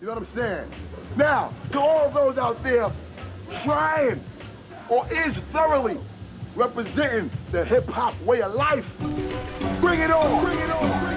You know what I'm saying? Now, to all those out there trying or is thoroughly representing the hip hop way of life. Bring it on. Bring it on.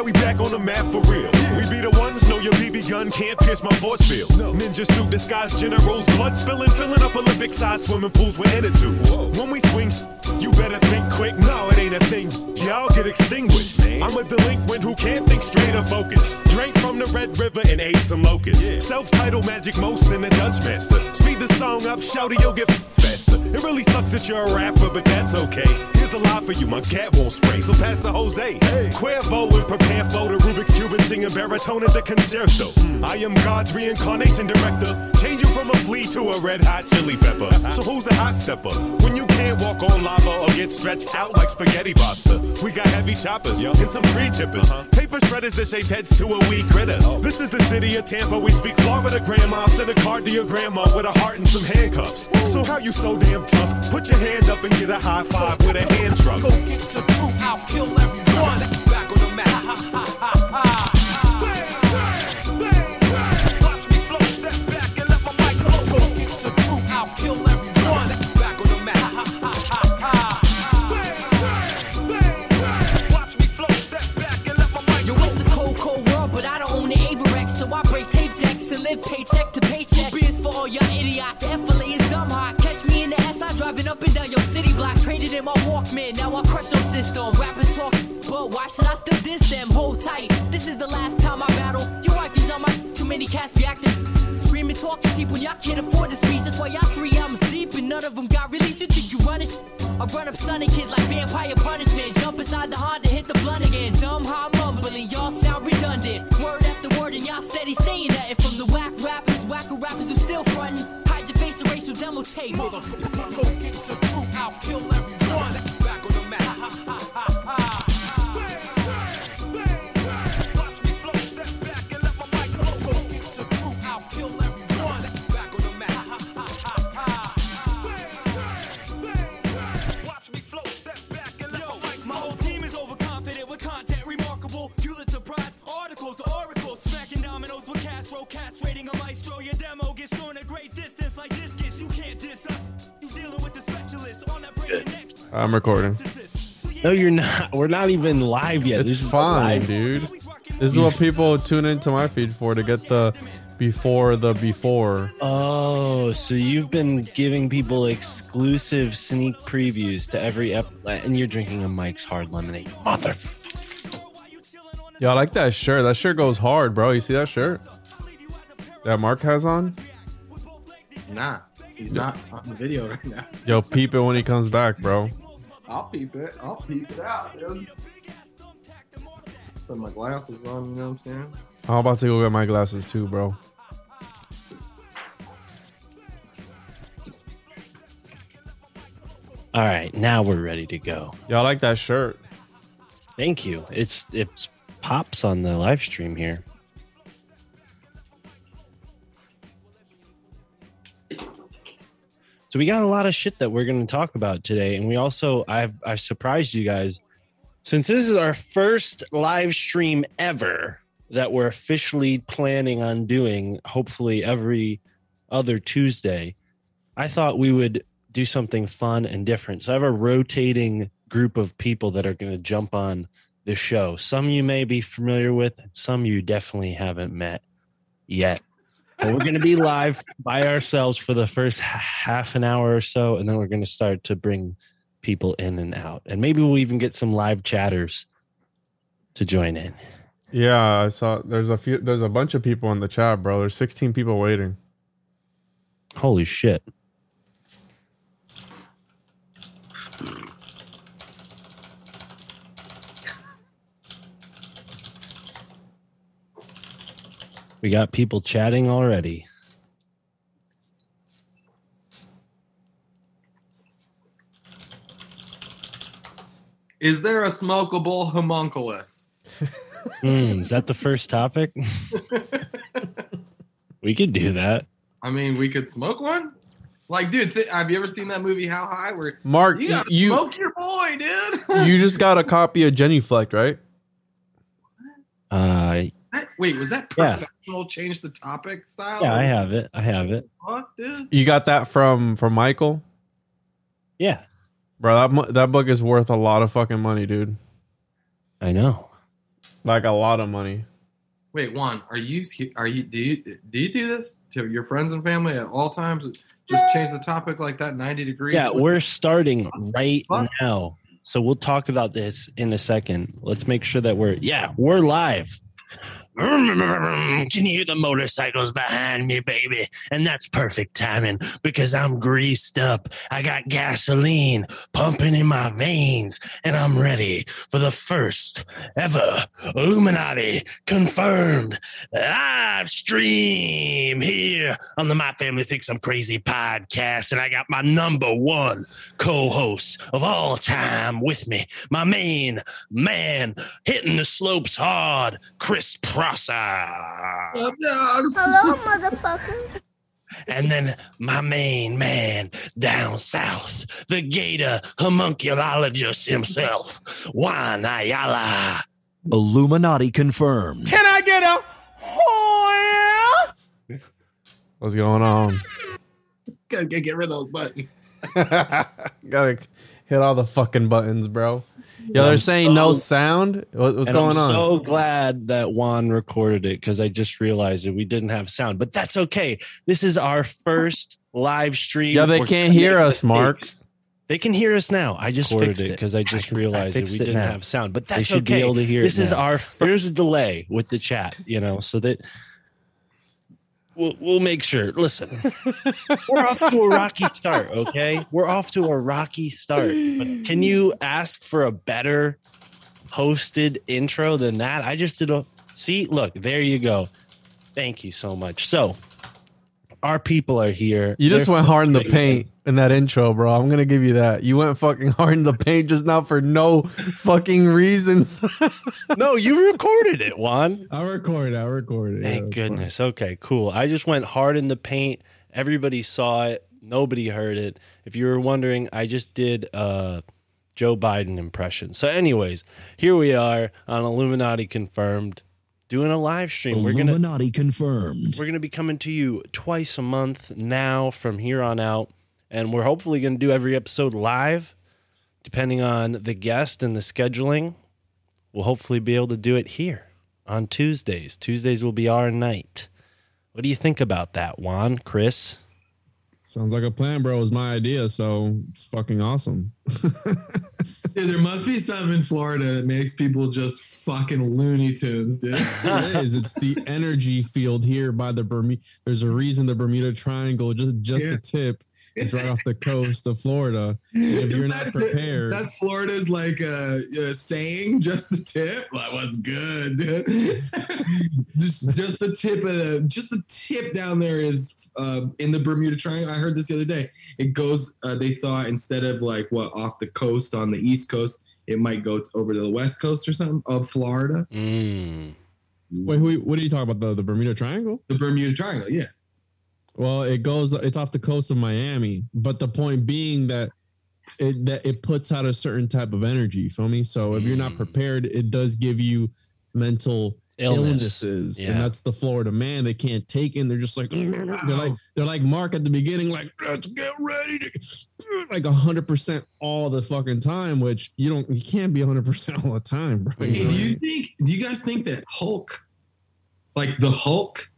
Yeah, we back on the map for real. We be the ones, know your BB gun can't pierce my force field. Ninja suit disguised generals, blood spilling, filling up Olympic sized swimming pools with tubes. When we swing, you better think quick. No, it ain't a thing. Y'all get extinguished. I'm a delinquent who can't think straight or focus. Drank from the Red River and ate some locusts. Self-titled Magic Most and the Dutch Master. Speed the song up, shout it, you'll get faster. It really sucks that you're a rapper, but that's okay. Here's a lie for you, my cat won't spray, so pass the Jose. Cuervo and prepare for the Rubik's Cube and singing baritone at the concerto. I am God's reincarnation director, changing from a flea to a red hot chili pepper. So who's a hot stepper? When you can't walk on lava or get stretched out like spaghetti pasta. We got heavy choppers and some tree chippers. Uh-huh. Paper shredders that shape heads to a wee critter. Oh. This is the city of Tampa. We speak Florida grandma. Send a card to your grandma with a heart and some handcuffs. So how you so damn tough? Put your hand up and get a high five with a hand truck. Go get your crew, I'll kill everyone. Back on the map. Ha, ha, ha, ha, ha. Watch me flow, step back and let my mic flow. Go get your crew, I'll kill everyone. Back on the map. Ha, ha, ha, ha. Watch me flow, step back and let my mic Yo, it's a cold, cold world, but I don't own the Avirex, so I break tape decks and live paycheck to paycheck. Beers for all y'all idiots. FLA is dumb hot. Catch me in the SI driving up and down your city block. Traded Walkman, now I crush your system. Rappers talk, but why should I still diss them? Hold tight, this is the last time I battle. Your wife is on my too many cats be acting. Screaming, talking cheap when y'all can't afford to speech. That's why y'all three albums deep and none of them got released. You think you run running? I run up sunny kids like vampire punishment. Jump inside the Honda, hit the blunt again. Dumb how I'm mumbling, y'all sound redundant. Word after word, and y'all steady saying that. And from the whack rappers, whacker rappers who still frontin'. Hide your face, erase your demo tape. Go get your crew, I'll kill everyone. I'm recording. No, you're not. We're not even live yet. It's This fine, live. dude. This is what people tune into my feed for to get the before the before. Oh, so you've been giving people exclusive sneak previews to every ep, and you're drinking a Mike's Hard Lemonade, mother. Yo, I like that shirt. That shirt goes hard, bro. You see that shirt that Mark has on? Nah, he's not on the video right now. Yo, peep it when he comes back, bro. I'll peep it. I'll peep it out, dude. Put my glasses on, you know what I'm saying? I'm about to go get my glasses too, bro. All right, now we're ready to go. Yo, I like that shirt. Thank you. It's it's pops on the live stream here. So we got a lot of shit that we're going to talk about today, and we also I've I've surprised you guys since this is our first live stream ever that we're officially planning on doing. Hopefully every other Tuesday. I thought we would do something fun and different. So I have a rotating group of people that are going to jump on the show. Some you may be familiar with, some you definitely haven't met yet. We're going to be live by ourselves for the first half an hour or so, and then we're going to start to bring people in and out. And maybe we'll even get some live chatters to join in. Yeah, I saw. There's a few. There's a bunch of people in the chat, bro. There's 16 people waiting. Holy shit. We got people chatting already. Is there a smokable homunculus? Hmm, is that the first topic? we could do that. I mean, we could smoke one. Like, dude, th- have you ever seen that movie How High? Where Mark, you you gotta you, smoke your boy, dude. you just got a copy of Jenny Fleck, right? Uh, That- Wait, was that Yeah. professional change the topic style? yeah, I have it. I have it. Fuck, dude. You got that from from Michael, Yeah, bro. That that book is worth a lot of fucking money, dude. I know. Like a lot of money. Wait, Juan, are you are you do you do you do this to your friends and family at all times? Just change the topic like that, ninety degrees. Yeah, we're starting right Fuck. now. So we'll talk about this in a second. Let's make sure that we're yeah, we're live. Can you hear the motorcycles behind me, baby? And that's perfect timing because I'm greased up. I got gasoline pumping in my veins, and I'm ready for the first ever Illuminati confirmed live stream here on the My Family Thinks I'm Crazy podcast. And I got my number one co host of all time with me, my main man hitting the slopes hard, Chris Prosser. Hello, motherfucker. And then my main man down south, the gator homunculologist himself, Juan Ayala. Illuminati confirmed. Can I get a oh yeah? What's going on? gotta get get rid of those buttons. Gotta hit all the fucking buttons, bro. Yo, they're I'm saying no sound. What, what's going I'm on? so glad that Juan recorded it because I just realized that we didn't have sound, but that's okay. This is our first live stream. Yeah, they can't hear us, Mark. They can hear us now. I just Recorded fixed it because I just I- I realized that we didn't now. have sound, but They that's should be able to hear This is now. our there's a delay with the chat, you know, so that we'll, we'll make sure. Listen, we're off to a rocky start, okay? We're off to a rocky start. But can you ask for a better hosted intro than that? I just did a see. Look, there you go. Thank you so much. So, our people are here. You just They're went hard in the fucking- paint in that intro, bro. I'm gonna give you that. You went fucking hard in the paint just now for no fucking reasons. No, you recorded it, Juan. I recorded. I recorded. Thank goodness. Okay, cool. I just went hard in the paint. Everybody saw it. Nobody heard it. If you were wondering, I just did a Joe Biden impression. So, anyways, here we are on Illuminati confirmed, doing a live stream. We're gonna Illuminati confirmed. we're gonna be coming to you twice a month now from here on out, and we're hopefully gonna do every episode live, depending on the guest and the scheduling. We'll hopefully be able to do it here on Tuesdays. Tuesdays will be our night. What do you think about that, Juan, Chris? Sounds like a plan, bro. It was my idea, so it's fucking awesome. Dude, there must be something in Florida that makes people just fucking Looney Tunes, dude. it is. It's the energy field here by the Bermuda. There's a reason the Bermuda Triangle, just just Yeah. the tip, is right off the coast of Florida. If you're not prepared, That's Florida's like a, a saying, just the tip. That was good. just just the tip of the just the tip down there is uh, in the Bermuda Triangle. I heard this the other day. It goes. Uh, they thought instead of like what off the coast on the east coast, it might go over to the west coast or something of Florida. Mm. wait, who, what are you talking about? The, the Bermuda Triangle? The Bermuda Triangle, yeah. Well, it goes. It's off the coast of Miami, but the point being that it that it puts out a certain type of energy. You feel me? So if you're not Mm. prepared, it does give you mental Illness. illnesses, Yeah. and that's the Florida man. They can't take it. And they're just like they're like they're like Mark at the beginning, like let's get ready to like hundred percent all the fucking time. Which you don't, you can't be hundred percent all the time, bro. Hey, do you think? Do you guys think that Hulk, like the Hulk,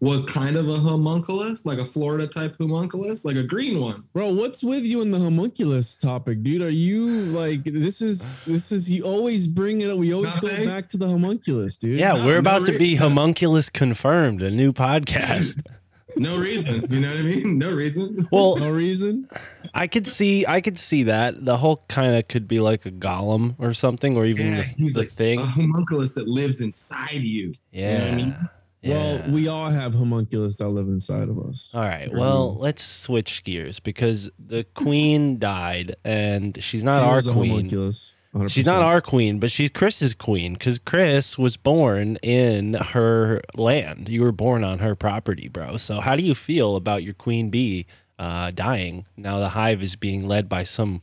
was kind of a homunculus, like a Florida type homunculus, like a green one? Bro, what's with you in the homunculus topic, dude? Are you like this is this is you always bring it up. We always go Nothing? back to the homunculus, dude. Yeah, No, we're no about to be reason. homunculus confirmed, a new podcast. No reason. You know what I mean? No reason. well, No reason. I could see, I could see that the Hulk kind of could be like a golem or something, or even Yeah, the, he the like thing. a homunculus that lives inside you. yeah. know what Well, we all have homunculus that live inside of us. All right. Well, let's switch gears because the queen died, and she's not She our queen. homunculus. She's not our queen, but she's Chris's queen because Chris was born in her land. You were born on her property, bro. So how do you feel about your queen bee uh, dying. Now the hive is being led by some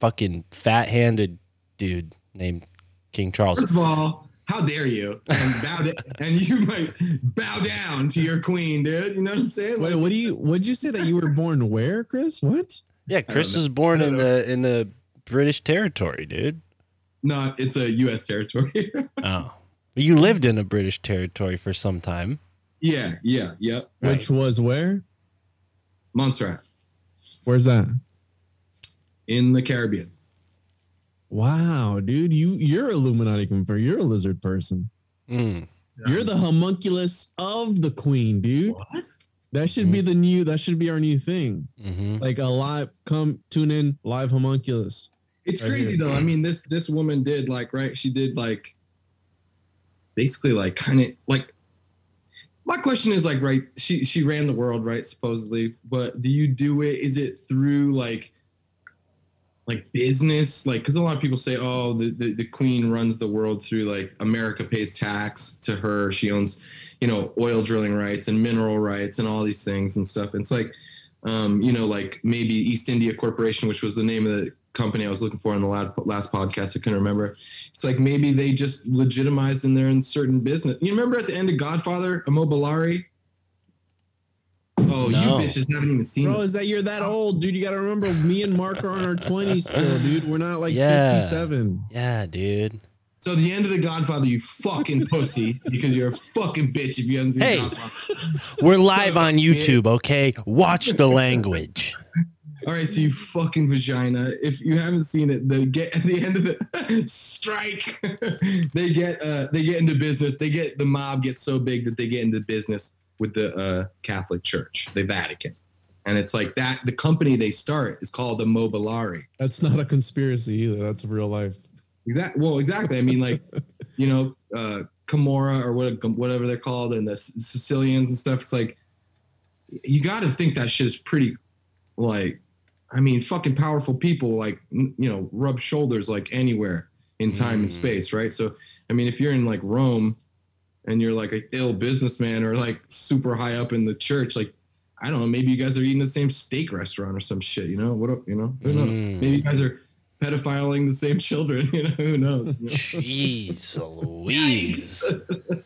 fucking fat-handed dude named King Charles. First of all, how dare you? And bow da- and you might bow down to your queen, dude. You know what I'm saying? Wait, what do you? What'd you say that you were born where, Chris? What? Yeah, Chris was born in don't the in the British territory, dude. no, it's a U.S. territory. Oh, you lived in a British territory for some time. yeah, yeah, yep. Which was where? Montserrat Where's that? in the Caribbean. Wow, dude, you you're Illuminati confirmed. You're a lizard person. Mm. You're the homunculus of the queen, dude. What? That should be the new. That should be our new thing. hmm Like a live. Come tune in live homunculus. It's Right crazy here. though. I mean, this this woman did like right. She did like basically like kind of like. My question is like right. She she ran the world right supposedly, but do you do it? Is it through like like business? Like because a lot of people say, oh, the, the the queen runs the world through like America pays tax to her. She owns you know oil drilling rights and mineral rights and all these things and stuff. It's like um, you know, like maybe East India Corporation, which was the name of the company I was looking for in the last, last podcast. I couldn't remember. It's like maybe they just legitimized and they're in certain business. You remember at the end of Godfather, Immobiliare? Oh, No. you bitches haven't even seen Bro, is that you're that old, dude? You got to remember, me and Mark are in our twenties still, dude. We're not like Yeah. fifty-seven. Yeah, dude. So the end of the Godfather, you fucking pussy, because you're a fucking bitch if you haven't seen Hey. Godfather. We're live on YouTube, okay? Watch the language. All right, so you fucking vagina. If you haven't seen it, they get at the end of the strike. they get uh they get into business. They get the mob gets so big that they get into business with the uh Catholic Church, the Vatican. And it's like that the company they start is called the Mobilari. That's not a conspiracy either. That's real life. Exactly. Well, exactly. I mean, like, you know, uh, Camorra or what, whatever they're called, and the Sicilians and stuff. It's like, you got to think that shit is pretty, like, I mean, fucking powerful people, like, you know, rub shoulders like anywhere in time and Mm. space, right? So, I mean, if you're in like Rome and you're like an ill businessman or like super high up in the church, like, I don't know, maybe you guys are eating the same steak restaurant or some shit, you know? What, up- you know? Who knows? Mm. Maybe you guys are pedophiling the same children. You know, who knows? you know? Jeez Louise.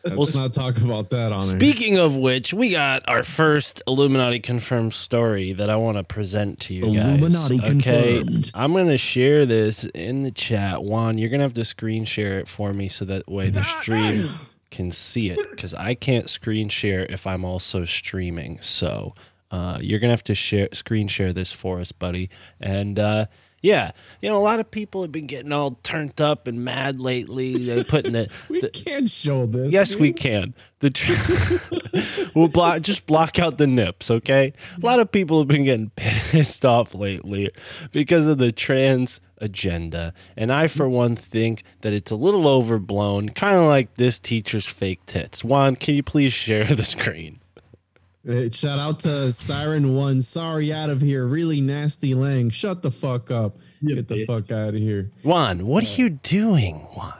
Let's not talk about that on it. Speaking of which, we got our first Illuminati confirmed story that I want to present to you guys. Illuminati okay? confirmed. I'm going to share this in the chat. Juan, you're going to have to screen share it for me so that way the stream can see it because I can't screen share if I'm also streaming. So uh, you're to have to share screen share this for us, buddy. And uh, yeah, you know, a lot of people have been getting all turned up and mad lately. They're putting the, we the can't show this. Yes, dude. we can. The tr- we'll block just block out the nips, okay? A lot of people have been getting pissed off lately because of the trans agenda, and I, for one, think that it's a little overblown, kind of like this teacher's fake tits. Juan, can you please share the screen? Hey, shout out to Siren One. Sorry, out of here. Really nasty Lang. Shut the fuck up. Get the fuck out of here. Juan, what are uh, you doing, Juan?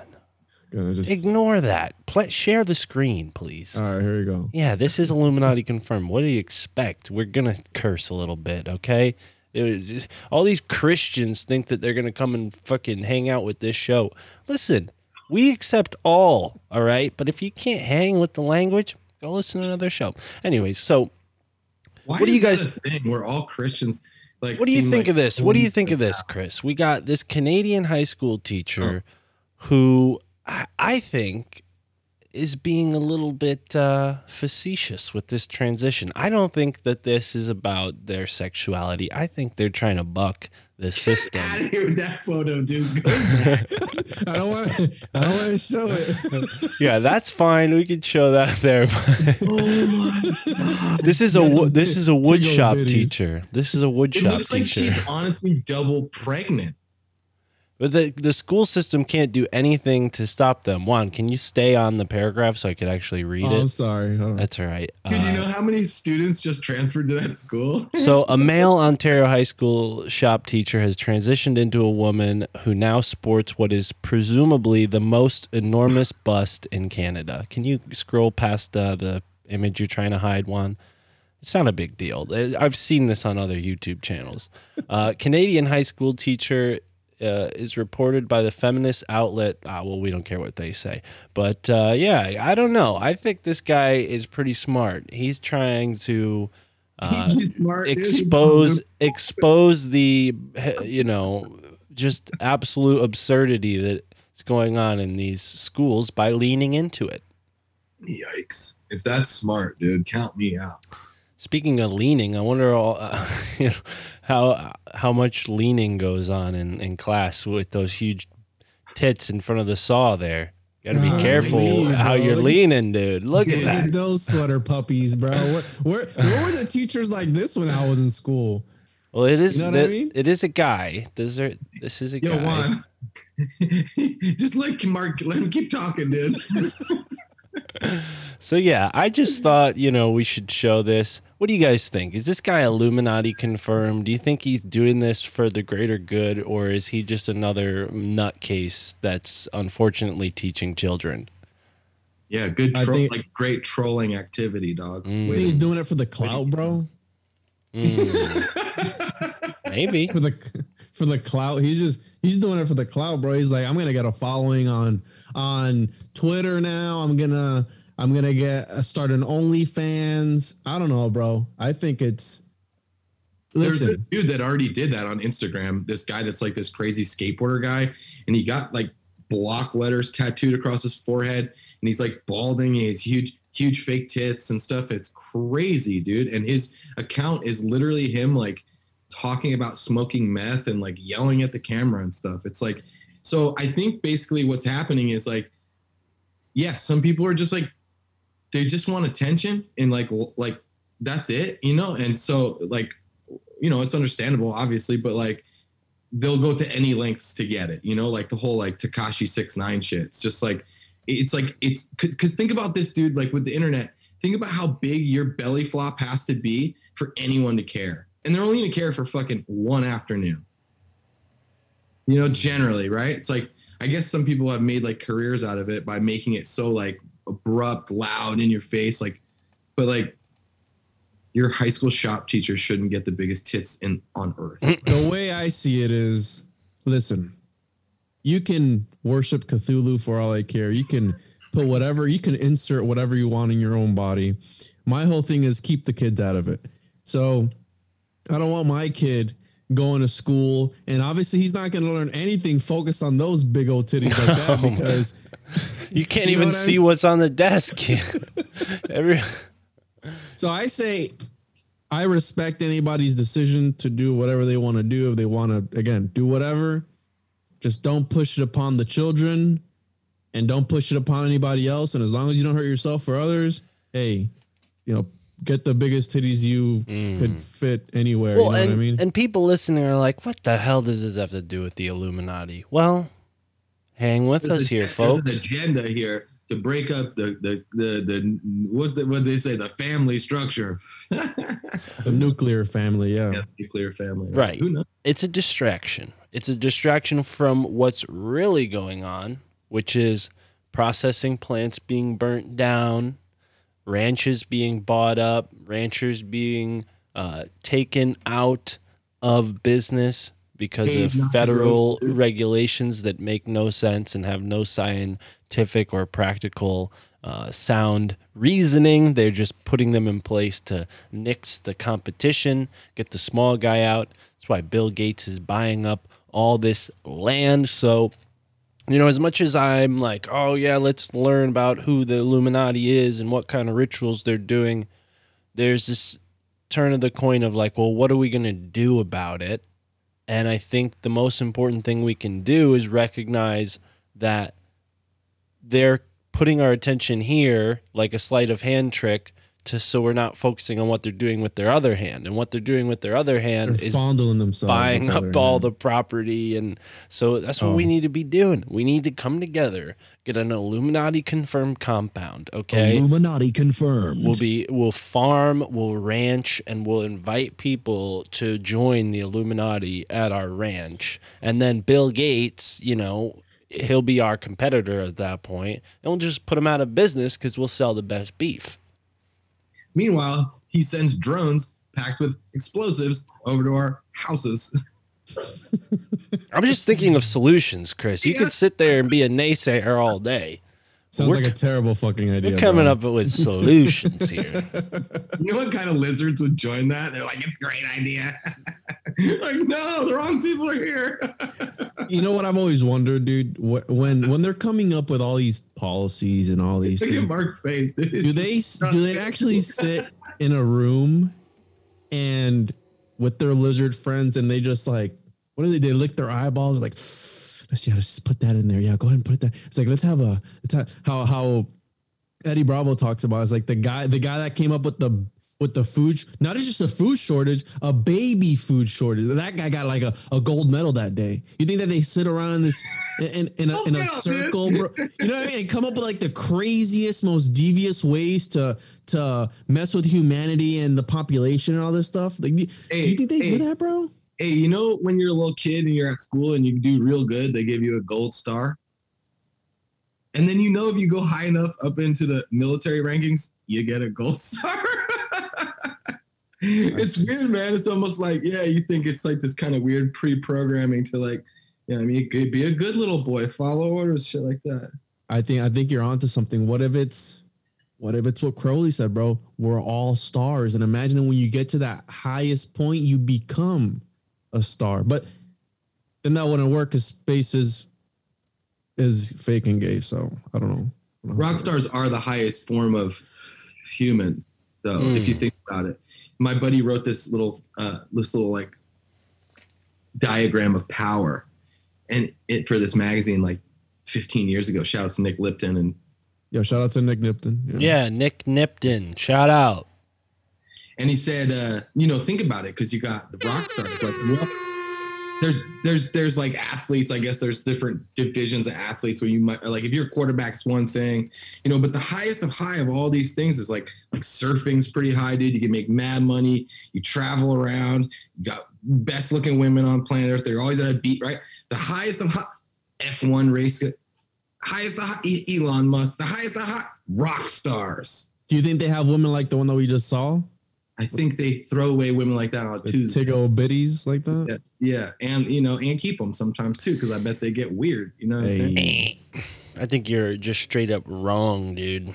Gonna just Ignore that. Play, share the screen, please. All right, here we go. Yeah, this is Illuminati confirmed. What do you expect? We're gonna curse a little bit, okay? It- all these Christians think that they're gonna come and fucking hang out with this show. Listen, we accept all, all right. But if you can't hang with the language, go listen to another show. Anyways, so Why What do you guys- a thing where all Christians like? what do you think like of this? What do you think of this, Chris? We got this Canadian high school teacher who I, I think is being a little bit uh, facetious with this transition. I don't think that this is about their sexuality. I think they're trying to buck the system. Out of here with that photo, dude. I don't want. I don't want to show it. yeah, that's fine. We can show that there. oh this is a There's wo- this is a wood tickle shop bitties. teacher. This is a wood It looks like teacher. she's honestly double pregnant. But the the school system can't do anything to stop them. Juan, can you stay on the paragraph so I could actually read it? Oh, I'm sorry. Hold. That's all right. Dude, you Uh, know how many students just transferred to that school? so a male Ontario high school shop teacher has transitioned into a woman who now sports what is presumably the most enormous bust in Canada. Can you scroll past uh, the image you're trying to hide, Juan? It's not a big deal. Uh, I've seen this on other YouTube channels. Uh, Canadian high school teacher uh, is reported by the feminist outlet. Ah, well, we don't care what they say. But uh, yeah, I don't know. I think this guy is pretty smart. He's trying to uh, smart, expose expose the you know just absolute absurdity that's going on in these schools by leaning into it. Yikes! If that's smart, dude, count me out. Speaking of leaning, I wonder all, uh, you know, how how much leaning goes on in, in class with those huge tits in front of the saw there. Got to be careful lean, how bro. you're leaning, dude. Look at that. those sweater puppies, bro. Where, where, where were the teachers like this when I was in school? Well, it is You know what I mean? it is a guy. This are, this is a Yo, guy. Juan. Just let Mark let him keep talking, dude. So yeah, I just thought, you know, we should show this. What do you guys think? Is this guy Illuminati confirmed? Do you think he's doing this for the greater good or is he just another nutcase that's unfortunately teaching children? Yeah, good tro- think- like great trolling activity, dog. Mm. I think he's doing it for the clout, bro. Mm. Maybe. For the for the clout, he's just he's doing it for the clout, bro. He's like, I'm gonna get a following on on Twitter now. I'm gonna I'm gonna get uh, start an OnlyFans. I don't know, bro. I think it's There's a listen. dude that already did that on Instagram. This guy that's like this crazy skateboarder guy, and he got like block letters tattooed across his forehead, and he's like balding. He has huge, huge fake tits and stuff. It's crazy, dude. And his account is literally him like talking about smoking meth and like yelling at the camera and stuff. It's like, so I think basically what's happening is like, yeah, some people are just like, they just want attention and like, like that's it, you know. And so like you know, it's understandable, obviously, but like they'll go to any lengths to get it, you know, like the whole like Tekashi six nine shit. It's just like it's like it's because think about this dude, like with the internet, think about how big your belly flop has to be for anyone to care. And they're only gonna care for fucking one afternoon. You know, generally, right? It's like I guess some people have made like careers out of it by making it so like abrupt, loud in your face, like but like your high school shop teacher shouldn't get the biggest tits in on earth. the way I see it is, listen, you can worship Cthulhu for all I care. You can put whatever, you can insert whatever you want in your own body. My whole thing is keep the kids out of it. So I don't want my kid going to school and obviously he's not going to learn anything focused on those big old titties like that Oh, man. because You can't You even what see what's on the desk. Every So I say I respect anybody's decision to do whatever they want to do. If they want to, again, do whatever, just don't push it upon the children and don't push it upon anybody else. And as long as you don't hurt yourself or others, hey, you know, get the biggest titties you could fit anywhere. Mm. well, you know and, what I mean? and people listening are like, "What the hell does this have to do with the Illuminati?" Well, hang with There's us a- here, there's folks. An agenda here to break up the the the, the what the, what they say the family structure, the nuclear family, yeah. nuclear family. Right. Who knows? It's a distraction. It's a distraction from what's really going on, which is processing plants being burnt down, ranches being bought up, ranchers being uh, taken out of business because of federal regulations that make no sense and have no scientific or practical uh, sound reasoning. They're just putting them in place to nix the competition, get the small guy out. That's why Bill Gates is buying up all this land. So, you know, as much as I'm like, oh, yeah, let's learn about who the Illuminati is and what kind of rituals they're doing, there's this turn of the coin of like, well, what are we going to do about it? And I think the most important thing we can do is recognize that they're putting our attention here like a sleight of hand trick to so we're not focusing on what they're doing with their other hand. And what they're doing with their other hand They're is fondling themselves. buying up other all the property and so that's what Oh. we need to be doing. We need to come together, get an Illuminati confirmed compound, okay? Illuminati confirmed. We'll be we'll farm, we'll ranch, and we'll invite people to join the Illuminati at our ranch. And then Bill Gates, you know, he'll be our competitor at that point, and we'll just put him out of business because we'll sell the best beef. Meanwhile, he sends drones packed with explosives over to our houses. I'm just thinking of solutions, Chris. You Yeah. could sit there and be a naysayer all day. Sounds We're like a terrible fucking idea. We're coming bro. up with solutions here. You know what kind of lizards would join that? They're like, it's a great idea. like, no, the wrong people are here. You know what I've always wondered, dude? Wh- When when they're coming up with all these policies and all these Look at things, Mark's face. dude. do they do they actually sit in a room and with their lizard friends and they just like what do they they lick their eyeballs like let's yeah let's put that in there. Yeah go ahead and put that. It's like let's have a have, how how Eddie Bravo talks about is like the guy the guy that came up with the with the food not just a food shortage a baby food shortage. That guy got like a, a gold medal that day. You think that they sit around in this in, in, in a, in a yeah, circle bro you know what I mean? And come up with like the craziest, most devious ways to to mess with humanity and the population and all this stuff. Like, you, Hey, you think they hey. do that, bro? Hey, you know when you're a little kid and you're at school and you do real good, they give you a gold star. And then you know if you go high enough up into the military rankings, you get a gold star. it's weird, man. It's almost like, yeah, you think it's like this kind of weird pre-programming to like, you know, what I mean, be a good little boy, follow orders, shit like that. I think I think you're onto something. What if it's what if it's what Crowley said, bro? We're all stars, and imagine when you get to that highest point, you become a star. But then that wouldn't work because space is is fake and gay. So I don't know. I don't know. Rock stars are the highest form of human, though, if you Hmm. think about it. My buddy wrote this little, uh, this little like diagram of power, and it for this magazine like 15 years ago. Shout out to Nick Lipton and yeah, shout out to Nick Nipton. Yeah, Nick Nipton. Shout out. and he said, uh, you know, think about it because you got the rock stars. Like, what? There's there's there's like athletes. I guess there's different divisions of athletes where you might like if you're a quarterback, it's one thing, you know. But the highest of high of all these things is like like surfing's pretty high, dude. You can make mad money. You travel around. You got best looking women on planet Earth. They're always at a beat, right? The highest of high, F1 race, highest of high, Elon Musk. The highest of high, rock stars. Do you think they have women like the one that we just saw? I think they throw away women like that on The Tuesday. Tiggo biddies like that? Yeah, yeah, and you know, and keep them sometimes too, because I bet they get weird. You know what I'm saying? Hey. I think you're just straight up wrong, dude.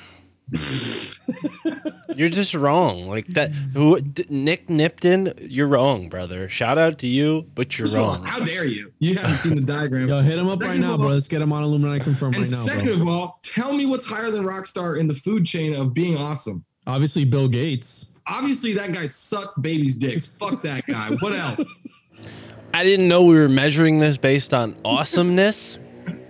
you're just wrong. Like that. Who, D- Nick Nipton? You're wrong, brother. Shout out to you, but you're First of all, wrong. how dare you? You haven't seen the diagram. Yo, hit him up right now, of bro. Let's get him on Illuminati Confirm and right now, second bro. of all, tell me what's higher than Rockstar in the food chain of being awesome. Obviously, Bill Gates. Obviously, that guy sucks babies' dicks. Fuck that guy. What else? I didn't know we were measuring this based on awesomeness.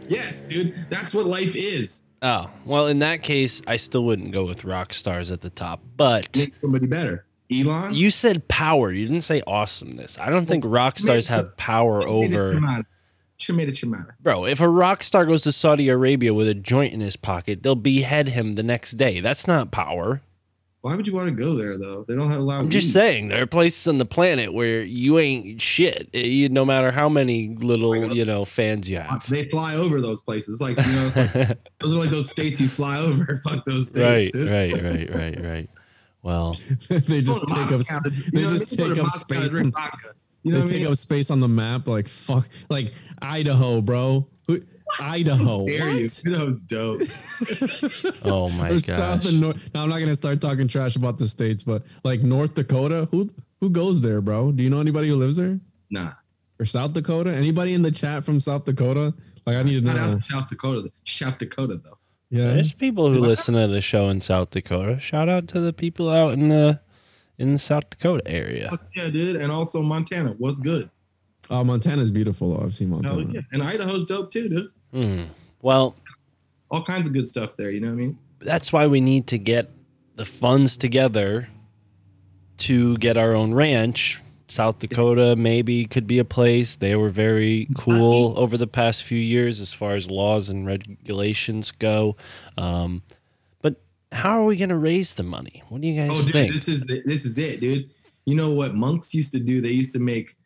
Yes, dude, that's what life is. Oh, well, in that case, I still wouldn't go with rock stars at the top. But Make somebody better. Elon. you said power. You didn't say awesomeness. I don't think oh, rock stars have power over. Chimata Chimata. Bro, if a rock star goes to Saudi Arabia with a joint in his pocket, they'll behead him the next day. That's not power. Why would you want to go there though? They don't have a lot. I'm just saying there are places on the planet where you ain't shit. eh, You, no matter how many little you know fans you have. They fly over those places, like you know, it's like those are like those states you fly over. Fuck those states. Right, dude. right, right, right, right. Well, they just take up. Moscow to- you They know just take up space. drink On. You know they take mean? up space on the map. Like fuck, like Idaho, bro. Who- Idaho. Dare you? What? You dope. oh my Or South and North. Now I'm not gonna start talking trash about the states, but like North Dakota, who who goes there, bro? Do you know anybody who lives there? Nah. Or South Dakota? Anybody in the chat from South Dakota? Like I need to Shout out know. South Dakota. South Dakota though. Yeah. There's people who listen to the show in South Dakota. Shout out to the people out in the in the South Dakota area. Fuck yeah, dude. And also Montana. What's good? Oh, Montana's beautiful. Though. I've seen Hell Montana. yeah. And Idaho's dope too, dude. Hmm. Well, All kinds of good stuff there. You know what I mean? that's why we need to get the funds together to get our own ranch. South Dakota maybe could be a place. They were very cool over the past few years as far as laws and regulations go. Um, but how are we going to raise the money? What do you guys think? Oh, dude, think? this is the, this is it, dude. You know what monks used to do? They used to make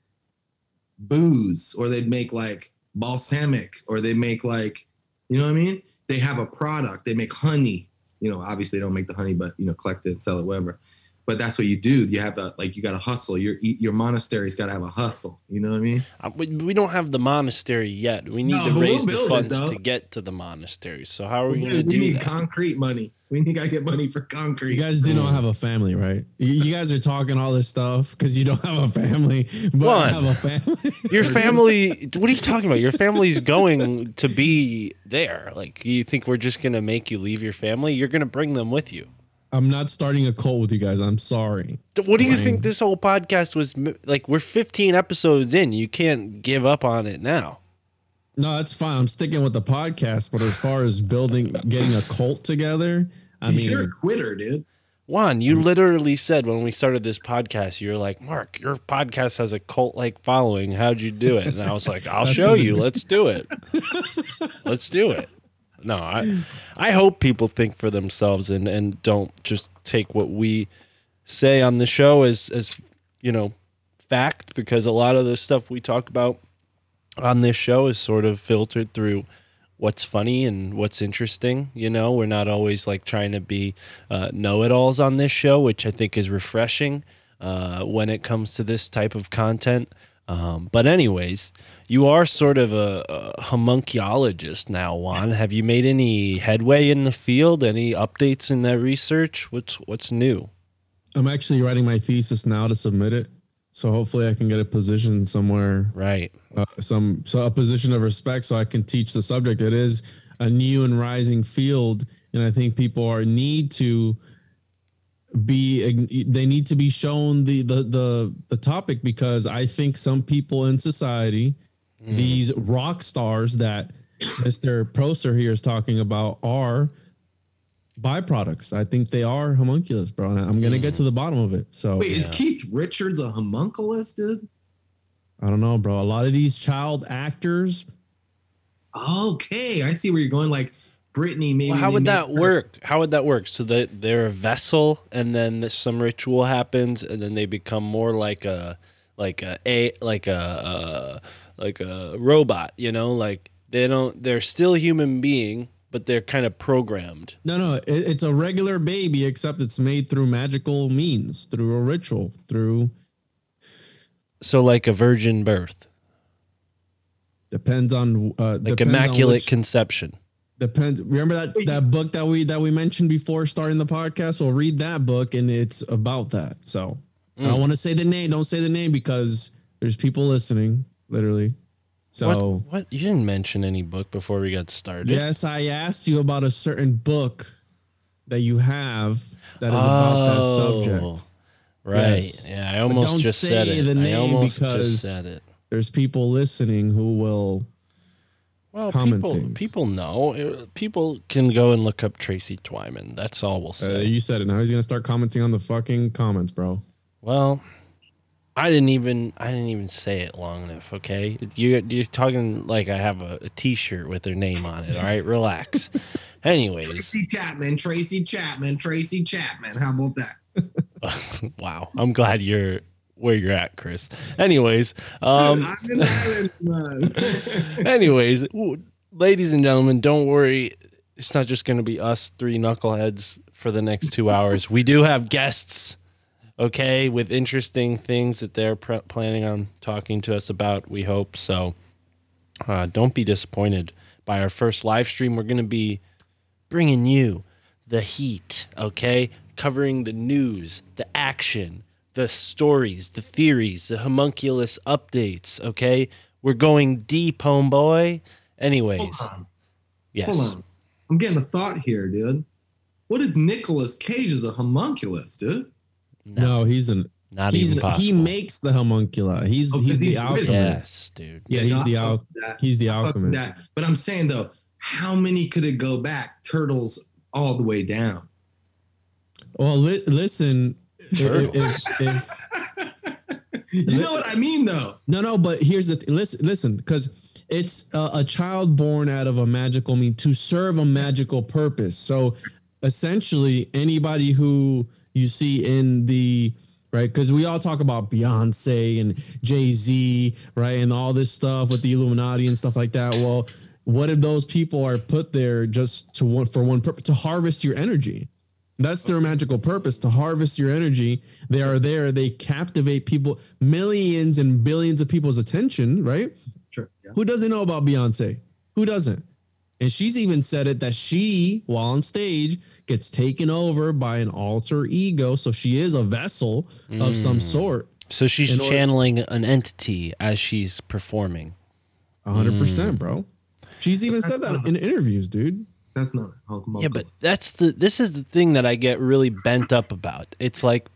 booze, or they'd make like balsamic, or they make like, you know what I mean? They have a product. They make honey. You know, obviously they don't make the honey, but you know, collect it, sell it, whatever. But that's what you do. You have a like you got to hustle. Your your monastery's got to have a hustle. You know what I mean? Uh, we, we don't have the monastery yet. We need No, to but we'll raise the build it, funds to get to the monastery. So how are we We, going to do it? We need that? concrete money. We need to get money for concrete. You guys do not have a family, right? You, you guys are talking all this stuff because you don't have a family, but I One. have a family. Your family, what are you talking about? Your family's going to be there. Like, you think we're just going to make you leave your family? You're going to bring them with you. I'm not starting a cult with you guys. I'm sorry. What do you Fine. think this whole podcast was? Like, we're 15 episodes in. You can't give up on it now. No, that's fine. I'm sticking with the podcast, but as far as building, getting a cult together, I mean, you're a quitter, dude. Juan, you literally said when we started this podcast, you were like, Mark, your podcast has a cult like following. How'd you do it? And I was like, I'll show you. Let's do it. Let's do it. No, I I hope people think for themselves and, and don't just take what we say on the show as as you know, fact, because a lot of the stuff we talk about on this show is sort of filtered through what's funny and what's interesting. You know, we're not always like trying to be uh, know-it-alls on this show, which I think is refreshing uh, when it comes to this type of content. Um, but anyways, you are sort of a, a homunculologist now, Juan. Have you made any headway in the field? Any updates in that research? What's what's new? I'm actually writing my thesis now to submit it. So hopefully I can get a position somewhere, right? Uh, some so a position of respect, so I can teach the subject. It is a new and rising field, and I think people are need to be they need to be shown the the the the topic because I think some people in society, these rock stars that Mr. Proser here is talking about are byproducts. I think they are homunculus, bro. And I'm gonna get to the bottom of it. So Wait, is Keith Richards a homunculus, dude? I don't know, bro. A lot of these child actors. Okay, I see where you're going. Like Brittany, maybe. Well, how would that her- work? How would that work? So that they're a vessel, and then some ritual happens, and then they become more like a, like a, a like a, uh, like a robot. You know, like they don't. They're still human being, but they're kind of programmed. No, no, it, it's a regular baby, except it's made through magical means, through a ritual, through So like a virgin birth, depends on uh, like depends on immaculate which- conception. depends. Remember that that book that we that we mentioned before starting the podcast. Well, read that book, and it's about that. So I Mm. don't want to say the name. Don't say the name because there's people listening, literally. So. what, what? You didn't mention any book before we got started. Yes, I asked you about a certain book that you have that is about that subject. Oh, Right. Yes. Yeah, I almost just said say it. the I name almost because just said it. There's people listening who will Well, comment people things. people know. Uh, People can go and look up Tracy Twyman. That's all we'll Uh, say. you said it. Now he's gonna start commenting on the fucking comments, bro. well, I didn't even I didn't even say it long enough. Okay, you you're talking like I have a a T-shirt with their name on it. All right, relax. Anyways, Tracy Chapman, Tracy Chapman, Tracy Chapman. How about that? wow. I'm glad you're where you're at, Chris. Anyways, um, I'm an island man. anyways, ladies and gentlemen, don't worry. It's not just going to be us three knuckleheads for the next two hours. We do have guests, okay, with interesting things that they're pre- planning on talking to us about. We hope so. Uh, don't be disappointed by our first live stream. We're going to be bringing you the heat, okay? Covering the news, the action, the stories, the theories, the homunculus updates, okay? We're going deep, homeboy. Anyways, Hold on. yes. Hold on. I'm getting a thought here, dude. What if Nicolas Cage is a homunculus, dude? No, he's an not he's even an- possible. He makes the homuncula. He's Oh, 'cause he's the alchemist. Yes, dude. Yeah, he's the al- that. he's the I fuck with alchemist. that. But I'm saying though, how many could it go back? Turtles all the way down. Well, li- listen. if- if- if- You know what I mean, though. No, no, but here's the th- listen, listen, because it's a, a child born out of a magical mean to serve a magical purpose. So essentially, anybody who you see in the right, because we all talk about Beyonce and Jay Z, right, and all this stuff with the Illuminati and stuff like that. Well, what if those people are put there just to one for one purpose to harvest your energy? That's their magical purpose to harvest your energy. They are there. They captivate people, millions and billions of people's attention, right? Sure. Yeah. Who doesn't know about Beyonce? Who doesn't? And she's even said it that she, while on stage, gets taken over by an alter ego. So she is a vessel of some Mm. sort. So she's order- channeling an entity as she's performing. A hundred Mm. percent, bro. She's even said that in interviews, dude. That's not Yeah, but that's the this is the thing that I get really bent up about. It's like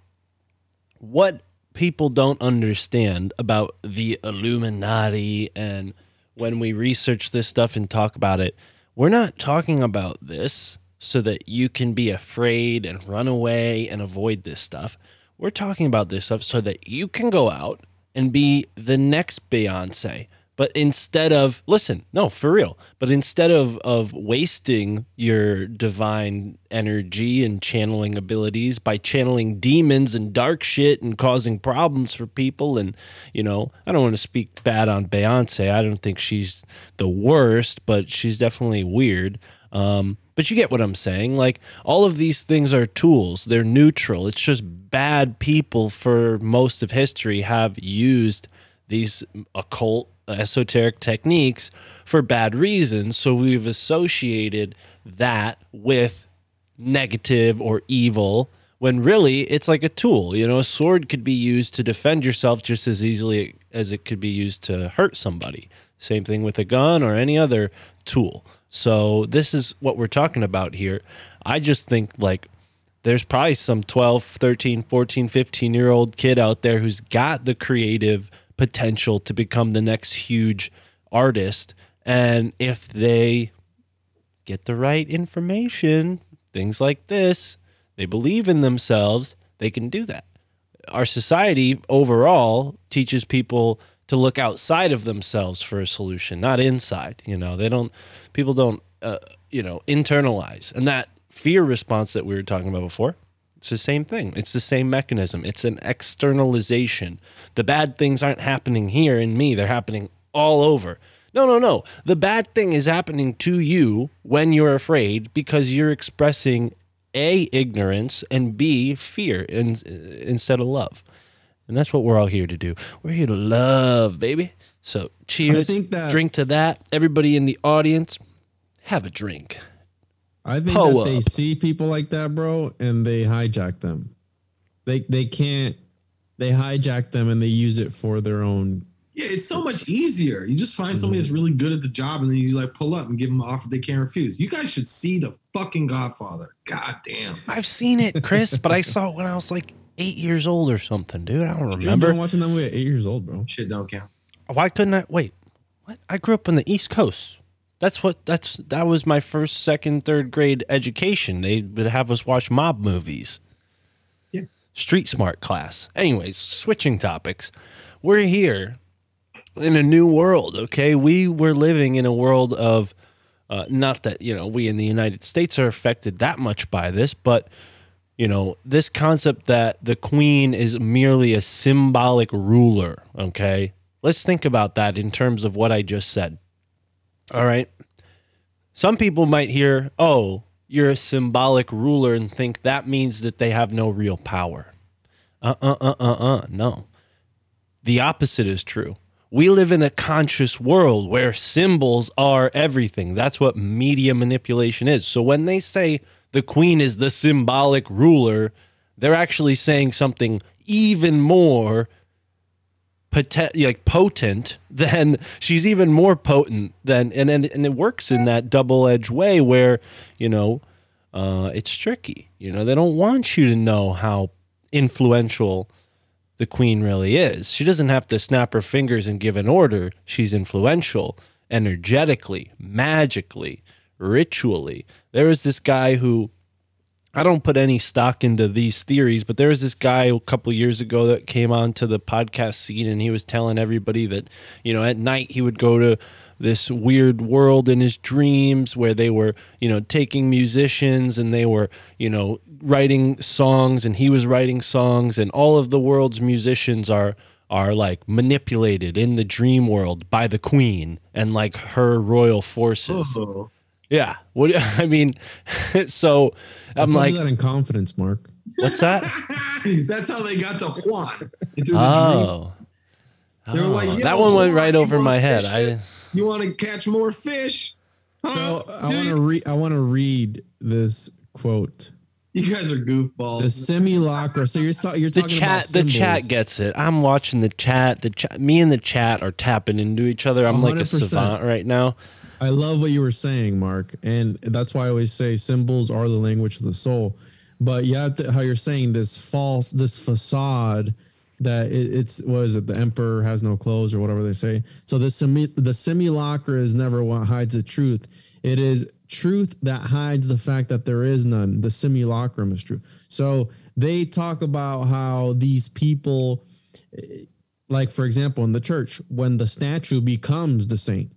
what people don't understand about the Illuminati and when we research this stuff and talk about it, we're not talking about this so that you can be afraid and run away and avoid this stuff. We're talking about this stuff so that you can go out and be the next Beyonce. But instead of listen, no, for real. But instead of of wasting your divine energy and channeling abilities by channeling demons and dark shit and causing problems for people and you know, I don't want to speak bad on Beyonce. I don't think she's the worst, but she's definitely weird. Um, but you get what I'm saying. Like all of these things are tools. They're neutral. It's just bad people for most of history have used these occult esoteric techniques for bad reasons. So we've associated that with negative or evil when really it's like a tool. You know, a sword could be used to defend yourself just as easily as it could be used to hurt somebody. Same thing with a gun or any other tool. So this is what we're talking about here. I just think like there's probably some 12, 13, 14, 15 year old kid out there who's got the creative potential to become the next huge artist. And if they get the right information, things like this, they believe in themselves, they can do that. Our society overall teaches people to look outside of themselves for a solution, not inside. You know, they don't, people don't, uh, you know, internalize. And that fear response that we were talking about before, it's the same thing. It's the same mechanism. It's an externalization. The bad things aren't happening here in me, they're happening all over. No, no, no. The bad thing is happening to you when you're afraid because you're expressing A, ignorance, and B, fear in, instead of love. And that's what we're all here to do. We're here to love, baby. So cheers. think that- drink to that. Everybody in the audience, have a drink. I think Pull that they see people like that, bro, and they hijack them. They they can't. They hijack them and they use it for their own. Yeah, it's so much easier. You just find somebody mhm. that's really good at the job, and then you like pull up and give them an offer they can't refuse. You guys should see the fucking Godfather. God damn. I've seen it, Chris, but I saw it when I was like eight years old or something, dude. I don't Remember remember. watching that movie at eight years old, bro. Shit don't count. Why couldn't I wait? What? I grew up on the East Coast. That's what that's that was my first, second, third grade education. They would have us watch mob movies. Yeah. Street smart class. Anyways, switching topics. We're here in a new world, okay? We were living in a world of uh, not that, you know, we in the United States are affected that much by this, but you know, this concept that the queen is merely a symbolic ruler, okay? Let's think about that in terms of what I just said. All right. Some people might hear, oh, you're a symbolic ruler and think that means that they have no real power. Uh uh uh uh uh. No. The opposite is true. We live in a conscious world where symbols are everything. That's what media manipulation is. So when they say the queen is the symbolic ruler, they're actually saying something even more potent, like potent then she's even more potent than and and, and it works in that double-edged way where you know uh, it's tricky. You know they don't want you to know how influential the queen really is. She doesn't have to snap her fingers and give an order. She's influential energetically magically ritually. There is this guy who I don't put any stock into these theories, but there was this guy a couple years ago that came onto the podcast scene and he was telling everybody that, you know, at night he would go to this weird world in his dreams where they were, you know, taking musicians and they were, you know, writing songs and he was writing songs and all of the world's musicians are are like manipulated in the dream world by the queen and like her royal forces. Oh. Yeah. What I mean, so I I'm told like, you that in confidence, Mark. what's that? That's how they got to Juan. Through the Oh. They were like, Oh, "Yo, that one went Juan, right you over my head. I? You want to catch more fish? Huh? So I want to read. I want to read this quote. You guys are goofballs. The simulacra. So you're ta- you're the chat about the chat gets it. I'm watching the chat. The chat me and the chat are tapping into each other. I'm like a savant right now. I love what you were saying, Mark, and that's why I always say symbols are the language of the soul. But yeah, how you're saying this false, this facade that it, it's what is it? The emperor has no clothes, or whatever they say. So the simi- the simulacra is never what hides the truth. It is truth that hides the fact that there is none. The simulacrum is true. So they talk about how these people, eh, like for example, in the church, when the statue becomes the saint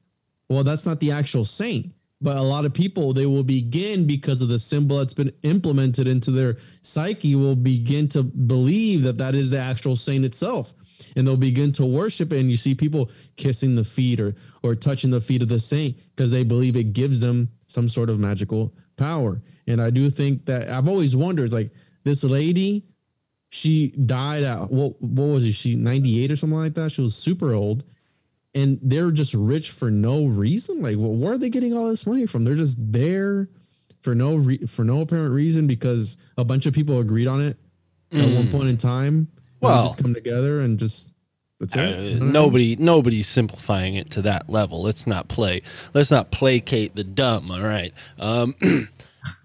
well, that's not the actual saint, but a lot of people they will begin because of the symbol that's been implemented into their psyche will begin to believe that that is the actual saint itself, and they'll begin to worship it. And you see people kissing the feet or or touching the feet of the saint because they believe it gives them some sort of magical power. And I do think that I've always wondered, like this lady, she died at what what was it? She ninety eight or something like that. She was super old and they're just rich for no reason. Like, well, where are they getting all this money from? They're just there for no re- for no apparent reason because a bunch of people agreed on it at one Mm. point in time. Well- just come together and just that's it. Uh, You know what I mean? nobody nobody's simplifying it to that level. Let's not play. Let's not placate the dumb. All right. Um,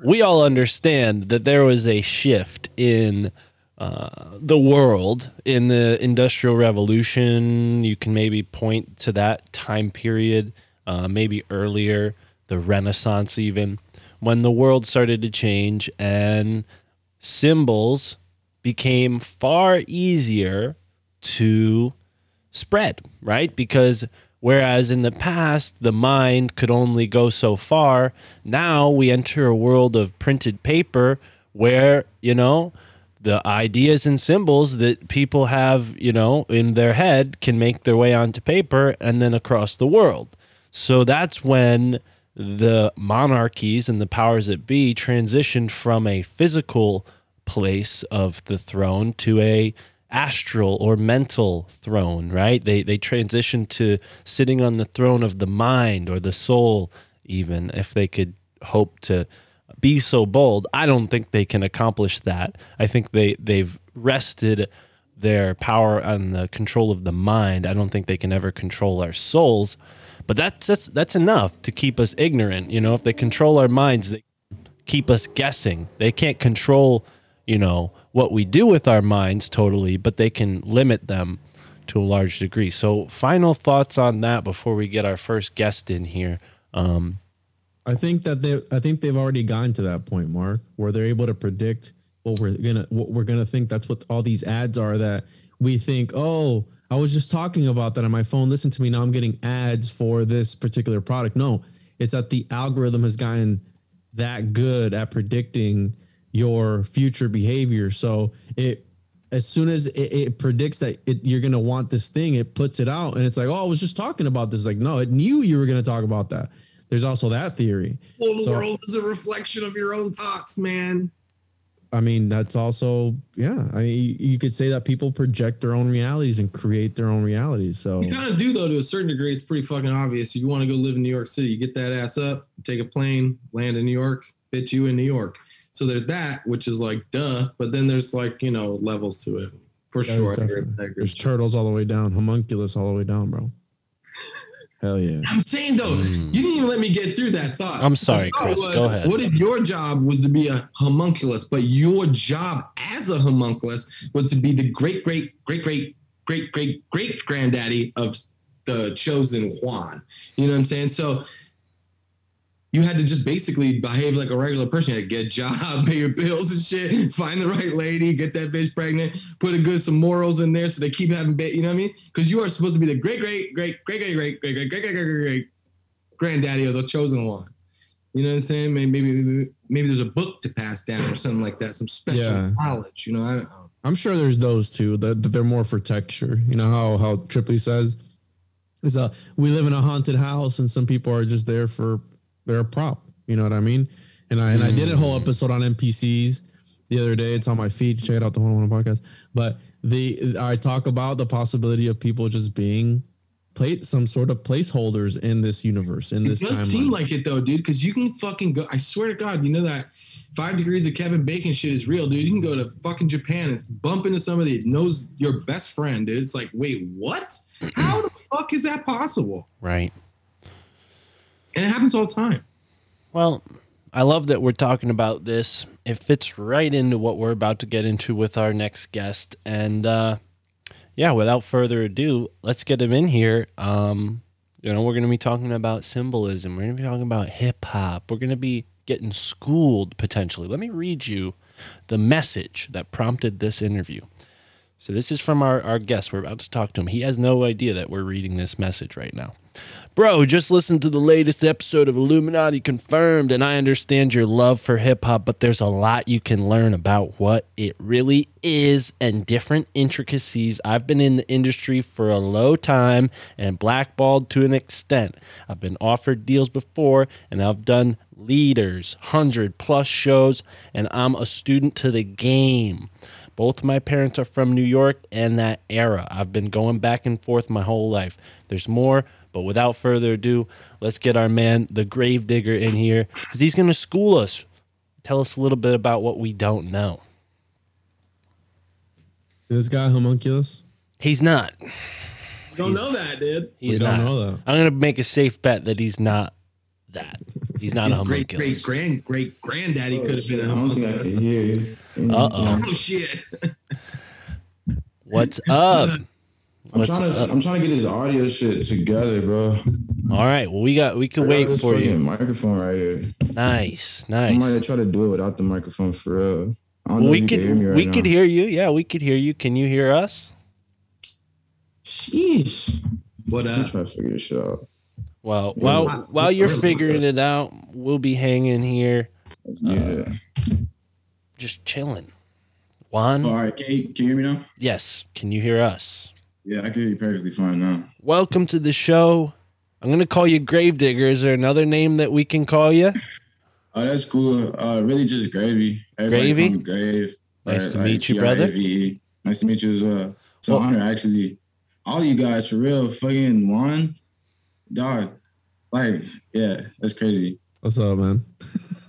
we all understand that there was a shift in uh, the world in the industrial revolution. You can maybe point to that time period, uh, maybe earlier, the Renaissance, even when the world started to change and symbols became far easier to spread, right? Because whereas in the past the mind could only go so far, now we enter a world of printed paper where, you know, the ideas and symbols that people have, you know, in their head can make their way onto paper and then across the world. So that's when the monarchies and the powers that be transitioned from a physical place of the throne to a astral or mental throne, right? They they transitioned to sitting on the throne of the mind or the soul even if they could hope to be so bold. I don't think they can accomplish that. I think they they've rested their power on the control of the mind. I don't think they can ever control our souls. But that's that's that's enough to keep us ignorant. You know, if they control our minds, they keep us guessing. They can't control, you know, what we do with our minds totally, but they can limit them to a large degree. So, final thoughts on that before we get our first guest in here. Um, I think that they I think they've already gotten to that point, Mark, where they're able to predict what we're gonna what we're gonna think. That's what all these ads are that we think, oh, I was just talking about that on my phone. Listen to me. Now I'm getting ads for this particular product. No, it's that the algorithm has gotten that good at predicting your future behavior. So it as soon as it, it predicts that it, you're gonna want this thing, it puts it out, and it's like, oh, I was just talking about this. Like, no, it knew you were gonna talk about that. There's also that theory. Well, the So- world is a reflection of your own thoughts, man. I mean, that's also yeah. I mean, you- you could say that people project their own realities and create their own realities. So You kind of do though, to a certain degree. It's pretty fucking obvious. If you want to go live in New York City, you get that ass up, take a plane, land in New York, bitch you in New York. So there's that, which is like duh. But then there's like you know levels to it for There's sure. I agree definitely- with that, I agree There's turtles all the way down, homunculus all the way down, bro. Hell yeah. I'm saying though, mm. you didn't even let me get through that thought. I'm sorry, thought Chris. Go ahead. What if your job was to be a homunculus, but your job as a homunculus was to be the great, great, great, great, great, great, great granddaddy of the chosen Juan? You know what I'm saying? So you had to just basically behave like a regular person. You had to get a job, pay your bills and shit, find the right lady, get that bitch pregnant, put a good some morals in there so they keep having bit. You know what I mean? Because you are supposed to be the great, great, great, great, great, great, great, great, great, great, great, great granddaddy of the chosen one. You know what I'm saying? Maybe maybe maybe there's a book to pass down or something like that, some special Yeah. knowledge. You know, I, I'm sure there's those too that, that they're more for texture. You know how how Tripley says is a we live in a haunted house and some people are just there for they're a prop. You know what I mean? And I and I did a Mm. whole episode on NPCs the other day. It's on my feed. Check it out, the One on One podcast. But the I talk about the possibility of people just being play some sort of placeholders in this universe in It this does timeline. seem like it though, dude. Because you can fucking go. I swear to God, you know that five degrees of Kevin Bacon shit is real, dude. You can go to fucking Japan and bump into somebody that knows your best friend, dude. It's like, wait, what? How the fuck is that possible? Right. And it happens all the time. Well, I love that we're talking about this. It fits right into what we're about to get into with our next guest. And uh, yeah, without further ado, let's get him in here. Um, you know, we're going to be talking about symbolism. We're going to be talking about hip hop. We're going to be getting schooled potentially. Let me read you the message that prompted this interview. So this is from our, our guest. We're about to talk to him. He has no idea that we're reading this message right now. Bro, just listen to the latest episode of Illuminati Confirmed, and I understand your love for hip hop, but there's a lot you can learn about what it really is and different intricacies. I've been in the industry for a low time and blackballed to an extent. I've been offered deals before, and I've done leaders, 100 plus shows, and I'm a student to the game. Both my parents are from New York and that era. I've been going back and forth my whole life. There's more, but without further ado, let's get our man, the Gravedigger, in here because he's going to school us. Tell us a little bit about what we don't know. this guy homunculus. He's not. Don't know that, dude. He's We don't not. know that. I'm going to make a safe bet that he's not that. He's not a His great homunculus. great grand great granddaddy could have been a I don't I homunculus. can hear you. Uh oh. Oh shit. What's up? I'm What's trying to up? I'm trying to get this audio shit together, bro. All right. Well, we got. We can I got wait this for fucking you. Microphone right here. Nice. Nice. I might Nice. try to do it without the microphone for real. I don't know We if you could. can hear me right we now. could hear you. Yeah, we could hear you. Can you hear us? Sheesh. What I'm up? trying to figure this shit out. Well, while Wow. while you're Really? figuring it out, we'll be hanging here, Let's mute uh, it. just chilling. Juan, All right, can you, can you hear me now? yes, can you hear us? Yeah, I can hear you perfectly fine now. Welcome to the show. I'm gonna call you Gravedigger. Is there another name that we can call you? Oh, that's cool. Uh, really just gravy. Everybody Gravy? Grave. Nice to Or, meet you, brother. Nice to meet you as well. It's an Well- honor, actually. All you guys, for real, fucking one, dog. Like, yeah, that's crazy. What's up, man?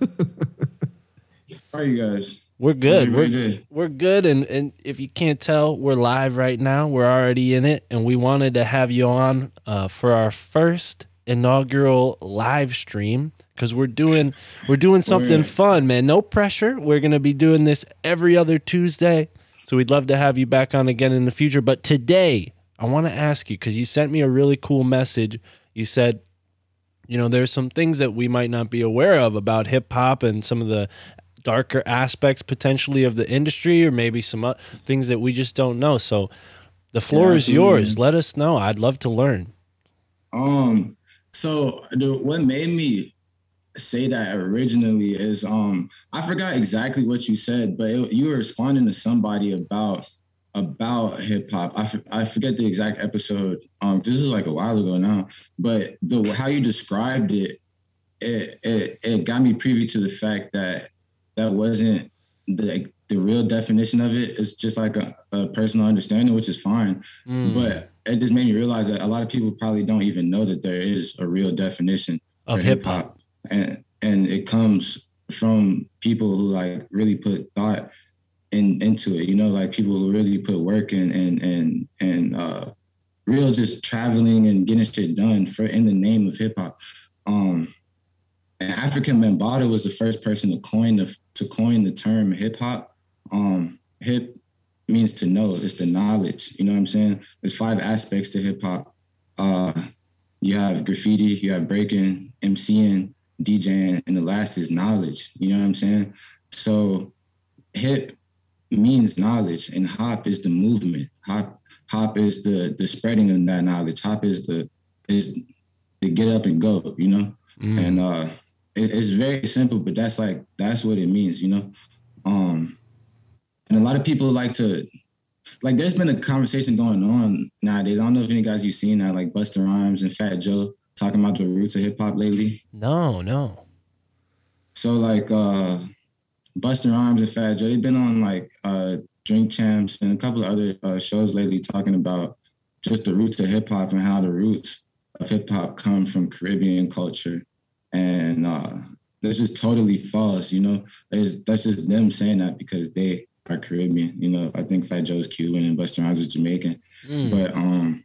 How are you guys? We're good. We're day? we're good, and and if you can't tell, we're live right now. We're already in it, and we wanted to have you on uh, for our first inaugural live stream because we're doing we're doing something Word. fun, man. No pressure. We're gonna be doing this every other Tuesday, so we'd love to have you back on again in the future. But today, I want to ask you because you sent me a really cool message. You said you know there's some things that we might not be aware of about hip hop and some of the darker aspects potentially of the industry or maybe some uh, things that we just don't know so the floor Yeah, is yours absolutely. let us know i'd love to learn Um, so the, what made me say that originally is um I forgot exactly what you said, but it, you were responding to somebody about about hip hop. I, f- I forget the exact episode. Um, this is like a while ago now, but the how you described it, it it, it got me privy to the fact that that wasn't the like, the real definition of it. It's just like a, a personal understanding, which is fine. Mm, but it just made me realize that a lot of people probably don't even know that there is a real definition of hip hop and and it comes from people who like really put thought in into it you know like people who really put work in and and and uh real just traveling and getting shit done for in the name of hip hop um and Afrika Bambaataa was the first person to coin the to coin the term hip hop. Um hip means to know it's the knowledge you know what i'm saying? There's five aspects to hip hop. Uh you have graffiti you have breaking mcing djing and the last is knowledge you know what i'm saying? So hip means knowledge and hop is the movement. Hop hop is the the spreading of that knowledge. Hop is the is the get up and go you know? Mm, and uh it, it's very simple but that's like that's what it means you know? Um and a lot of people like to like there's been a conversation going on nowadays. I don't know if any guys you've seen that like Busta Rhymes and fat joe talking about the roots of hip-hop lately. No no. So like uh Busta Rhymes and Fat Joe, they've been on like uh Drink Champs and a couple of other uh, shows lately talking about just the roots of hip hop and how the roots of hip hop come from Caribbean culture. And uh that's just totally false, you know. It's, that's just them saying that because they are Caribbean. You know, I think Fat Joe's Cuban and Busta Rhymes is Jamaican. Mm. But um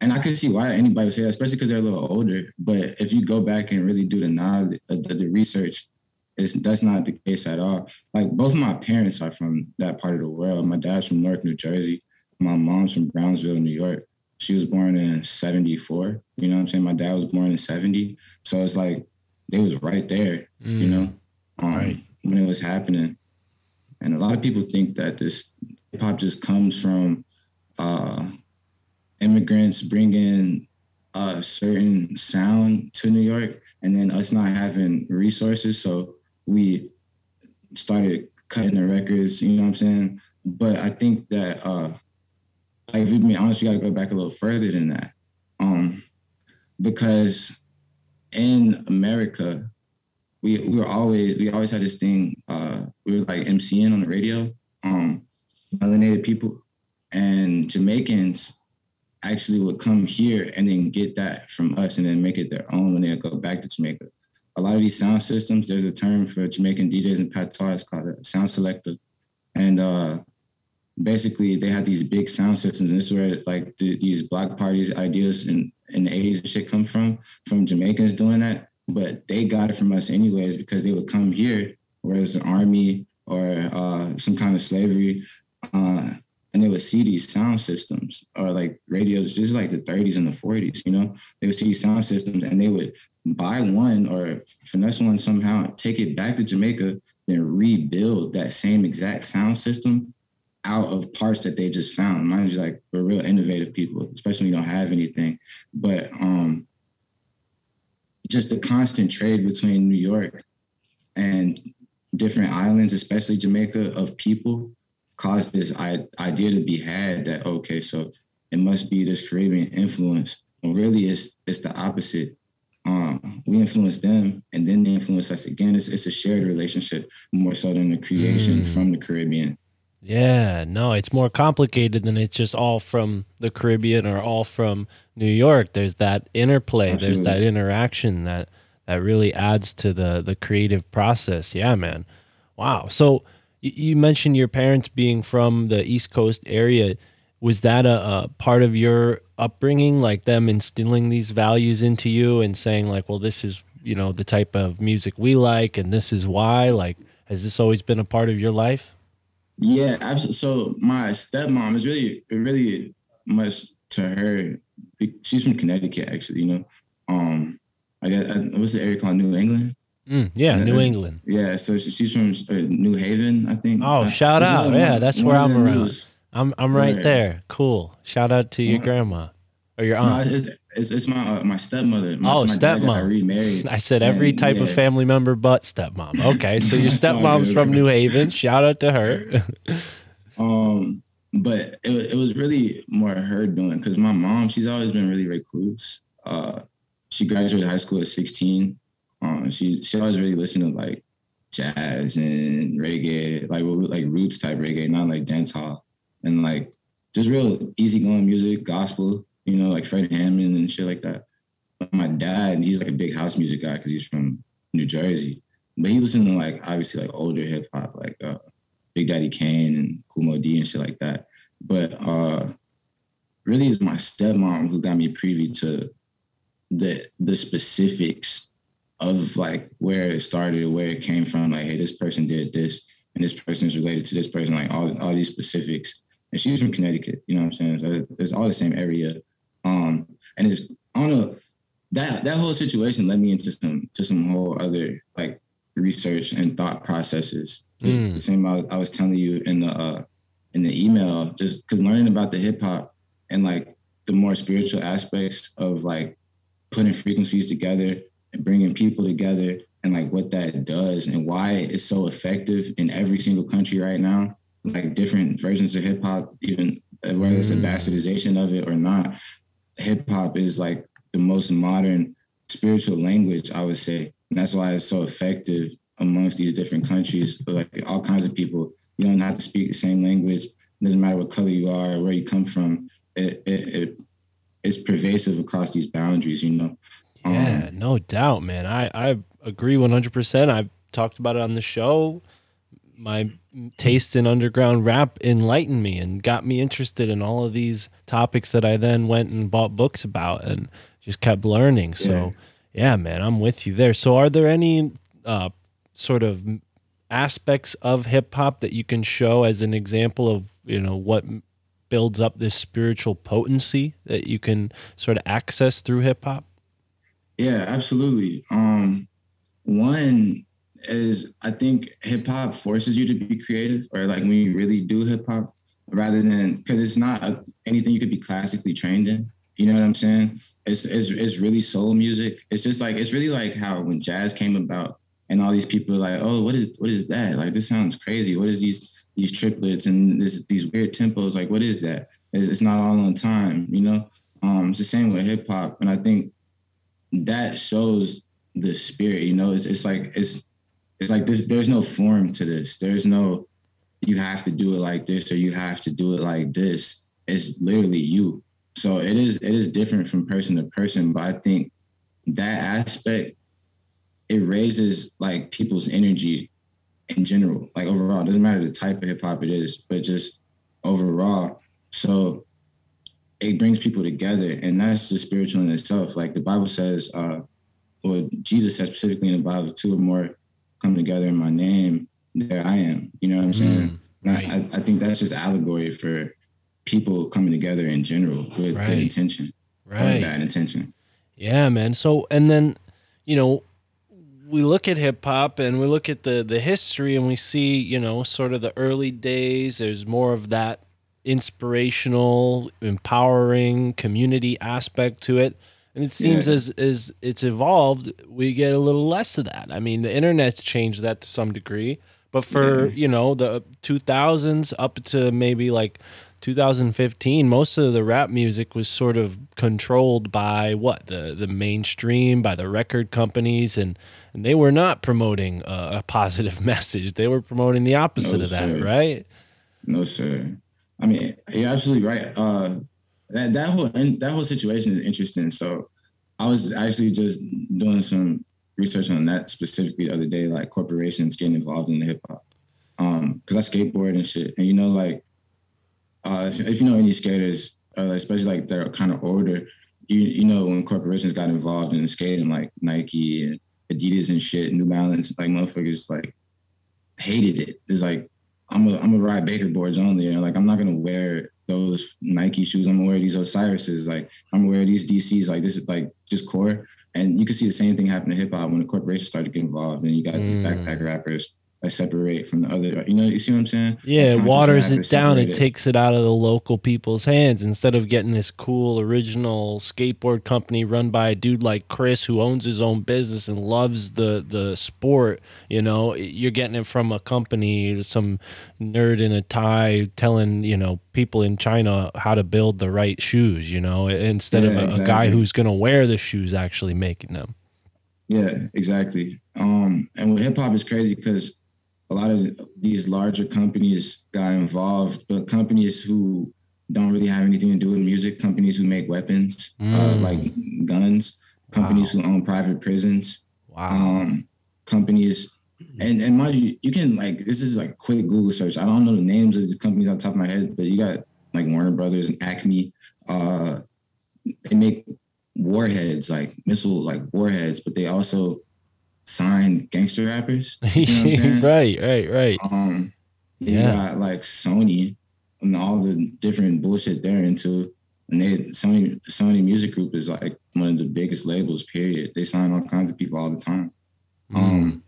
and I can see why anybody would say that, especially because they're a little older. But if you go back and really do the knowledge, uh, the, the research, it's, that's not the case at all. Like both of my parents are from that part of the world. My dad's from Newark, New Jersey. My mom's from Brownsville, New York. She was born in 74. You know what I'm saying? My dad was born in 70. So it's like they was right there, you Mm. know, um, Right. when it was happening. And a lot of people think that this hip hop just comes from uh, immigrants bringing a certain sound to New York, and then us not having resources, so we started cutting the records. You know what I'm saying? But I think that, uh, like, if we be honest, we got to go back a little further than that, um, because in America, we we were always we always had this thing. Uh, we were like MCN on the radio, um, melanated people, and Jamaicans actually would come here and then get that from us and then make it their own when they go back to Jamaica. A lot of these sound systems, there's a term for Jamaican DJs and patois, it's called a sound selector. And uh, basically they had these big sound systems. And this is where like the, these block parties ideas in, in the 80s and shit come from, from Jamaicans doing that. But they got it from us anyways because they would come here, whereas the army or uh, some kind of slavery, uh, and they would see these sound systems or like radios, just like the 30s and the 40s, you know, they would see these sound systems and they would buy one or finesse one somehow, take it back to Jamaica, then rebuild that same exact sound system out of parts that they just found. Mind you, like we're real innovative people, especially when you don't have anything. But um just the constant trade between New York and different islands, especially Jamaica, of people caused this I- idea to be had that okay, so it must be this Caribbean influence. When really, it's it's the opposite. Um, we influence them, and then they influence us again. It's it's a shared relationship more so than the creation Mm. from the Caribbean. Yeah, no, it's more complicated than it's just all from the Caribbean or all from New York. There's that interplay, there's that interaction that that really adds to the the creative process. Yeah, man. Wow. So you mentioned your parents being from the East Coast area. Was that a, a part of your upbringing, like them instilling these values into you and saying, like, well, this is you know the type of music we like, and this is why? Like, has this always been a part of your life? Yeah, absolutely. So my stepmom is really, really much to her. She's from Connecticut, actually. You know, um, I got I, what's the area called New England? Mm, yeah, New England. Yeah, so she's from uh, New Haven, I think. Oh, Uh, shout out! Yeah, that's where I'm around. I'm I'm right Right. there. Cool. Shout out to your grandma or your No, aunt. it's, it's, it's my uh, my stepmother. My, Oh, my stepmom. remarried. I said every and, type of family member but stepmom. Okay, so your stepmom's from. New Haven. Shout out to her. Um, but it, it was really more her doing because my mom, she's always been really recluse. Uh, she graduated high school at 16. Um, she she always really listened to like jazz and reggae, like like roots type reggae, not like dance hall, and like just real easygoing music, gospel, you know, like Fred Hammond and shit like that. My dad, he's like a big house music guy because he's from New Jersey, but he listened to like obviously like older hip hop, like uh, Big Daddy Kane and Kool Moe Dee and shit like that. But uh really it's my stepmom who got me privy to the the specifics of like where it started, where it came from. Like, hey, this person did this, and this person is related to this person. Like all all these specifics. And she's from Connecticut. You know what I'm saying? So it's all the same area. Um, and it's I don't that that whole situation led me into some to some whole other like research and thought processes. Just Mm. the same I, I was telling you in the uh, in the email, just because learning about the hip hop and like the more spiritual aspects of like putting frequencies together and bringing people together and like what that does and why it's so effective in every single country right now. Like different versions of hip hop, even whether it's a Mm. bastardization of it or not, hip hop is like the most modern spiritual language, I would say, And that's why it's so effective amongst these different countries. Like all kinds of people, you don't have to speak the same language. It doesn't matter what color you are or where you come from. It it, it it's pervasive across these boundaries. You know. Um, Yeah, no doubt, man. I I agree one hundred percent. I've talked about it on the show. My taste in underground rap enlightened me and got me interested in all of these topics that I then went and bought books about and just kept learning. So, yeah, man, I'm with you there. So, are there any uh, sort of aspects of hip hop that you can show as an example of you know what builds up this spiritual potency that you can sort of access through hip hop? Yeah, absolutely. Um, one is I think hip hop forces you to be creative, or like when you really do hip hop, rather than because it's not a, anything you could be classically trained in. You know what I'm saying? It's, it's it's really soul music. It's just like it's really like how when jazz came about, and all these people are like, oh, what is what is that? Like this sounds crazy. What is these these triplets and this these weird tempos? Like what is that? It's, it's not all on time. You know. Um, it's the same with hip hop, and I think that shows the spirit. You know, it's it's like it's it's like there's there's no form to this. There's no you have to do it like this or you have to do it like this. It's literally you. So it is it is different from person to person, but I think that aspect it raises like people's energy in general, like overall. It doesn't matter the type of hip hop it is, but just overall. So it brings people together, and that's the spiritual in itself. Like the Bible says, uh, or Jesus says specifically in the Bible, two or more come together in my name, there I am. You know what I'm mm, saying? And I, I think that's just allegory for people coming together in general with Right. good intention, Right. bad intention. Yeah, man. So and then, you know, we look at hip hop and we look at the the history and we see, you know, sort of the early days. There's more of that inspirational, empowering community aspect to it. And it seems Yeah. as as it's evolved, we get a little less of that. I mean, the internet's changed that to some degree, but for, you know, the 2000s up to maybe like 2015 most of the rap music was sort of controlled by what the the mainstream by the record companies and and they were not promoting a, a positive message they were promoting the opposite No, of that sir. right No, sir. I mean, you're absolutely right. Uh, that that whole that whole situation is interesting. So, I was actually just doing some research on that specifically the other day, like corporations getting involved in the hip hop. Um, because I skateboard and shit, and you know, like, uh, if, if you know any skaters, uh, especially like they're kind of older, you you know when corporations got involved in skating, like Nike and Adidas and shit, New Balance, like motherfuckers like hated it. It's like I'm a I'm a ride Baker boards only. And like I'm not gonna wear those Nike shoes. I'm gonna wear these Osiris's. Like I'm gonna wear these DCs. Like this is like just core. And you can see the same thing happen to hip hop when the corporations started to get involved. And you got these Mm. backpack rappers that separate from the other. You know, you see what I'm saying? yeah it waters it down it takes it out of the local people's hands instead of getting this cool original skateboard company run by a dude like chris who owns his own business and loves the the sport you know you're getting it from a company some nerd in a tie telling you know people in china how to build the right shoes you know instead of Yeah, a, a guy who's going to wear the shoes actually making them Yeah, exactly. Um, and with hip hop is crazy because a lot of these larger companies got involved, but companies who don't really have anything to do with music, companies who make weapons, uh, Mm. like guns, companies who own private prisons, wow um, companies. And and mind you, you can like this is like a quick Google search. I don't know the names of the companies on top of my head, but you got like Warner Brothers and Acme. Uh, they make warheads, like missile like warheads, but they also sign gangster rappers. You know what I'm saying? right right right Um, Yeah. you got like Sony and all the different bullshit they're into. And they Sony Sony Music Group is like one of the biggest labels. Period. They sign all kinds of people all the time. Mm. Um,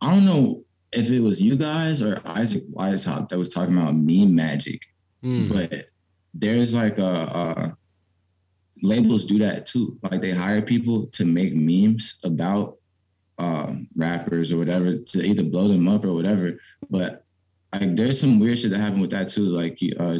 I don't know if it was you guys or Isaac Weishaupt that was talking about meme magic, Mm. but there's like a, a labels do that too. Like they hire people to make memes about uh, rappers or whatever to either blow them up or whatever. But like there's some weird shit that happened with that too. Like uh,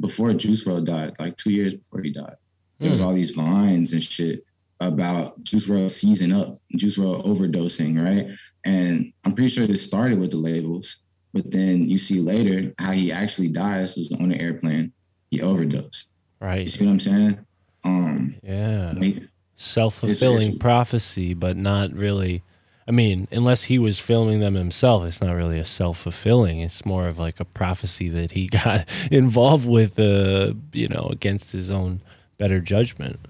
before Juice WRLD died, like two years before he died, there was Hmm. all these vines and shit about Juice WRLD seizing up, Juice WRLD overdosing, right? And I'm pretty sure this started with the labels, but then you see later how he actually dies was on an airplane. He overdosed. Right. You see what I'm saying? Um, Yeah. Self fulfilling prophecy, but not really. I mean, unless he was filming them himself, it's not really a self fulfilling. It's more of like a prophecy that he got involved with, uh, you know, against his own better judgment.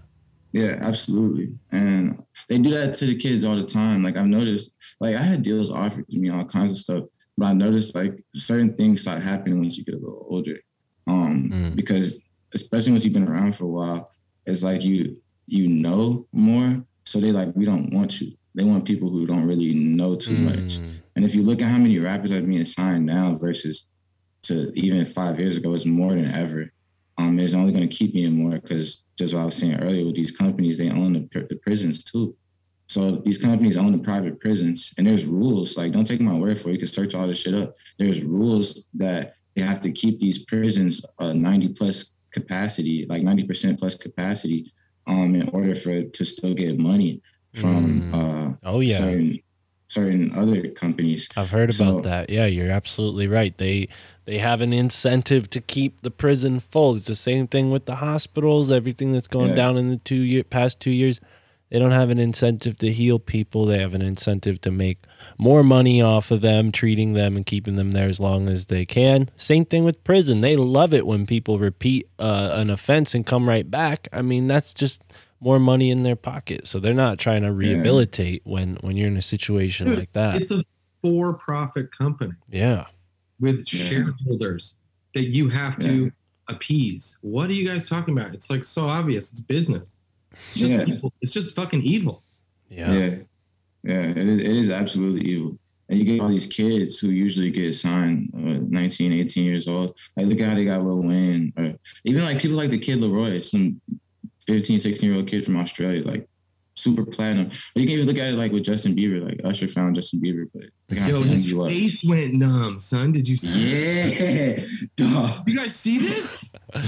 Yeah, absolutely. And they do that to the kids all the time. Like I've noticed, like I had deals offered to me, all kinds of stuff, but I noticed like certain things start happening once you get a little older. Um, Mm. because especially once you've been around for a while, it's like you you know more. So they like, we don't want you. They want people who don't really know too much. Mm. And if you look at how many rappers are being signed now versus to even five years ago, it's more than ever. Um, it's only going to keep being more because just what I was saying earlier with these companies, they own the, pr- the prisons too. So these companies own the private prisons, and there's rules. Like, don't take my word for it. You can search all this shit up. There's rules that they have to keep these prisons uh, 90 plus capacity, like 90 percent plus capacity, um, in order for it to still get money from uh, Oh, yeah. certain certain other companies. I've heard about that. Yeah, you're absolutely right. They they have an incentive to keep the prison full. It's the same thing with the hospitals. Everything that's going Yeah. down in the two year past two years, they don't have an incentive to heal people. They have an incentive to make more money off of them, treating them and keeping them there as long as they can. Same thing with prison. They love it when people repeat uh, an offense and come right back. I mean, that's just more money in their pocket. So they're not trying to rehabilitate when when you're in a situation Dude, like that. It's a for-profit company yeah. with shareholders that you have to appease. What are you guys talking about? It's like so obvious. It's business. It's just Yeah. evil. It's just fucking evil. Yeah. Yeah, yeah, it is, it is absolutely evil. And you get all these kids who usually get signed uh, 19, 18 years old. Like, look at how they got Lil Wayne. Or even like people like the Kid LAROI, some 15, 16 year old kid from Australia, like super platinum. Or you can even look at it like with Justin Bieber. Like Usher found Justin Bieber, but look how Yo, his he was. face went numb, son. Did you see? Yeah, dog. You guys see this,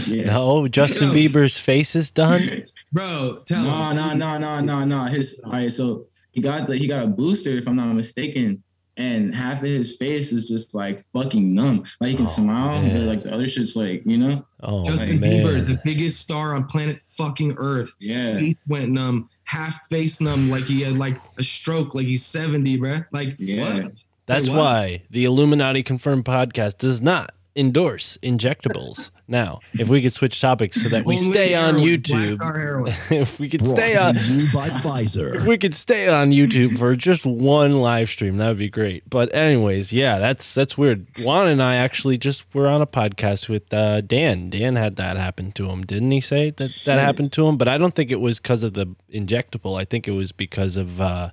Yeah. No, Justin Yo. Bieber's face is done. bro? Tell No, him. no, no, no, no, no. His all right. So he got the he got a booster, if I'm not mistaken, and half of his face is just like fucking numb. Like he can Oh, smile, but like the other shit's like you know. Oh Justin man. Bieber, the biggest star on planet fucking Earth. Yeah. Face went numb, half face numb, like he had like a stroke, like he's 70, bro. Like, Yeah. what? That's Say why the Illuminati Confirmed podcast does not endorse injectables. Now, if we could switch topics so that we Only stay on heroin, YouTube, black tar heroin. if we could Brought stay on, you by if we could stay on YouTube for just one live stream, that would be great. But anyways, yeah, that's that's weird. Juan and I actually just were on a podcast with uh, Dan. Dan had that happen to him, didn't he? Say that that happened to him, but I don't think it was because of the injectable. I think it was because of uh,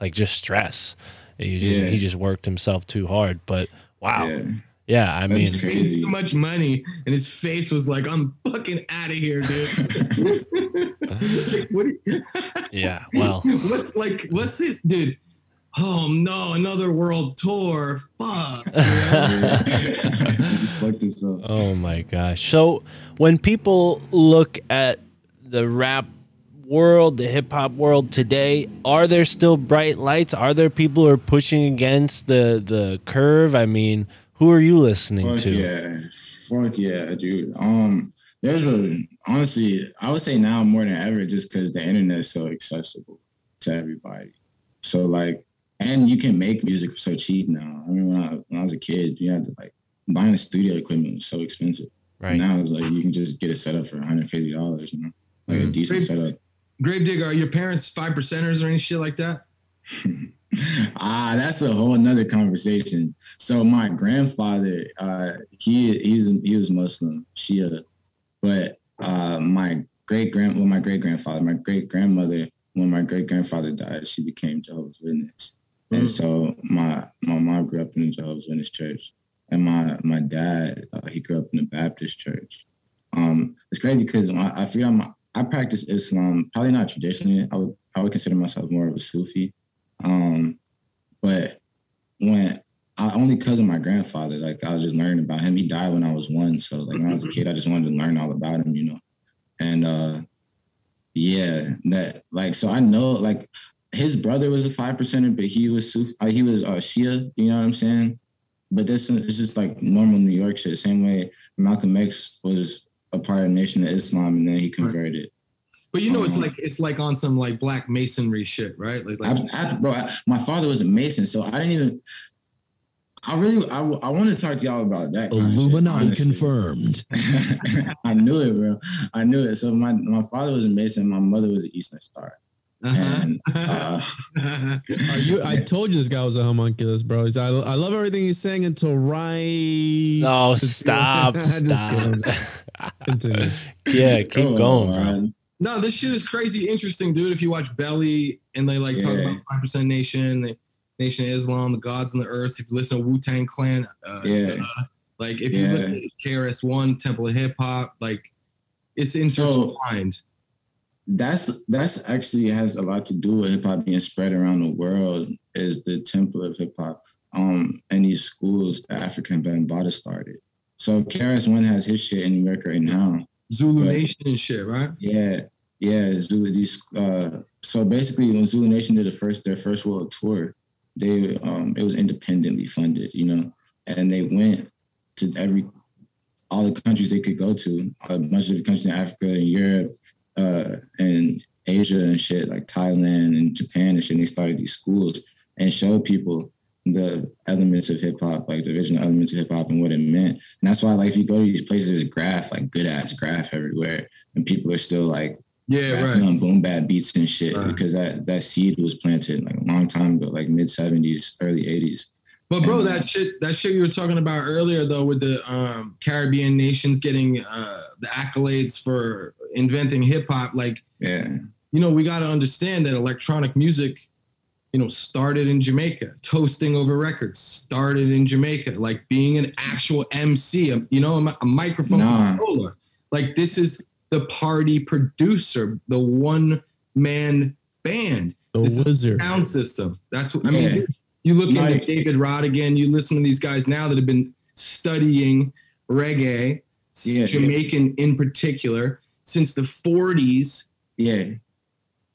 like just stress. He just, Yeah. he just worked himself too hard. But wow, yeah, Yeah, I that's mean, crazy. too much money, and his face was like, "I'm fucking out of here, dude." Like, what? you- yeah. Well, what's like? What's this, dude? Oh no, another world tour. Fuck. he just fucked himself. Oh my gosh. So when people look at the rap world, the hip hop world today, are there still bright lights? Are there people who are pushing against the the curve? I mean, who are you listening Fuck to? yeah, fuck yeah, dude. Um, there's a honestly, I would say now more than ever, just because the internet is so accessible to everybody. So like, and you can make music so cheap now. I mean, when I, when I was a kid, you had to like buying the studio equipment was so expensive. Right. Now it's like you can just get it set up for 150 dollars. You know, like a Mm. decent Great. setup. Gravedigger, are your parents five percenters or any shit like that? ah, that's a whole another conversation. So my grandfather, uh, he he's he was Muslim, Shia, but uh, my great grand, well, my great grandfather, my great grandmother, when my great grandfather died, she became Jehovah's Witness, and Mm. so my my mom grew up in the Jehovah's Witness church, and my my dad uh, he grew up in the Baptist church. Um, it's crazy because I, I feel I'm, I practice Islam, probably not traditionally. I would I would consider myself more of a Sufi. Um, but when I only because of my grandfather, like I was just learning about him. He died when I was one, so like when I was a kid, I just wanted to learn all about him, you know. And uh, Yeah, that like so I know like his brother was a five percenter, but he was Suf- uh, he was uh, Shia. You know what I'm saying? But this is just like normal New York shit. Same way Malcolm X was a part of the Nation of Islam, and then he converted. But you know, it's like it's like on some like black masonry shit, right? Like, like I, I, bro, I, my father was a Mason, so I didn't even. I really, I, I want to talk to y'all about that. kind of shit, Illuminati confirmed. I knew it, bro. I knew it. So my my father was a Mason. My mother was an Eastern Star. Uh-huh. And uh, Are you? I told you this guy was a homunculus, bro. He's, I, I love everything he's saying until right. Oh, stop, stop. Continue. Yeah, keep come going, bro. No, this shit is crazy interesting, dude. If you watch Belly and they like talk about five percent nation, the Nation of Islam, the gods on the earth. If you listen to Wu Tang Clan, uh, Yeah. uh, like if you look Yeah. at KRS One, Temple of Hip Hop, like it's intertwined. that's that's actually has a lot to do with hip hop being spread around the world. Is the temple of hip hop? Um, and these schools that Afrika Bambaataa started. So KRS One has his shit in New York right now. Zulu. Nation and shit, right? Yeah, yeah. Zulu these uh so basically when Zulu Nation did the first their first world tour, they um it was independently funded, you know, and they went to every all the countries they could go to, a bunch of the countries in Africa and Europe, uh and Asia and shit, like Thailand and Japan and shit. And they started these schools and showed people the elements of hip hop, like the original elements of hip hop and what it meant. And that's why, like, if you go to these places, there's graph, like good ass graph everywhere, and people are still like Yeah, right. on boom bap beats and shit Right. because that that seed was planted like a long time ago, like mid '70s, early '80s. But bro, And, that shit that shit you were talking about earlier though with the um, Caribbean nations getting uh, the accolades for inventing hip hop, like Yeah, you know, we got to understand that electronic music, you know, started in Jamaica. Toasting over records started in Jamaica. Like being an actual MC, a, you know, a, a microphone Nah. controller. Like this is the party producer, the one man band The This is wizard. sound system. That's what I Yeah. mean. You look I- David Rodigan, you listen to these guys now that have been studying reggae, Yeah. Jamaican in particular, since the 40s. yeah,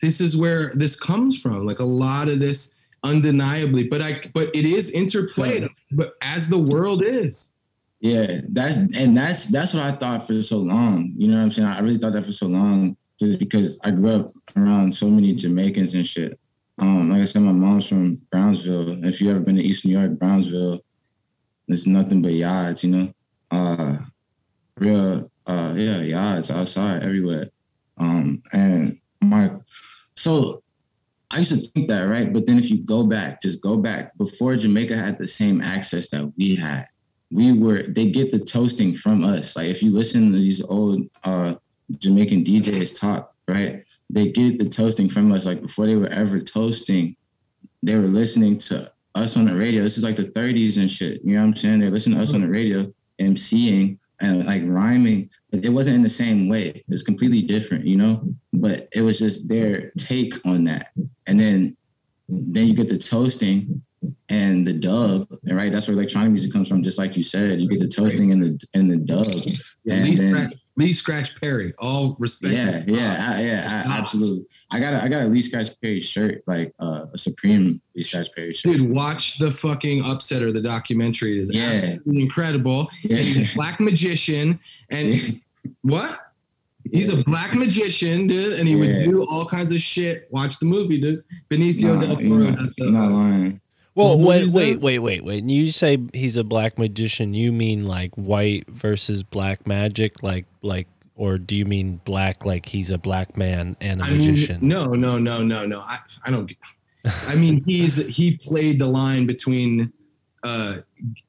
This is where this comes from. Like a lot of this undeniably, but I but it is interplayed, but as the world is. yeah. That's and that's that's what I thought for so long. You know what I'm saying? I really thought that for so long, just because I grew up around so many Jamaicans and shit. Um, like I said, my mom's from Brownsville. If you ever been to East New York, Brownsville, there's nothing but yards, you know. Uh, real, uh, yeah, yards outside everywhere. Um, and my, so I used to think that, right? But then if you go back, just go back before Jamaica had the same access that we had. We were they get the toasting from us. Like if you listen to these old uh, Jamaican DJs talk, right? They get the toasting from us. Like before they were ever toasting, they were listening to us on the radio. This is like the 30s and shit. You know what I'm saying? They're listening to us on the radio, MCing and like rhyming. But it wasn't in the same way. It's completely different, you know? But it was just their take on that. And then then you get the toasting and the dub, and right, that's where electronic music comes from. Just like you said, you get the toasting and the and the dub, Yeah, and then Lee Scratch Perry, all respect. yeah, yeah, I, yeah, I, absolutely. I got a I got a Lee Scratch Perry shirt, like uh, a Supreme Lee Scratch Perry shirt. Dude, watch the fucking Upsetter, the documentary. It is Yeah. absolutely incredible. Yeah. And he's a black magician. And what? He's a black magician, dude, and he would do all kinds of shit. Watch the movie, dude. Benicio Nah, del Toro not, not lying. Well, What wait, movie wait, wait, wait, wait. You say he's a black magician, you mean like white versus black magic, like like, or do you mean black like he's a black man and a I mean, magician? no, no, no, no, no. I, I don't. I mean, he's he played the line between uh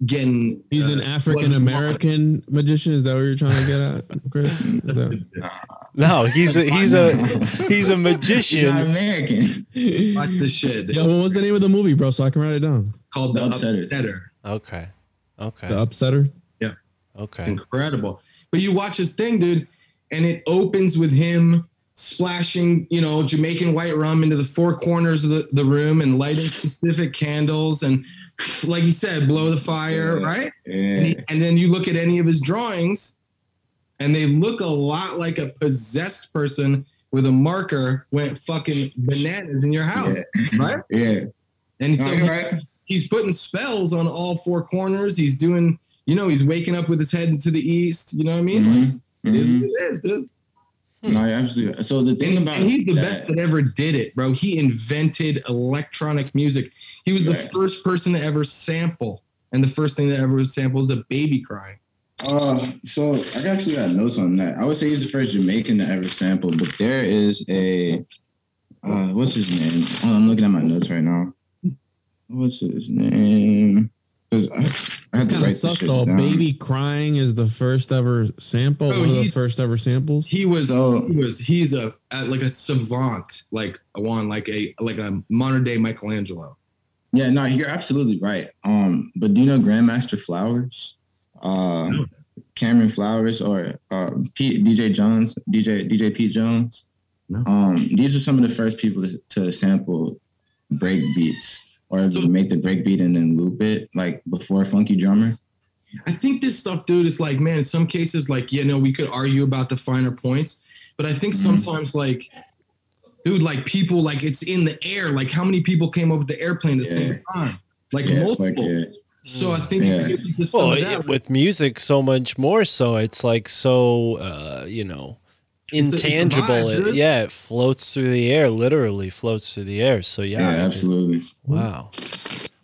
getting. He's an uh, African American magician. Is that what you're trying to get at, Chris? Is that- No, he's a he's a he's a You're not magician. American. Watch the shit Yo, what was the name of the movie, bro? So I can write it down. called the, The Upsetters. Upsetter. Okay, okay, The Upsetter. Yeah. okay. It's incredible. But you watch this thing, dude, and it opens with him splashing, you know, Jamaican white rum into the four corners of the, the room and lighting specific candles and like he said, blow the fire, Yeah. right? Yeah. And, he, and then you look at any of his drawings and they look a lot like a possessed person with a marker went fucking bananas in your house, right? Yeah. And so right. he's putting spells on all four corners. He's doing, you know, he's waking up with his head to the east. You know what I mean? Like, Mhm. it is Mhm. what it is, dude. No, yeah, absolutely. So the thing about And he's the that- best that ever did it, bro. He invented electronic music. He was the first person to ever sample, and the first thing that ever was sampled was a baby crying. Uh, so I actually got notes on that. I would say he's the first Jamaican to ever sample, but there is a uh, what's his name? Oh, I'm looking at my notes right now. What's his name? Because I, I It's to kind of write this sus though. down. Baby crying is the first ever sample. Oh, one of the first ever samples. He was So- he was he's a, a like a savant, like a one like a like a modern day Michelangelo. Yeah, no, you're absolutely right. Um, but do you know Grandmaster Flowers? Uh, Cameron Flowers or uh, Pete, DJ Jones, DJ DJ Pete Jones. No. Um, these are some of the first people to, to sample break beats or So- to make the break beat and then loop it like before Funky Drummer. I think this stuff, dude, is like, man, in some cases, like, you know, we could argue about the finer points, but I think Mhm. sometimes, like, dude, like people, like it's in the air. Like, how many people came up with the airplane at the same time? Like Yeah, multiple. fuck yeah. So I think Yeah. it could be just some Well, it- that. with music, so much more so. It's like so, uh, you know, It's a- it's a intangible. vibe, It- yeah, it floats through the air. Literally floats through the air. So yeah, Yeah, I mean, absolutely. Wow.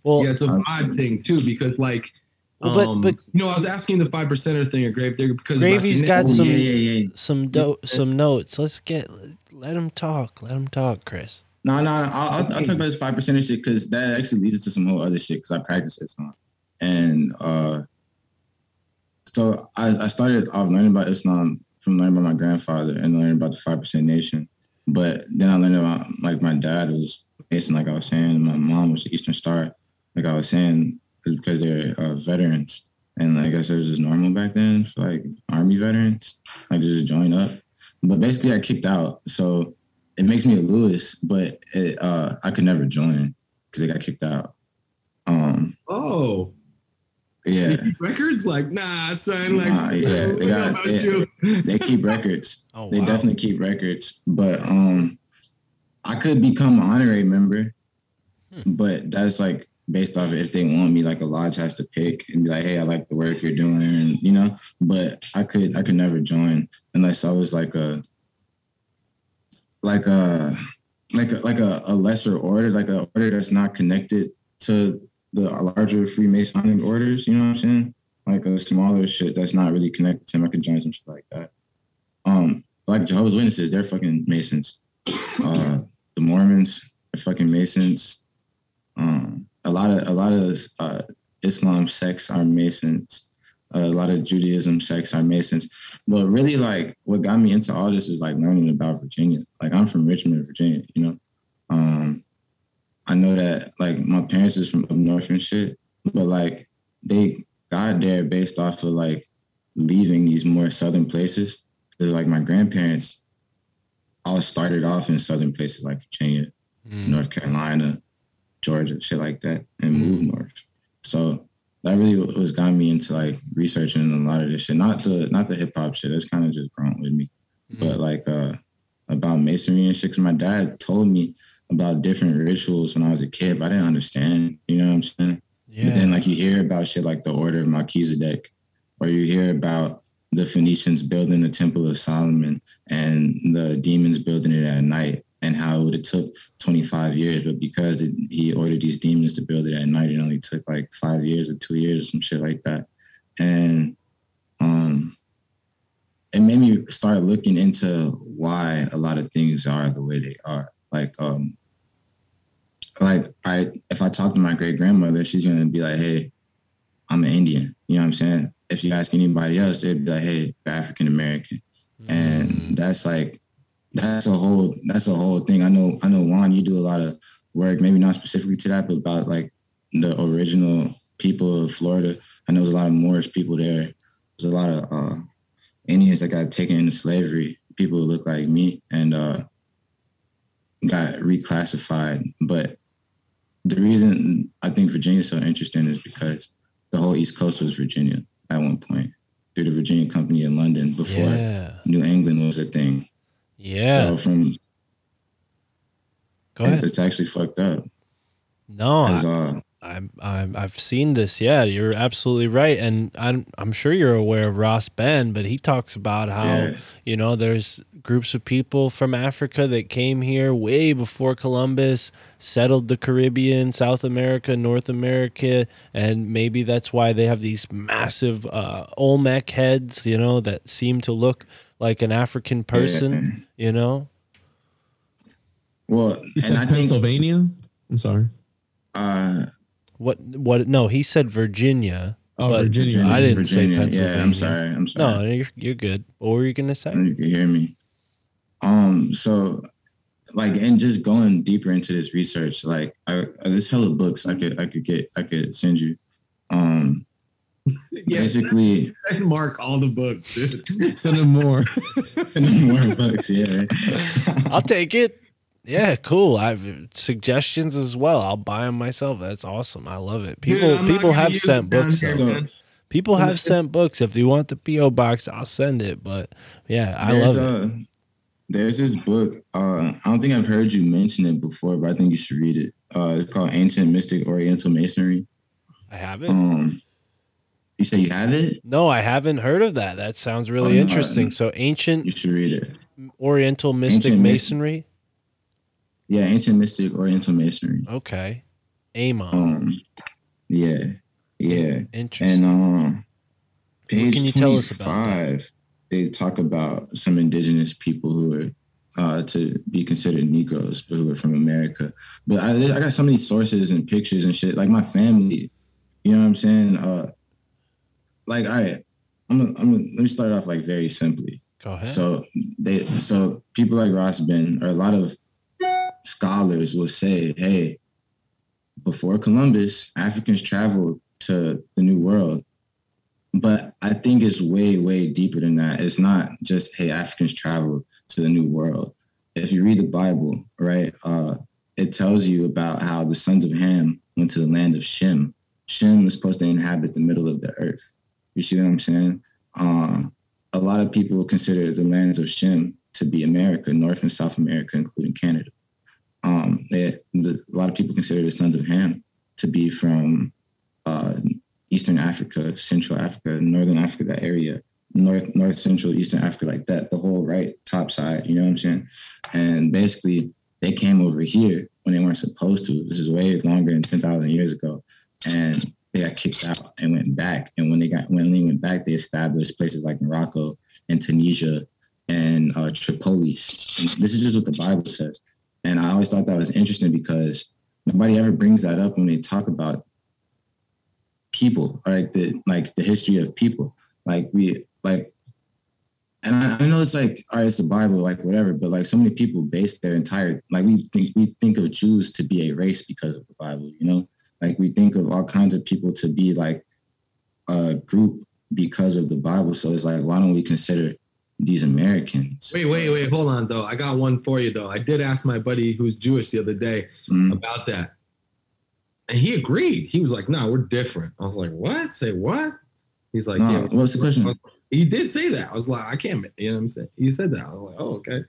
Well, yeah, it's a vibe thing too, because like, Well, but- um, but- you know, I was asking the five percenter thing at Grave Digger because about Gravy's genetic- got Oh, some yeah, yeah, yeah. some do- some notes. Let's get let him talk. Let him talk, Chris. No, no, no. I'll, I'll, I'll talk about this five percent shit because that actually leads to some whole other shit because I practice it some. And uh, so I, I started off learning about Islam from learning about my grandfather and learning about the five percent nation. But then I learned about like my dad was Mason, like I was saying, my mom was the Eastern Star, like I was saying, because they're uh, veterans. And like I guess it was just normal back then for like army veterans, like just join up. But basically, I kicked out. So it makes me a Lewis, but it, uh, I could never join because I got kicked out. Um, Oh, yeah, records like nah, son. Like, Nah, yeah, they got- about yeah. you. they keep records. Oh, they definitely keep records. But um, I could become an honorary member, Hmm. but that's like based off if they want me. Like a lodge has to pick and be like, "Hey, I like the work you're doing," and you know. But I could I could never join unless I was like a like a like a like a, a lesser order, like a order that's not connected to the larger Freemasonic orders. You know what I'm saying? Like a smaller shit that's not really connected to him. I could join some shit like that. Um, like Jehovah's Witnesses, they're fucking Masons. Uh, the Mormons, they're fucking Masons. Um, a lot of a lot of uh, Islam sects are Masons. a lot of Judaism sects are Masons. But really, like, what got me into all this is like learning about Virginia. Like, I'm from Richmond, Virginia. You know, um, I know that like my parents is from up north and shit, but like they got there based off of like leaving these more southern places. Because like my grandparents all started off in southern places like Virginia, mm. North Carolina, Georgia, shit like that, and mm. moved north. So that really was got me into like researching a lot of this shit. Not the not the hip hop shit. It's kind of just grown with me, mm. but like uh about masonry and shit. Cause my dad told me about different rituals when I was a kid, but I didn't understand. You know what I'm saying? But then like you hear about shit like the Order of Melchizedek, or you hear about the Phoenicians building the Temple of Solomon and the demons building it at night, and how it would have took 25 years, but because it, he ordered these demons to build it at night, it only took like five years or two years, or some shit like that. And um, it made me start looking into why a lot of things are the way they are. Like, um, like I if I talk to my great grandmother, she's gonna be like, "Hey, I'm an Indian." You know what I'm saying? If you ask anybody else, they'd be like, "Hey, African American," and that's like that's a whole that's a whole thing. I know I know Juan, you do a lot of work, maybe not specifically to that, but about like the original people of Florida. I know there's a lot of Moorish people there. There's a lot of uh, Indians that got taken into slavery. People who look like me and uh, got reclassified. But the reason I think Virginia is so interesting is because the whole East Coast was Virginia at one point through the Virginia Company in London before Yeah. New England was a thing. Yeah. So from Go it's, ahead. it's actually fucked up. No, uh, I'm, I'm I've seen this. Yeah, you're absolutely right, and I'm I'm sure you're aware of Ross Ben, but he talks about how Yeah. you know there's groups of people from Africa that came here way before Columbus settled the Caribbean, South America, North America, and maybe that's why they have these massive uh, Olmec heads, you know, that seem to look like an African person, you know. Well, You said and I think Pennsylvania. I'm sorry. uh, What what? No, he said Virginia. Oh, but Virginia. I didn't Virginia. say Pennsylvania. Yeah, I'm sorry. I'm sorry. No, you're, you're good. What were you gonna say? You can hear me. Um, so like and just going deeper into this research, like I there's hella books I could I could get I could send you. Um Yeah, basically and mark all the books, dude. Send them more. more books, yeah. I'll take it. Yeah, cool. I've suggestions as well. I'll buy them myself. That's awesome. I love it. People I'm people have sent books. here, People have sent books. If you want the PO box, I'll send it. But yeah, I there's love it. there's this book. Uh, I don't think I've heard you mention it before, but I think you should read it. Uh, it's called Ancient Mystic Oriental Masonry. I have it. Um, you say you have it? No, I haven't heard of that. That sounds really no, interesting. uh, So ancient You should read it. Oriental mystic Ancient Mas- masonry. Yeah, Ancient Mystic Oriental Masonry. Okay. Amon. Um, yeah, yeah. Interesting. And um, page can you tell us about that? 25, they talk about some indigenous people who are uh, to be considered Negroes, but who are from America. But I, I got so many sources and pictures and shit. Like my family, you know what I'm saying? Uh, like, all right, I'm gonna, I'm gonna, let me start off like very simply. Go ahead. So they, so people like Ross Ben or a lot of scholars will say, hey, before Columbus, Africans traveled to the New World. But I think it's way, way deeper than that. It's not just, hey, Africans traveled to the New World. If you read the Bible, right, uh, it tells you about how the sons of Ham went to the land of Shem. Shem was supposed to inhabit the middle of the earth. You see what I'm saying? Uh, a lot of people consider the lands of Shem to be America, North and South America, including Canada. Um, the, a lot of people consider the sons of Ham to be from uh, Eastern Africa, Central Africa, Northern Africa, that area, North, North Central, Eastern Africa, like that, the whole right top side. You know what I'm saying? And basically, they came over here when they weren't supposed to. This is way longer than ten thousand years ago, and they got kicked out and went back. And when they got when they went back, they established places like Morocco and Tunisia and uh, Tripolis. And this is just what the Bible says. And I always thought that was interesting because nobody ever brings that up when they talk about people, like the like the history of people. Like we like and I, I know it's like, all right, it's the Bible, like whatever, but like so many people base their entire like we think we think of Jews to be a race because of the Bible, you know? Like we think of all kinds of people to be like a group because of the Bible. So it's like, why don't we consider these Americans? Wait, wait, wait. Hold on, though. I got one for you, though. I did ask my buddy who's Jewish the other day Mhm. about that, and he agreed. He was like, "No, we're different." I was like, "What? Say what?" He's like, No, "Yeah." what's the question? He did say that. I was like, "I can't." You know what I'm saying? He said that. I was like, "Oh, okay."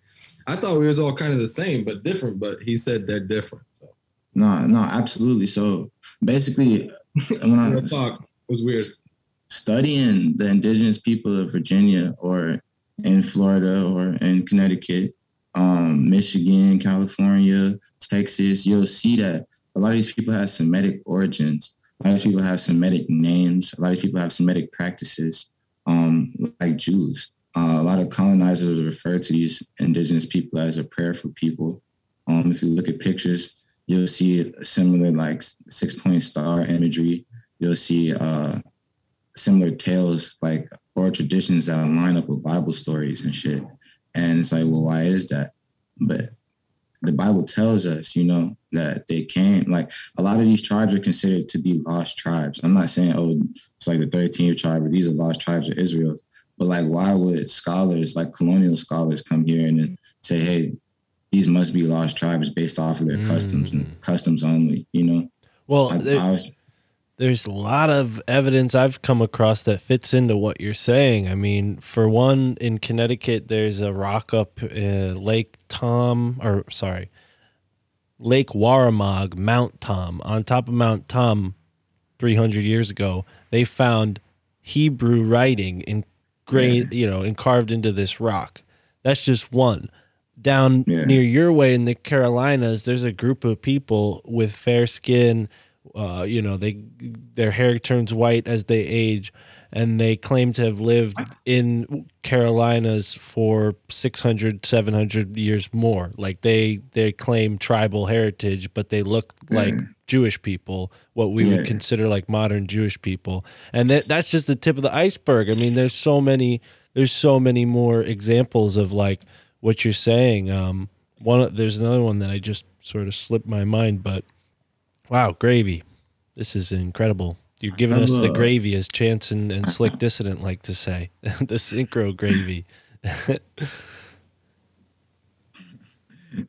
I thought we was all kind of the same but different, but he said they're different. So No, no, absolutely. So basically, when I real talk it was weird. studying the indigenous people of Virginia or in Florida or in Connecticut, um, Michigan, California, Texas, you'll see that a lot of these people have Semitic origins. A lot of people have Semitic names. A lot of people have Semitic practices, um, like Jews. Uh, a lot of colonizers refer to these indigenous people as a prayerful people. Um, if you look at pictures, you'll see similar like six point star imagery. You'll see uh, similar tales like oral traditions that line up with Bible stories and shit. And it's like, well, why is that? But the Bible tells us, you know, that they came. Like a lot of these tribes are considered to be lost tribes. I'm not saying, oh, it's like the 13th tribe, or these are lost tribes of Israel. But like, why would scholars, like colonial scholars, come here and then say, hey, these must be lost tribes based off of their customs and mm. customs only, you know? Well, I was, there's a lot of evidence I've come across that fits into what you're saying. I mean, for one, in Connecticut, there's a rock up uh, Lake Tom, or sorry, Lake Waramaug, Mount Tom. On top of Mount Tom, 300 years ago, they found Hebrew writing in great, you know, and carved into this rock. That's just one. Down near your way in the Carolinas, there's a group of people with fair skin. Uh, you know, they their hair turns white as they age, and they claim to have lived in Carolinas for 600, 700 years more. Like they they claim tribal heritage, but they look like Jewish people, what we Yeah. would consider like modern Jewish people. And that that's just the tip of the iceberg. I mean, there's so many there's so many more examples of like what you're saying. Um one there's another one that I just sort of slipped my mind, but wow, gravy. This is incredible. You're giving have us the a- gravy, as Chance and, and Slick Dissident like to say. the synchro gravy.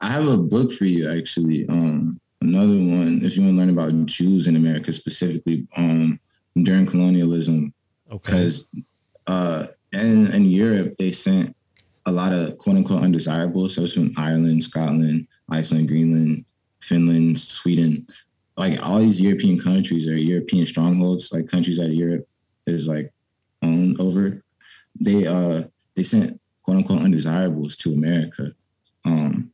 I have a book for you actually. Um, another one, if you want to learn about Jews in America specifically, um, during colonialism. Because uh, in, in Europe, they sent a lot of quote unquote undesirables. So it's from Ireland, Scotland, Iceland, Greenland, Finland, Sweden. Like all these European countries are European strongholds, like countries that Europe is like owned over. They uh they sent quote unquote undesirables to America. Um,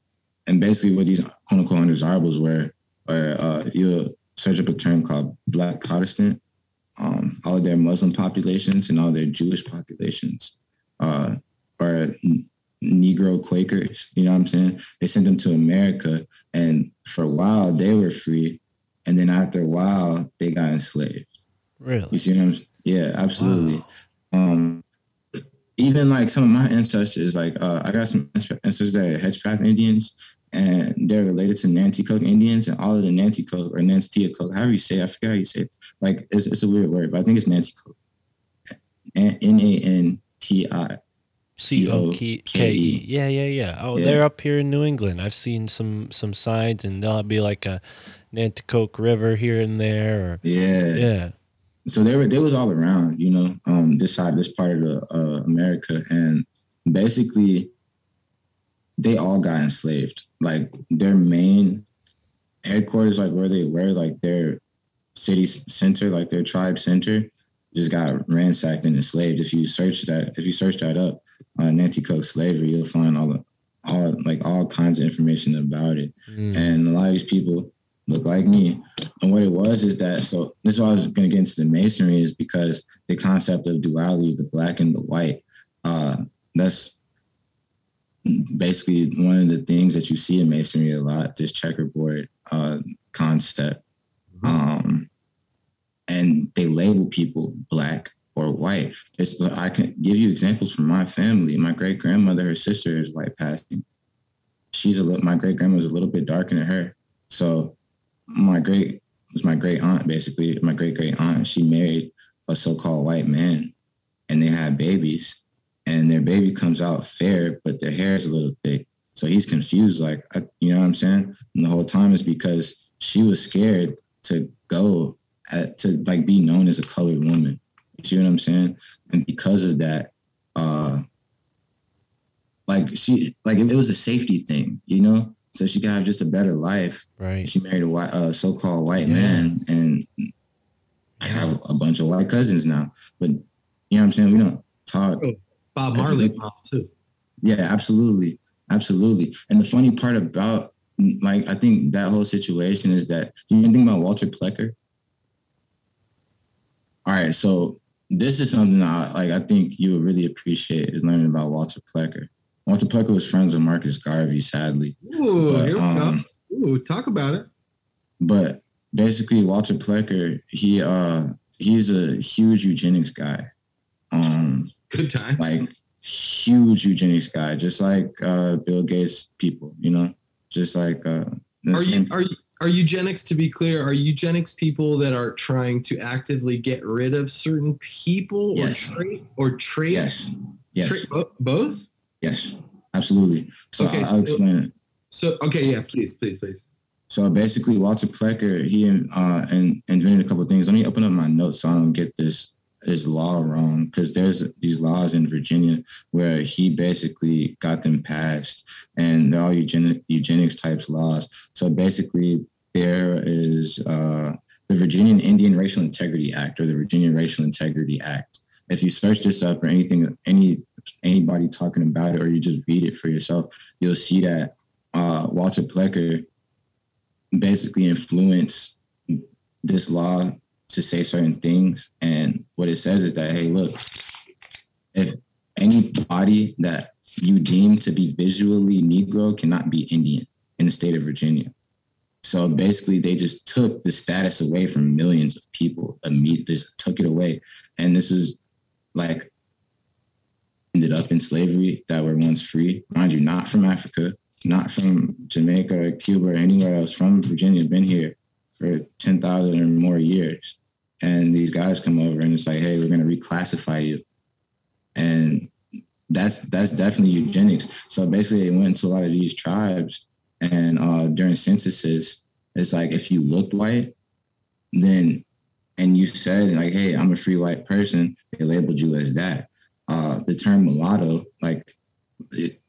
and basically what these quote unquote undesirables were, are uh, you'll search up a term called Black Protestant. Um, all of their Muslim populations and all their Jewish populations uh, are Negro Quakers. You know what I'm saying? They sent them to America, and for a while they were free, and then after a while they got enslaved. Really? You see what I'm? Yeah, absolutely. Um, even like some of my ancestors, like uh, I got some ancestors that are Hedgepath Indians, and they're related to Nanticoke Indians, and all of the Nanticoke or Nanticoke, however you say, it, I forget how you say it. Like it's, it's a weird word, but I think it's Nanticoke. N A N T I C O K E. Yeah, yeah, yeah. Oh, Yeah. they're up here in New England. I've seen some some signs, and they'll be like a Nanticoke River here and there. Or Yeah. yeah. So they were they was all around, you know, um, this side, this part of the, uh, America, and basically, they all got enslaved. Like their main headquarters, like where they were, like their city center, like their tribe center, just got ransacked and enslaved. If you search that, if you search that up, uh, Nanticoke slavery, you'll find all the all like all kinds of information about it. Mm. And a lot of these people look like me. And what it was is that so this is why I was gonna get into the masonry is because the concept of duality, the black and the white, uh, that's basically one of the things that you see in masonry a lot, this checkerboard uh, concept. Um, and they label people black or white. It's, I can give you examples from my family. My great grandmother, her sister is white passing. She's a little, my great grandma was a little bit darker than her. So my great was my great aunt, basically, my great great aunt. She married a so-called white man, and they had babies, and their baby comes out fair, but their hair is a little thick. So he's confused, like I, you know what I'm saying. And the whole time is because she was scared to go at, to like be known as a colored woman. You see what I'm saying? And because of that, uh, like she like it was a safety thing, you know. So she could have just a better life. Right. She married a white, uh, so-called white Yeah. man, and I have a bunch of white cousins now. But you know what I'm saying? We don't talk. Bob Marley much. mom, too. Yeah, absolutely, absolutely. And the funny part about like I think that whole situation is that you can think about Walter Plecker. All right, so this is something I, like I think you would really appreciate is learning about Walter Plecker. Walter Plecker was friends with Marcus Garvey, sadly. Ooh, But, here we um, go. Ooh, talk about it. but basically Walter Plecker, he uh he's a huge eugenics guy. Um good times. Like huge eugenics guy, just like uh Bill Gates people, you know, just like uh Are you are you are eugenics to be clear? Are eugenics people that are trying to actively get rid of certain people Yes. or trait or traits? Yes. Yes. Bo- both. Yes, absolutely. So Okay, I'll, I'll explain it. So okay, yeah, please, please, please. So basically, Walter Plecker he uh, and invented a couple of things. Let me open up my notes so I don't get this this law wrong because there's these laws in Virginia where he basically got them passed, and they're all eugenic, eugenics types laws. So basically, there is uh, the Virginian Indian Racial Integrity Act or the Virginia Racial Integrity Act. If you search this up or anything, any anybody talking about it, or you just read it for yourself, you'll see that uh, Walter Plecker basically influenced this law to say certain things. And what it says is that, hey, look, if any body that you deem to be visually Negro cannot be Indian in the state of Virginia. So basically, they just took the status away from millions of people. Immediately, just took it away, and this is like ended up in slavery that were once free. Mind you, not from Africa, not from Jamaica or Cuba or anywhere else, from Virginia, been here for 10,000 or more years. And these guys come over and it's like, hey, we're going to reclassify you. And that's that's definitely eugenics. So basically, they went into a lot of these tribes, and uh, during censuses, it's like if you looked white, then and you said like, "Hey, I'm a free white person," they labeled you as that. Uh, the term mulatto, like, it,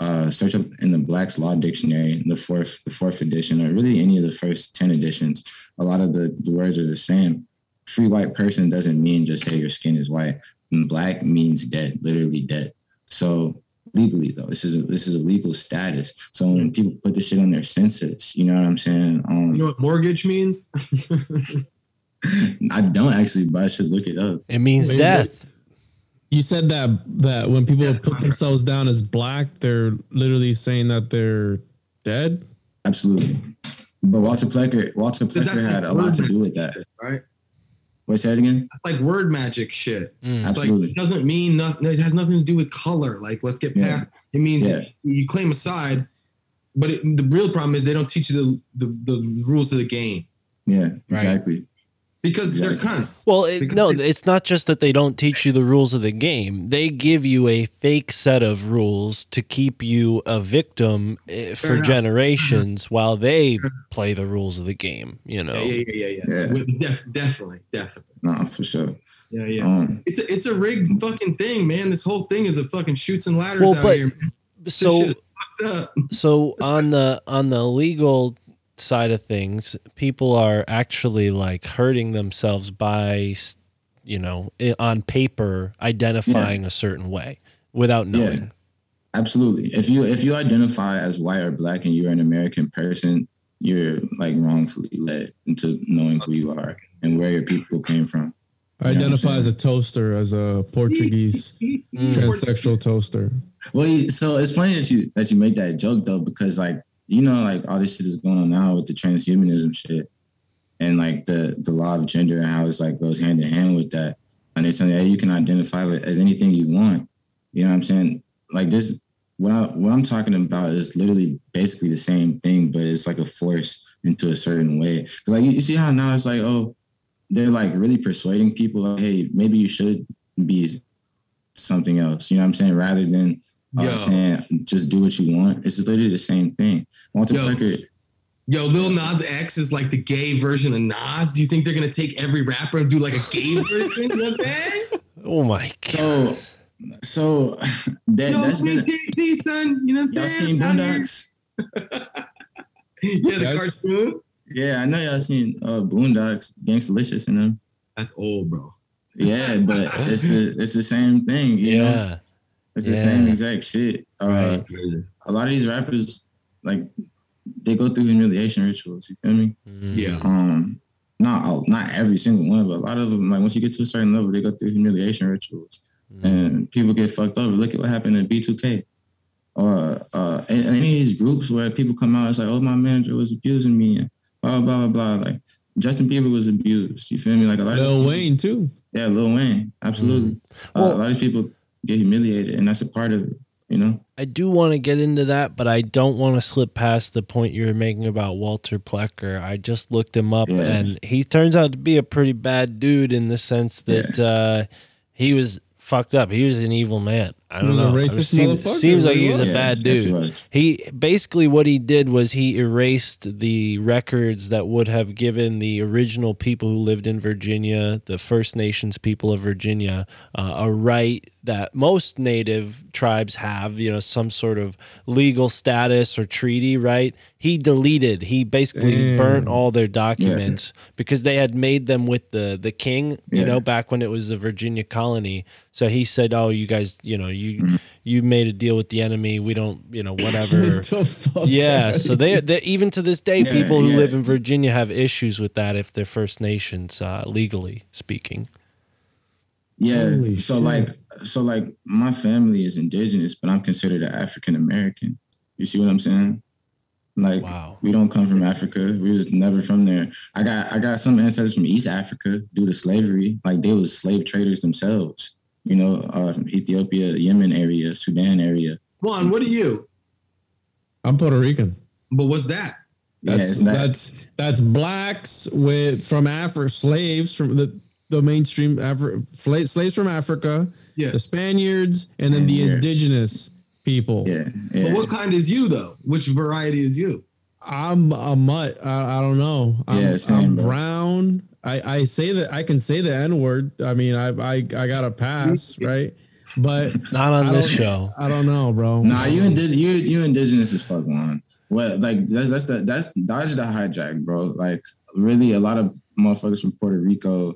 uh, search up in the Black's Law Dictionary, the fourth the fourth edition, or really any of the first ten editions. A lot of the, the words are the same. Free white person doesn't mean just hey your skin is white. And black means dead, literally dead. So legally though, this is a, this is a legal status. So when people put this shit on their census, you know what I'm saying? Um, You know what mortgage means? I don't actually, but I should look it up. It means Wait, death. You said that that when people put themselves down as black, they're literally saying that they're dead. Absolutely. But Walter Plecker, Walter Plecker had like a lot to do with that. right? Wait, say it again. That's like word magic shit. Mm. It's like Absolutely. it doesn't mean nothing. It has nothing to do with color. Like let's get Yeah. past. It means Yeah. you claim a side, but it, the real problem is they don't teach you the, the, the rules of the game Yeah, exactly. Because they're Exactly. cunts. Well, it, no, they- it's not just that they don't teach you the rules of the game. They give you a fake set of rules to keep you a victim eh, for enough. generations while they play the rules of the game. You know, Yeah, yeah, yeah, yeah, yeah. Yeah. Def- definitely, definitely. No, for sure. Yeah, yeah. Um, It's a, it's a rigged fucking thing, man. This whole thing is a fucking shoots and ladders Well, out but- here. man. So shit is fucked up. so on the on the legal side of things, people are actually like hurting themselves by, you know, on paper identifying a certain way without knowing. Yeah, absolutely. If you if you identify as white or black and you're an American person, you're like wrongfully led into knowing who you are and where your people came from. I identify as a toaster, as a Portuguese Mm. transsexual toaster. Well, so it's funny that you that you make that joke though, because like you know, like all this shit is going on now with the transhumanism shit, and like the the law of gender and how it's like goes hand in hand with that. And they're saying, hey, you can identify with as anything you want. You know what I'm saying? Like this, what I what I'm talking about is literally basically the same thing, but it's like a force into a certain way. Because like you, you see how now it's like, oh, they're like really persuading people, like, hey, maybe you should be something else. You know what I'm saying? Rather than uh, Yo. saying just do what you want. It's literally the same thing. Walter Yo. Plecker, Yo, Lil Nas X is like the gay version of Nas. Do you think they're gonna take every rapper and do like a gay version? You know what I'm saying? Oh my god! so so that Yo, that's been Jay-Z, son. You know what I'm y'all saying? seen Out. Boondocks? Yeah, the Yes. cartoon. Yeah, I know y'all seen uh Boondocks, Gangstalicious in them. That's old, bro. Yeah, but it's the it's the same thing, you know. Yeah, It's the same exact shit. Uh, Right. A lot of these rappers, like, they go through humiliation rituals. You feel me? Mm. Yeah. Um, not not every single one, but a lot of them. Like once you get to a certain level, they go through humiliation rituals, Mm. and people get fucked over. Look at what happened in B2K, or uh, in, in any of these groups where people come out, it's like, oh, my manager was abusing me, and blah blah blah blah. Like Justin Bieber was abused. You feel me? Like a lot of Lil Wayne too. Yeah, Lil Wayne, absolutely. Mm. Uh, a lot of these people get humiliated, and that's a part of it. You know. I do want to get into that, but I don't want to slip past the point you were making about Walter Plecker. I just looked him up, Yeah. and he turns out to be a pretty bad dude in the sense that uh, he was fucked up. He was an evil man. I don't was a know. racist It seems, motherfucker, seems like he he was a was. bad Yeah, yes, he dude. He basically what he did was he erased the records that would have given the original people who lived in Virginia, the First Nations people of Virginia, uh, a right that most native tribes have, you know, some sort of legal status or treaty, right? He deleted, he basically Damn. burnt all their documents because they had made them with the the king, you Yeah. know, back when it was the Virginia colony. So he said, "Oh, you guys, you know, you Mm-hmm. you made a deal with the enemy. We don't, you know, whatever." Yeah. outta So they, they even to this day, Yeah, people who yeah. live in Virginia have issues with that if they're First Nations, uh, legally speaking. Yeah. Holy so shit. like so like my family is indigenous, but I'm considered an African American. You see what I'm saying? Like Wow. we don't come from Africa. We was never from there. I got I got some ancestors from East Africa due to slavery. Like they was slave traders themselves. You know, uh, from Ethiopia, Yemen area, Sudan area. Juan, what are you? I'm Puerto Rican. But what's that? Yeah, That's isn't that- that's that's blacks with from Africa, slaves from the the mainstream Afri- slaves from Africa, Yeah. the Spaniards, and then the indigenous people. yeah, But what kind is you though? Which variety is you? I'm a mutt. I, I don't know. I'm, Yeah, same, I'm bro. brown. I, I say that I can say the N word. I mean, I I I got a pass, right? But Not on this show. I don't know, bro. Nah, you indi- you you indigenous as fuck, man. Well, like that's that's the that's dodge the hijack, bro. Like really, a lot of motherfuckers from Puerto Rico,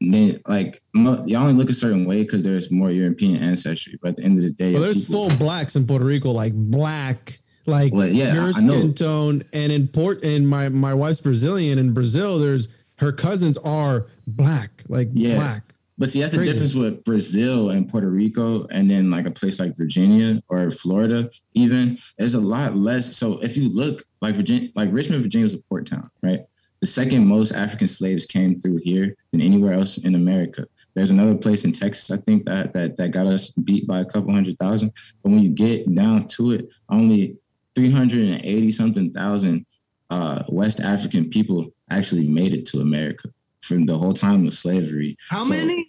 they like mo- y'all only look a certain way because there's more European ancestry. But at the end of the day, Well, there's people- full blacks in Puerto Rico, like black, like Well, yeah, your skin tone. And in Port, and my my wife's Brazilian. In Brazil, there's her cousins are black, like Yeah. black. But see, that's the difference with Brazil and Puerto Rico, and then like a place like Virginia or Florida, even there's a lot less. So if you look like Virginia, like Richmond, Virginia was a port town, right? The second most African slaves came through here than anywhere else in America. There's another place in Texas, I think that that that got us beat by a couple hundred thousand. But when you get down to it, only 380 something thousand uh, West African people actually made it to America from the whole time of slavery. How So- many?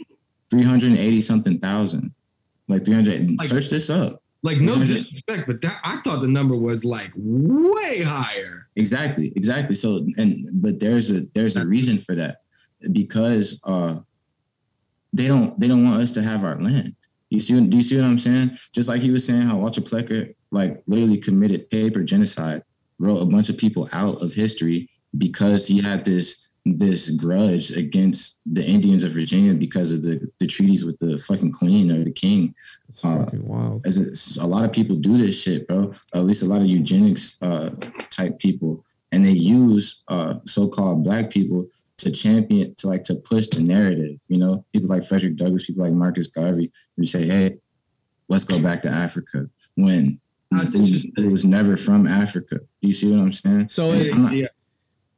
380 something thousand. Like 300. Like- search this up. Like no disrespect, but that I thought the number was like way higher. Exactly. Exactly. So and but there's a there's a reason for that. Because uh they don't they don't want us to have our land. You see do you see what I'm saying? Just like he was saying how Walter Plecker like literally committed paper genocide, wrote a bunch of people out of history because he had this this grudge against the Indians of Virginia because of the, the treaties with the fucking queen or the king. It's Uh, fucking wild. as it's- a lot of people do this shit, bro. At least a lot of eugenics uh, type people, and they use uh, so-called black people to champion, to like to push the narrative. You know, people like Frederick Douglass, people like Marcus Garvey, who say, "Hey, let's go back to Africa." When That's it was, interesting. it was never from Africa. Do you see what I'm saying? So And is, I'm not- yeah.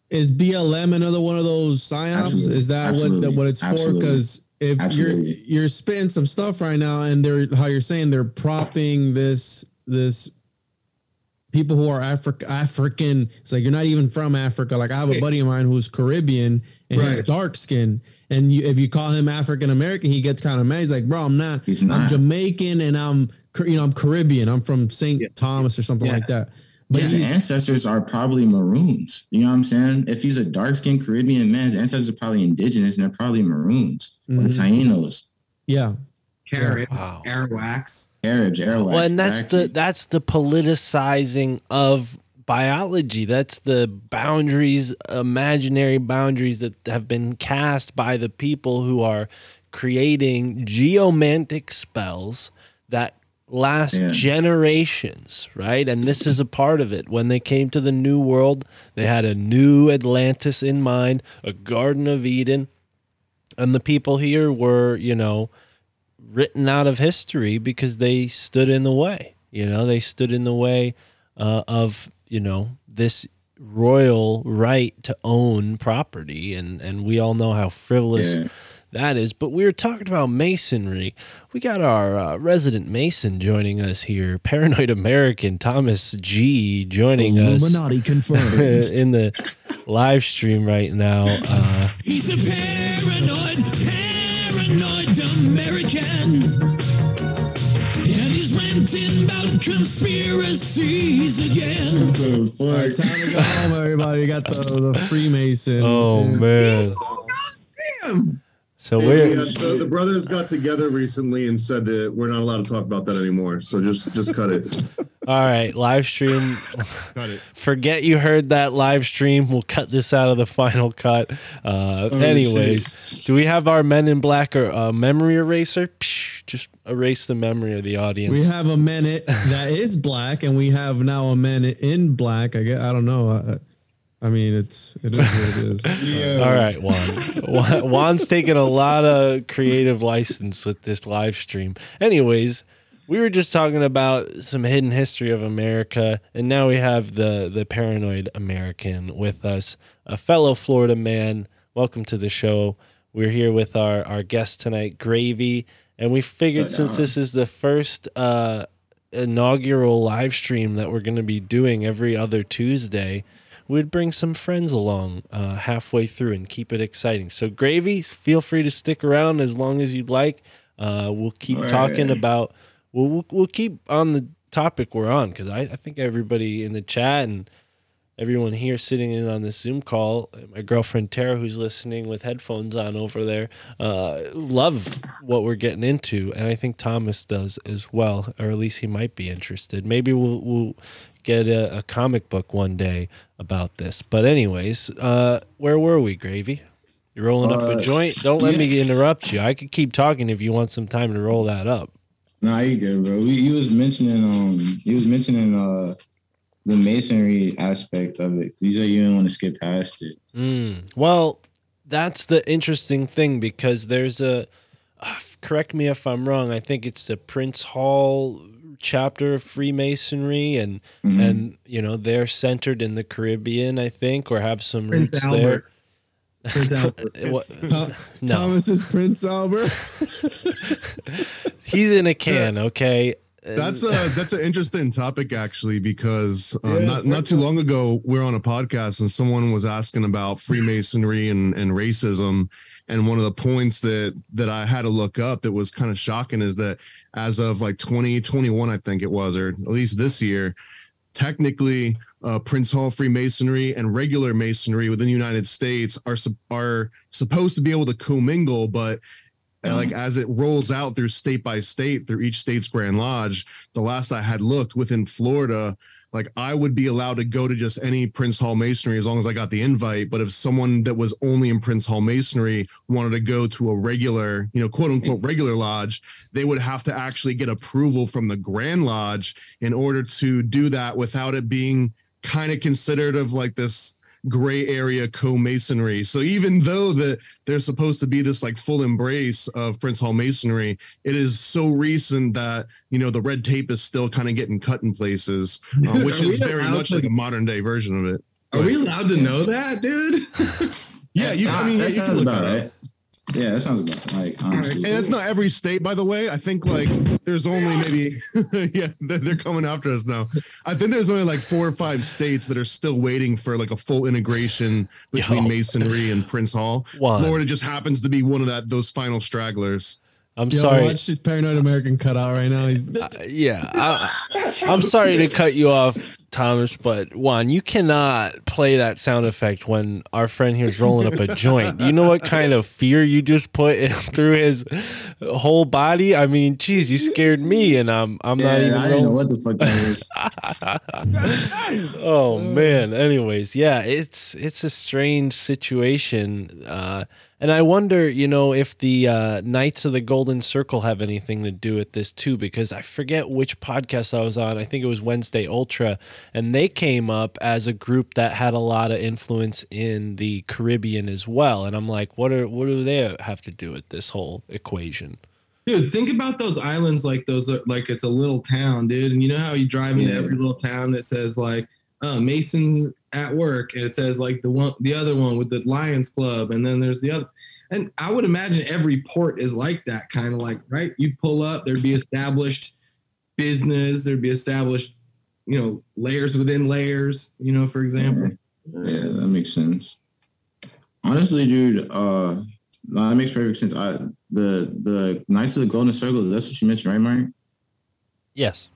is BLM another one of those psyops? Absolutely. Is that what Absolutely. what it's for? Because if Absolutely. you're you're spitting some stuff right now, and they're how you're saying they're propping this this people who are Africa African. It's like you're not even from Africa. Like I have a buddy of mine who's Caribbean and he's dark skin, and you, if you call him African American, he gets kind of mad. He's like, bro, I'm not. He's I'm not. Jamaican and I'm Car- you know I'm Caribbean. I'm from St. Yeah. Thomas or something Yeah. like that. But his he's- ancestors are probably maroons. You know what I'm saying? If he's a dark skinned Caribbean man, his ancestors are probably indigenous and they're probably maroons or Mhm. Tainos, yeah. Carrots, Wow. airwax. Arabs, Arawaks. Well, and that's exactly. the that's the politicizing of biology. That's the boundaries, imaginary boundaries that have been cast by the people who are creating geomantic spells that last Yeah. generations, right? And this is a part of it. When they came to the new world, they had a new Atlantis in mind, a Garden of Eden. And the people here were, you know, written out of history because they stood in the way. You know, they stood in the way uh, of you know this royal right to own property, and and we all know how frivolous Yeah. That is. But we were talking about masonry. We got our uh, resident mason joining us here, paranoid American Thomas G joining us Illuminati confirmed. in the live stream right now. Uh, He's a paranoid, paranoid American. And he's ranting about conspiracies again. All right, time to go home, everybody. You got the, the Freemason. Oh and- man. Damn. So Hey, we're the, the brothers got together recently and said that we're not allowed to talk about that anymore. So just just cut it. all right. Live stream. Cut it. Forget you heard that live stream. We'll cut this out of the final cut. Uh, Oh, anyways, do we have our Men in Black or uh, memory eraser? Psh, just erase the memory of the audience. We have a minute that is black, and we have now a minute in black. I guess I don't know. I, I mean, it's it is what it is. All right, Juan. Juan. Juan's taking a lot of creative license with this live stream. Anyways, we were just talking about some hidden history of America, and now we have the the paranoid American with us, a fellow Florida man. Welcome to the show. We're here with our our guest tonight, Gravy, and we figured since this is the first uh, inaugural live stream that we're going to be doing every other Tuesday we'd bring some friends along uh, halfway through and keep it exciting. So, Gravy, feel free to stick around as long as you'd like. Uh, we'll keep talking about. We'll, we'll we'll keep on the topic we're on because I, I think everybody in the chat and everyone here sitting in on this Zoom call, my girlfriend Tara, who's listening with headphones on over there, uh, love what we're getting into, and I think Thomas does as well, or at least he might be interested. Maybe we'll we'll get a, a comic book one day about this. But anyways, uh, where were we, Gravy? You're rolling up a Uh, joint. Don't let yeah. me interrupt you. I could keep talking if you want some time to roll that up. Nah, you good, bro. We, you was mentioning um, you was mentioning uh, the masonry aspect of it. You said you didn't want to skip past it. Mm. Well, that's the interesting thing because there's a. Uh, correct me if I'm wrong. I think it's the Prince Hall chapter of Freemasonry, and Mhm. and you know they're centered in the Caribbean, I think, or have some Prince roots Albert. there. Prince Albert. What- Tho- no, Thomas is Prince Albert. he's in a can. Okay, That's a that's an interesting topic actually because uh, Yeah, not not too long ago we are on a podcast and someone was asking about Freemasonry and and racism and one of the points that that I had to look up that was kind of shocking is that as of like 2021 I think it was or at least this year technically uh, Prince Hall Freemasonry and regular Masonry within the United States are are supposed to be able to commingle, but uh, like as it rolls out through state by state through each state's Grand Lodge, the last I had looked within Florida, like I would be allowed to go to just any Prince Hall Masonry as long as I got the invite. But if someone that was only in Prince Hall Masonry wanted to go to a regular, you know, quote unquote regular lodge, they would have to actually get approval from the Grand Lodge in order to do that without it being kind of considered of like this gray area co-masonry so even though that there's supposed to be this like full embrace of prince hall masonry it is so recent that you know the red tape is still kind of getting cut in places uh, which is very much to- like a modern day version of it Are we allowed to know that, dude? yeah you i mean that can sounds about it right. Yeah, that sounds about right. Honestly. and it's not every state by the way i think like there's only maybe yeah they're they're coming after us now i think there's only like four or five states that are still waiting for like a full integration between Yo. masonry and prince hall Juan. florida just happens to be one of that those final stragglers I'm Yo, sorry. watch this paranoid American cut out right now. He's Uh, yeah, I, I'm sorry to cut you off, Thomas, but Juan, you cannot play that sound effect when our friend here's rolling up a joint. You know what kind of fear you just put through his whole body? I mean, geez, you scared me, and I'm I'm not even I didn't know what the fuck that is. oh man. Anyways, yeah, it's it's a strange situation. Uh and I wonder, you know, if the uh, Knights of the Golden Circle have anything to do with this too, because I forget which podcast I was on. I think it was Wednesday Ultra, and they came up as a group that had a lot of influence in the Caribbean as well. And I'm like, what are what do they have to do with this whole equation? Dude, think about those islands like those are like it's a little town, dude. And you know how you drive into Yeah. every little town that says like uh Mason at work and it says like the one the other one with the Lions Club and then there's the other and I would imagine every port is like that, kind of like, right? You pull up, there'd be established business, there'd be established, you know, layers within layers, you know, for example. Yeah, that makes sense. Honestly, dude, uh, no, that makes perfect sense. I the the Knights of the Golden Circle. That's what you mentioned, right, Mark? Yes.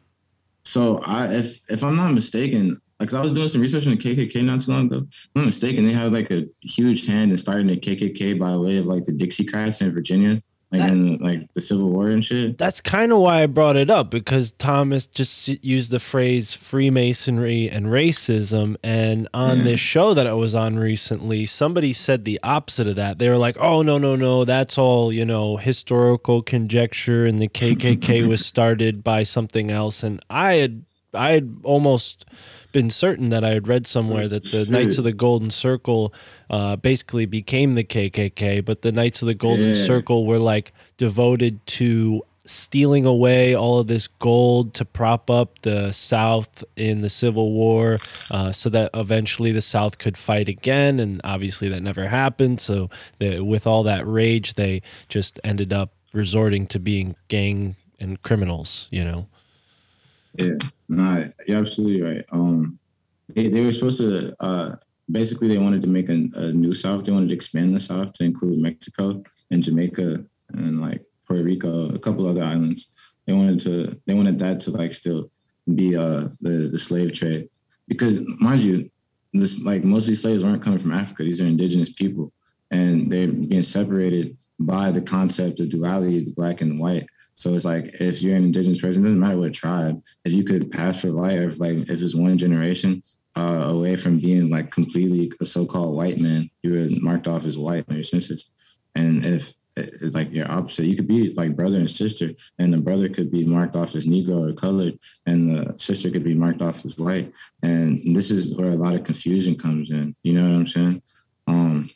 So I, if if I'm not mistaken, because I was doing some research on the KKK not too long ago. If I'm not mistaken, they had like a huge hand in starting the KKK by way of like the Dixiecrats in Virginia, like in like the Civil War and shit. That's kind of why I brought it up because Thomas just used the phrase Freemasonry and racism. And on this show that I was on recently, somebody said the opposite of that. They were like, oh, no, no, no, that's all, you know, historical conjecture. And the KKK was started by something else. And I had, I had almost been certain that I had read somewhere that the Knights of the Golden Circle uh, basically became the KKK, but the Knights of the Golden Yeah. Circle were like devoted to stealing away all of this gold to prop up the South in the Civil War uh, so that eventually the South could fight again. And obviously that never happened. So the, with all that rage, they just ended up resorting to being gang and criminals, you know? Yeah, nah, you're absolutely right. Um, they, they were supposed to uh, basically they wanted to make a, a new South. They wanted to expand the South to include Mexico and Jamaica and like Puerto Rico, a couple other islands. They wanted to they wanted that to like still be uh the the slave trade because mind you, this like most of these slaves weren't coming from Africa. These are indigenous people, and they're being separated by the concept of duality, the black and white. So it's like if you're an indigenous person, it doesn't matter what tribe, if you could pass for white, or if like if it's one generation uh, away from being like completely a so-called white man, you were marked off as white on your census. And if it's like your opposite, you could be like brother and sister, and the brother could be marked off as Negro or colored, and the sister could be marked off as white. And this is where a lot of confusion comes in. You know what I'm saying? Um,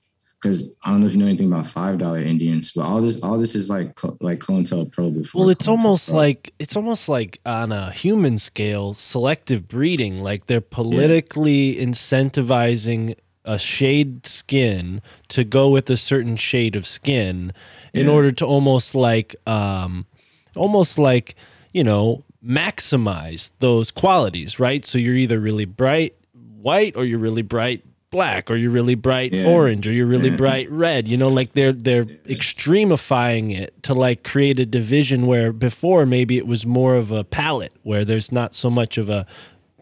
because I don't know if you know anything about five dollar Indians, but all this all this is like co- like COINTELPRO before. Well, it's almost like it's almost like on a human scale, selective breeding. Like they're politically incentivizing a shade skin to go with a certain shade of skin in Yeah. order to almost like um almost like, you know, maximize those qualities, right? So you're either really bright white or you're really bright black or you're really bright Yeah. orange or you're really Yeah. bright red you know like they're they're extremifying it to like create a division where before maybe it was more of a palette where there's not so much of a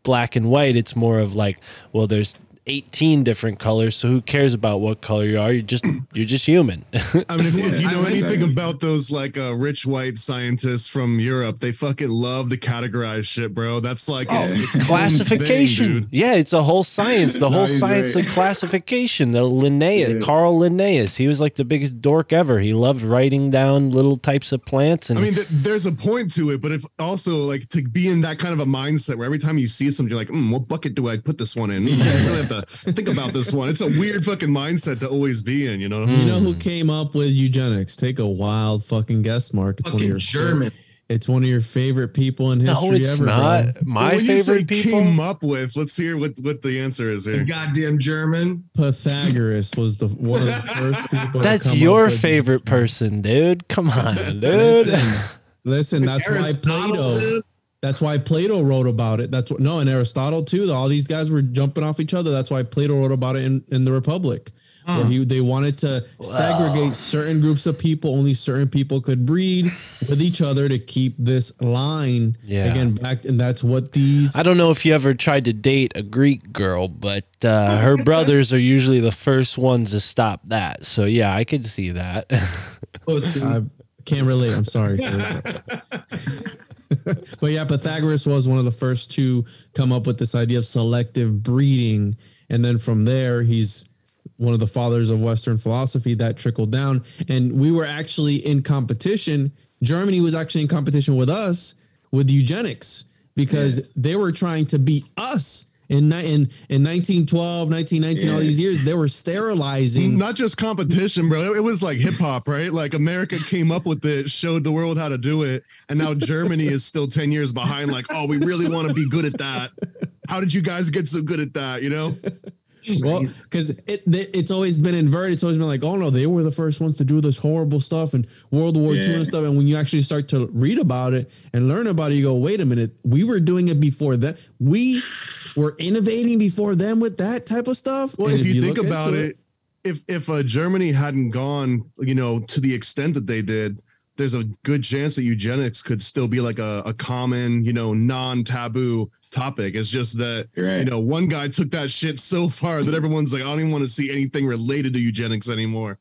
black and white it's more of like well there's 18 different colors so who cares about what color you are you're just you're just human I mean, if, if you know anything exactly. about those like uh, rich white scientists from Europe, they fucking love to categorize shit, bro. That's like Oh, it's a classification thing, yeah it's a whole science the whole he's science right. of classification the linnaeus Yeah. carl linnaeus he was like the biggest dork ever he loved writing down little types of plants and I mean, th- there's a point to it, but if also like to be in that kind of a mindset where every time you see something, you're like, mm, what bucket do I put this one in? I really have to think about this one. It's a weird fucking mindset to always be in, you know? You know who hmm. came up with eugenics? Take a wild fucking guess, Mark. It's one of your German. It's one of your favorite people in no history it's ever. not bro. my when you say favorite people came up with, let's hear what, what the answer is The here. goddamn German. Pythagoras was the one of the first people. to That's come your up with favorite person, dude. Come on, dude. Listen, listen. That's why Aristotle, Plato. Dude. That's why Plato wrote about it. That's what no, and Aristotle too. All these guys were jumping off each other. That's why Plato wrote about it in, in the Republic. Where he they wanted to segregate certain groups of people. Only certain people could breed with each other to keep this line. Yeah. Again, back and that's what these I don't know if you ever tried to date a Greek girl, but uh, her brothers are usually the first ones to stop that. So yeah, I could see that. I can't relate. I'm sorry. but yeah, Pythagoras was one of the first to come up with this idea of selective breeding. And then from there, he's one of the fathers of Western philosophy that trickled down. And we were actually in competition. Germany was actually in competition with us with eugenics because they were trying to beat us. In, in, in 1912, 1919, all these years, they were sterilizing Not just competition, bro. It was like hip hop, right? Like America came up with it, showed the world how to do it, and now Germany is still 10 years behind. Like, oh, we really want to be good at that. How did you guys get so good at that? You know? Well, because it, it it's always been inverted. It's always been like, oh no, they were the first ones to do this horrible stuff and World War II and stuff. And when you actually start to read about it and learn about it, you go, wait a minute, we were doing it before that. We were innovating before them with that type of stuff. Well, And if you, think about into it, if if uh, Germany hadn't gone, you know, to the extent that they did, there's a good chance that eugenics could still be like a, a common, you know, non-taboo topic. It's just that you know one guy took that shit so far that everyone's like, I don't even want to see anything related to eugenics anymore.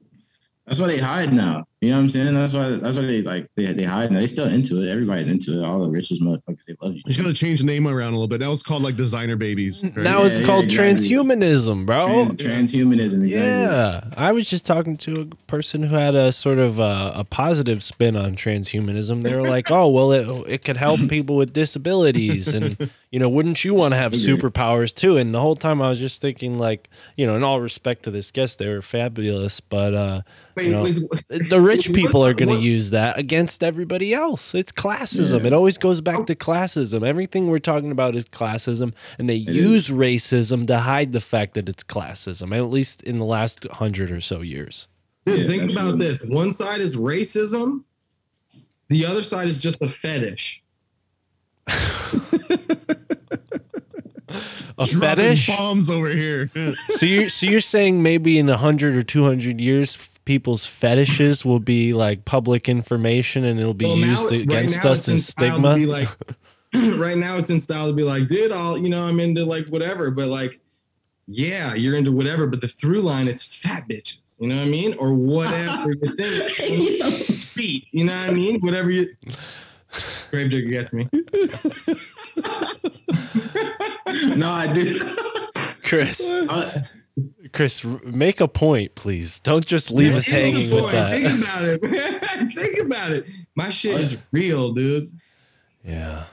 That's why they hide now. You know what I'm saying? That's why that's why they like they, they hide. They still into it. Everybody's into it. All the richest motherfuckers, they love you. He's gonna change the name around a little bit. Now it's called like designer babies. right? Now it's Yeah, called exactly. transhumanism, bro. Trans, transhumanism. Exactly. Yeah, I was just talking to a person who had a sort of a, a positive spin on transhumanism. They were like, "Oh, well, it it could help people with disabilities, and you know, wouldn't you want to have superpowers too?" And the whole time I was just thinking, like, you know, in all respect to this guest, they were fabulous, but uh, Wait, you know, wait, the rich people are going to use that against everybody else. It's classism. Yeah. It always goes back oh. to classism. Everything we're talking about is classism, and they use racism to hide the fact that it's classism. At least in the last hundred or so years. Dude, Yeah, think about this. One side is racism, the other side is just a fetish. A Dropping fetish. bombs over here. So you're so you're saying maybe in a hundred or two hundred years, f- people's fetishes will be like public information, and it'll be Well, now- used right against now us it's in style to stigma. be like, right now it's in style to be like, dude, I'll, you know, I'm into like whatever, but like, yeah, you're into whatever, but the through line, it's fat bitches, you know what I mean? Or whatever you think. Feet, you know what I mean? Whatever you. Gravedigger gets me. No, I do. Chris, I- Chris, make a point, please. Don't just leave us hanging a with point. Think about it, man. Think about it. My shit is real, dude. Yeah.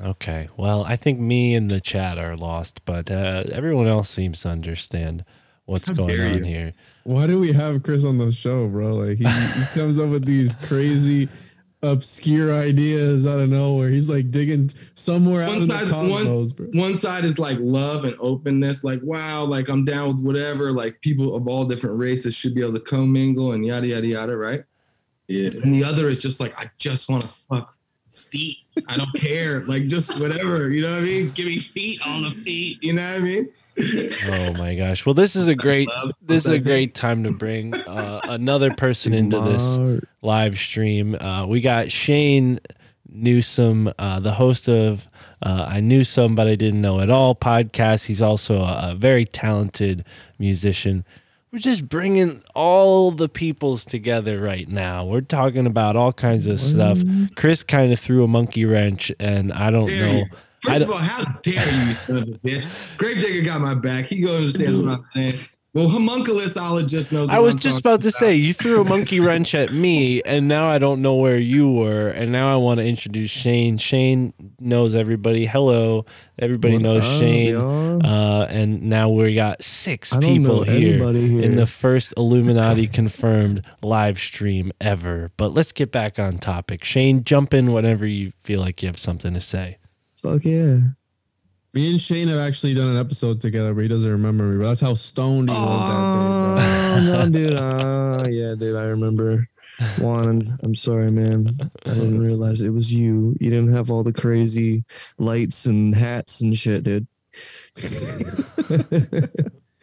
Okay. Well, I think me and the chat are lost, but uh, everyone else seems to understand what's How going on you. here. Why do we have Chris on the show, bro? Like he, he comes up with these crazy, obscure ideas out of nowhere. He's like digging somewhere out One in the cosmos, bro. one, one side is like love and openness, like wow, like I'm down with whatever. Like people of all different races should be able to commingle and yada yada yada, right? yeah. And the other is just like I just want to fuck feet. I don't care, like just whatever. You know what I mean? Give me feet on the feet. You know what I mean? Oh my gosh. Well, this is a great this is a great time to bring uh, another person into this live stream. Uh, we got Shane Newsom, uh, the host of uh, I Knew Some But I Didn't Know At All podcast. He's also a, a very talented musician. We're just bringing all the peoples together right now. We're talking about all kinds of stuff. Chris kind of threw a monkey wrench, and I don't Dare know. You. I First of all, how dare you, son of a bitch? Gravedigger got my back. He go understands what I'm saying. Well, homunculosologist knows. I was I'm just talking about to say you threw a monkey wrench at me, and now I don't know where you were, and now I want to introduce Shane. Shane knows everybody. Hello, everybody What knows up, Shane. Uh, and now we got six I people here, here. in the first Illuminati confirmed live stream ever. But let's get back on topic. Shane, jump in whenever you feel like you have something to say. Fuck yeah. Me and Shane have actually done an episode together, but he doesn't remember me. But that's how stoned he was Oh, that day, bro. no, dude. Uh, yeah, dude. I remember. Juan, I'm sorry, man. I didn't realize it was you. You didn't have all the crazy lights and hats and shit, dude. I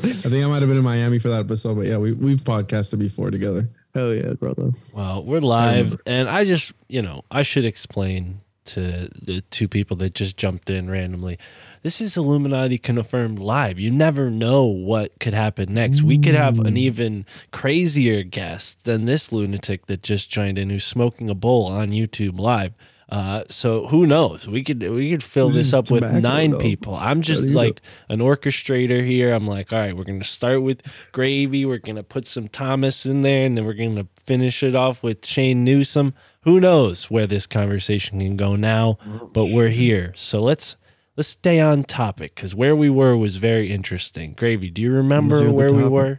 think I might have been in Miami for that episode, but yeah, we we've podcasted before together. Hell yeah, brother. Well, we're live, and I just, you know, I should explain to the two people that just jumped in randomly. This is Illuminati confirmed live. You never know what could happen next. We could have an even crazier guest than this lunatic that just joined in, who's smoking a bowl on YouTube live. Uh, so who knows? We could we could fill This this up with nine though. people. I'm just like an orchestrator here. I'm like, all right, we're gonna start with gravy. We're gonna put some Thomas in there, and then we're gonna finish it off with Shane Newsom. Who knows where this conversation can go now? But we're here, so let's let's stay on topic because where we were was very interesting. Gravy, do you remember These are where we were?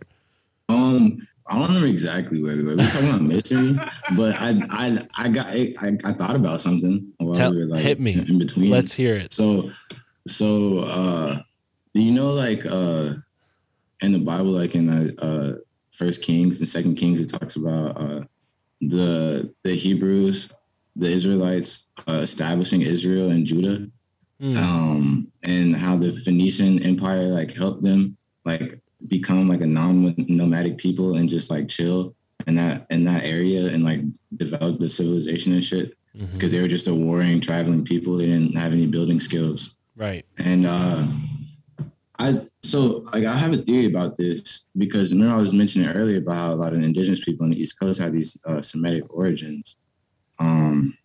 Um, I don't remember exactly where we were. We were talking about mystery, but I I I got I, I thought about something while Tell- we were like hit me. in between. Let's hear it. So so uh do you know like uh in the Bible, like in uh, uh First Kings and Second Kings, it talks about uh the the Hebrews, the Israelites uh, establishing Israel and Judah, Hmm. um, and how the Phoenician Empire like helped them like become like a non-nomadic people and just like chill in that in that area and like develop the civilization and shit because they were just a warring traveling people they didn't have any building skills Right. and uh I so like I have a theory about this because remember I was mentioning earlier about how a lot of indigenous people on the East Coast have these uh, Semitic origins. Um,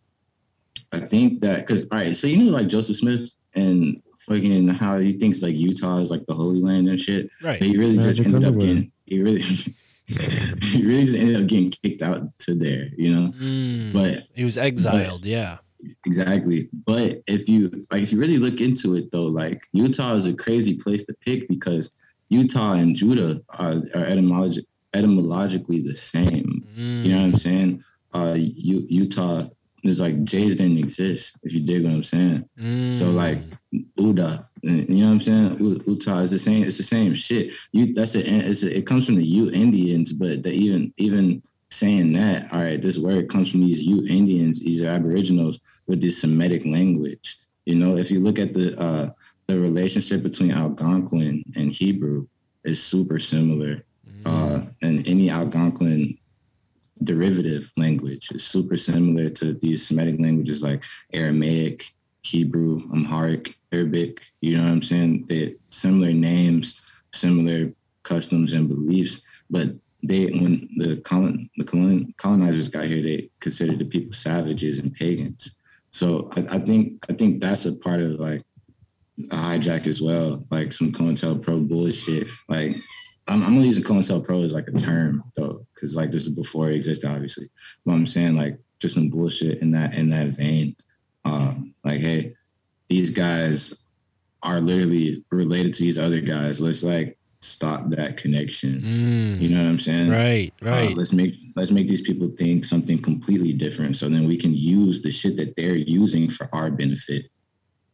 I think that because all right, so you know like Joseph Smith and fucking how he thinks like Utah is like the Holy Land and shit. Right. But he really just Magic ended up getting he really he really just ended up getting kicked out to there, you know. Mm. But he was exiled. yeah. Exactly. But if you like if you really look into it though, like Utah is a crazy place to pick because Utah and Judah are, are etymologi- etymologically the same. You know what I'm saying? Uh U- Utah is like J's didn't exist, if you dig what I'm saying. So like Uda, you know what I'm saying? U- Utah is the same. It's the same shit. You that's a, it's a it comes from the U Indians, but the, even even saying that, all right, this word comes from these U Indians, these Aboriginals with this Semitic language. You know, if you look at the uh the relationship between Algonquin and Hebrew is super similar. Uh, and any Algonquin derivative language is super similar to these Semitic languages like Aramaic, Hebrew, Amharic, Arabic. You know what I'm saying? They similar names, similar customs and beliefs, but they when the colon the colon, colonizers got here, they considered the people savages and pagans. So I, I think I think that's a part of like a hijack as well, like some COINTELPRO bullshit. Like I'm, I'm only using COINTELPRO as like a term though, because like this is before it existed, obviously. But I'm saying like just some bullshit in that in that vein. Um, like, hey, these guys are literally related to these other guys. Let's like stop that connection. You know what I'm saying? Mm. Right, Uh, right. let's make let's make these people think something completely different, so then we can use the shit that they're using for our benefit.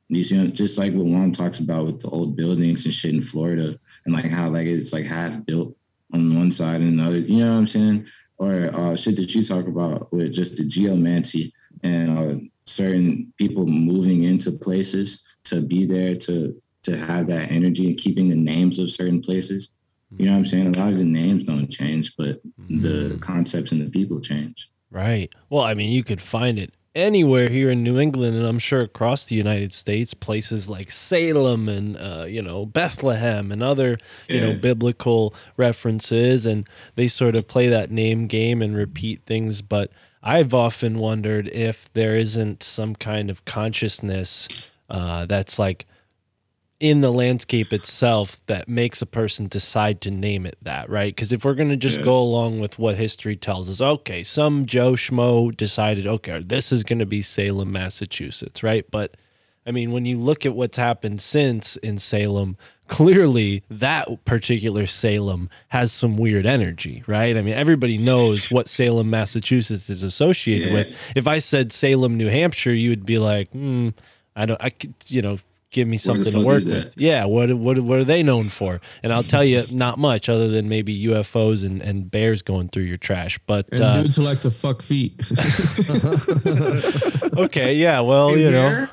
You see, just like what Juan talks about with the old buildings and shit in Florida, and like how like it's like half built on one side and another. You know what I'm saying? Or uh, shit that you talk about with just the geomancy and uh, certain people moving into places to be there to to have that energy and keeping the names of certain places. You know what I'm saying? A lot of the names don't change, but the concepts and the people change. Right. Well, I mean, you could find it anywhere here in New England, and I'm sure across the United States, places like Salem and uh, you know Bethlehem and other you know biblical references, and they sort of play that name game and repeat things. But I've often wondered if there isn't some kind of consciousness uh, that's like in the landscape itself that makes a person decide to name it that, right? Because if we're going to just Yeah. go along with what history tells us, okay, some Joe Schmo decided, okay, this is going to be Salem, Massachusetts, right? But I mean, when you look at what's happened since in Salem, clearly that particular Salem has some weird energy, right? I mean, everybody knows what Salem, Massachusetts is associated Yeah. with. If I said Salem, New Hampshire, you would be like, hmm, I don't, I could, you know, give me something to work is that? with. Yeah, what what what are they known for? And I'll tell you, not much other than maybe UFOs and, and bears going through your trash. But And uh, dudes who like to fuck feet. okay, yeah, well, Hey, you know,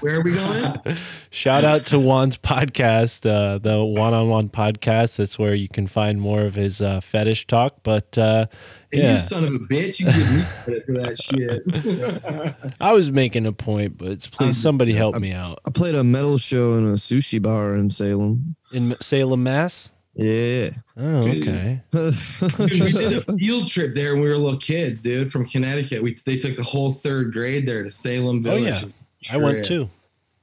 Where are we going? shout out to Juan's podcast, uh, the One on One podcast. That's where you can find more of his uh, fetish talk. But uh, And yeah, you son of a bitch, you give me credit for that shit. I was making a point, but please somebody help me out. I played a metal show in a sushi bar in Salem. In Salem, Mass. Yeah. Oh, okay. Dude, we did a field trip there when we were little kids, dude, from Connecticut. We they took the whole third grade there to Salem Oh Village. yeah, I went too.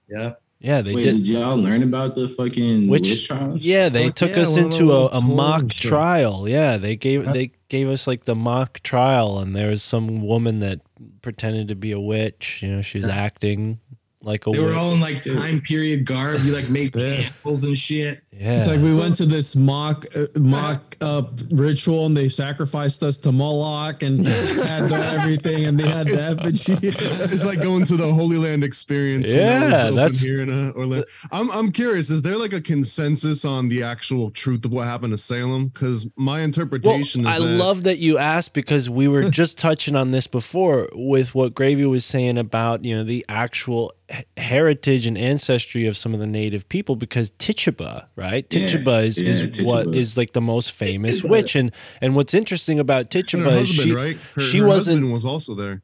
Yeah. Yeah, they Wait, did. did. y'all learn about the fucking Which witch trials? yeah, they Fuck took yeah, us into a, a mock trial. Yeah, they gave they gave us like the mock trial, and there was some woman that pretended to be a witch. You know, she was acting like a They witch. were all in like time period garb. You like made candles and shit. Yeah, It's like we went to this mock uh, mock up ritual and they sacrificed us to Moloch and had the everything and they had the effigy. it's like going to the Holy Land experience. Yeah, that was open that's- here in uh, Orlando. I'm I'm curious. Is there like a consensus on the actual truth of what happened to Salem? Because my interpretation. Well, interpretation I that love that you asked because we were just touching on this before with what Gravy was saying about you know the actual heritage and ancestry of some of the native people because Tituba, right? Right? Yeah, Tituba is, yeah, is what Tituba. is like the most famous witch, and and what's interesting about Tituba is she right? Her, she her wasn't was also there.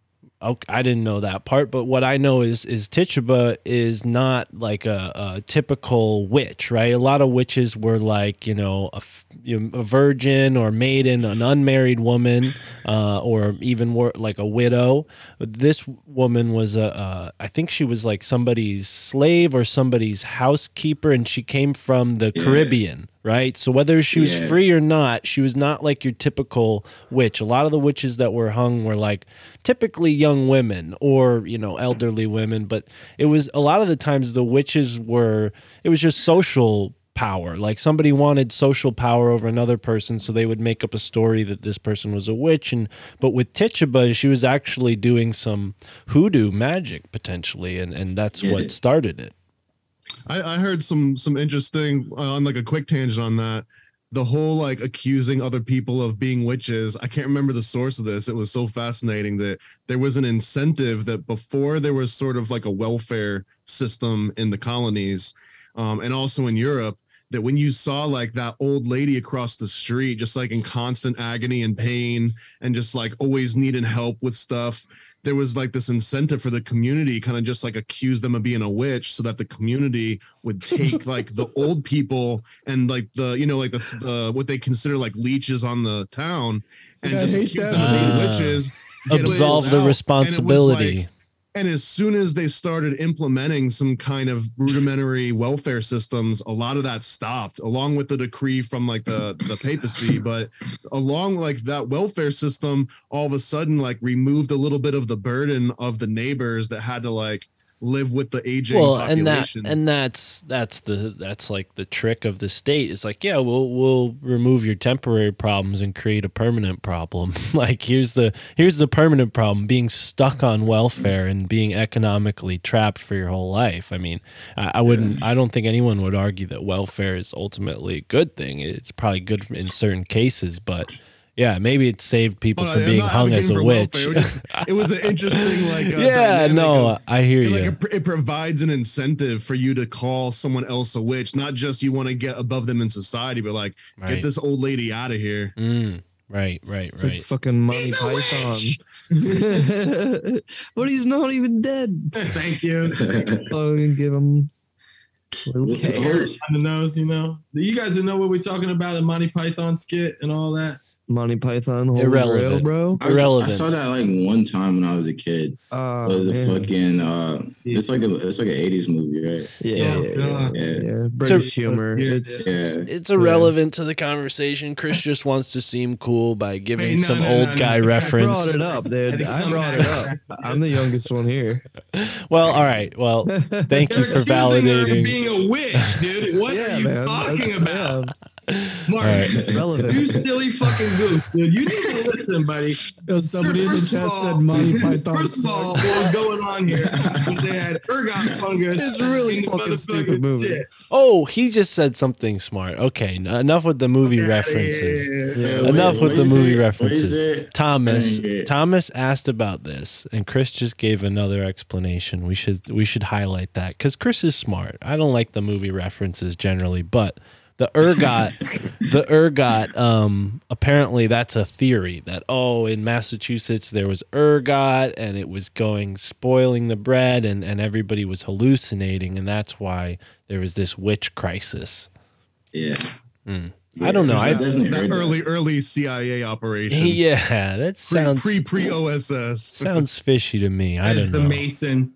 I didn't know that part, but what I know is is Tituba is not like a, a typical witch, right? A lot of witches were like you know a, you know, a virgin or maiden, an unmarried woman, uh, or even more like a widow. This woman was a, uh, I think she was like somebody's slave or somebody's housekeeper, and she came from the. Caribbean, right? So whether she was Yeah. free or not, she was not like your typical witch. A lot of the witches that were hung were like typically young women or you know elderly women but it was a lot of the times the witches were it was just social power like somebody wanted social power over another person so they would make up a story that this person was a witch and but with Tituba she was actually doing some hoodoo magic potentially and and that's Yeah. what started it I, I heard some some interesting uh, on like a quick tangent on that. The whole like accusing other people of being witches. I can't remember the source of this. It was so fascinating that there was an incentive that before there was sort of like a welfare system in the colonies, um, and also in Europe. That when you saw like that old lady across the street, just like in constant agony and pain, and just like always needing help with stuff, there was like this incentive for the community kind of just like accuse them of being a witch so that the community would take like the old people and like the you know like the, the what they consider like leeches on the town and Yeah, I just accuse that. them of being Ah. witches get absolve the out. And it was, responsibility like- and as soon as they started implementing some kind of rudimentary welfare systems, a lot of that stopped, along with the decree from like the the papacy. But along like that welfare system, all of a sudden like removed a little bit of the burden of the neighbors that had to like live with the aging well and that and that's that's the that's like the trick of the state. It's like yeah we'll we'll remove your temporary problems and create a permanent problem. Like here's the here's the permanent problem being stuck on welfare and being economically trapped for your whole life. I mean i, I wouldn't i don't think anyone would argue that welfare is ultimately a good thing. It's probably good in certain cases but yeah maybe it saved people Oh, from I'm being not hung as a witch welfare. It was, just- it was an interesting like uh, yeah no of- i hear it, you like it, it provides an incentive for you to call someone else a witch not just you want to get above them in society but like Right. get this old lady out of here Mm, right right It's like right fucking Monty Python. but he's not even dead. Thank you. Oh, and give him a little What's the On the nose, you know. You guys didn't know what we're talking about the Monty Python skit and all that. Monty Python, Holy Irrelevant. Grail, bro. I, saw- I saw that like one time when I was a kid. Oh, It was man. fucking uh it's like a it's like an 80s movie, right? Yeah, Yeah, yeah, yeah, yeah. Yeah. yeah. British humor. Yeah, It's Yeah. it's irrelevant to the conversation. Chris just wants to seem cool by giving Wait, no, some no, old no, guy no. I I reference. brought it up, dude. I brought it up. I'm the youngest one here. Well, all right. Well, thank you for accusing her validating. being a witch, dude. What yeah, are you man. talking That's- about? Yeah, Mark, All right. relevant. you silly fucking goose, dude. You need to listen, buddy. Yo, somebody in the chat all- said Monty Python. First of all, sucks. what was going on here? They had ergot fungus. It's a really fucking stupid movie. shit. Oh, he just said something smart. Okay, n- enough with the movie Yeah, yeah, references. yeah, yeah. Yeah, Enough Wait, with the movie it? References. Thomas I didn't hear it. Thomas asked about this, and Chris just gave another explanation. We should we should highlight that because Chris is smart. I don't like the movie references generally, but the ergot, the ergot. Um, apparently that's a theory that oh, in Massachusetts there was ergot, and it was going spoiling the bread, and and everybody was hallucinating, and that's why there was this witch crisis. Yeah. Mm. I don't know. I I definitely that heard that. early early cia operation yeah, that pre sounds pre pre oss sounds fishy to me. I As don't the know. Mason.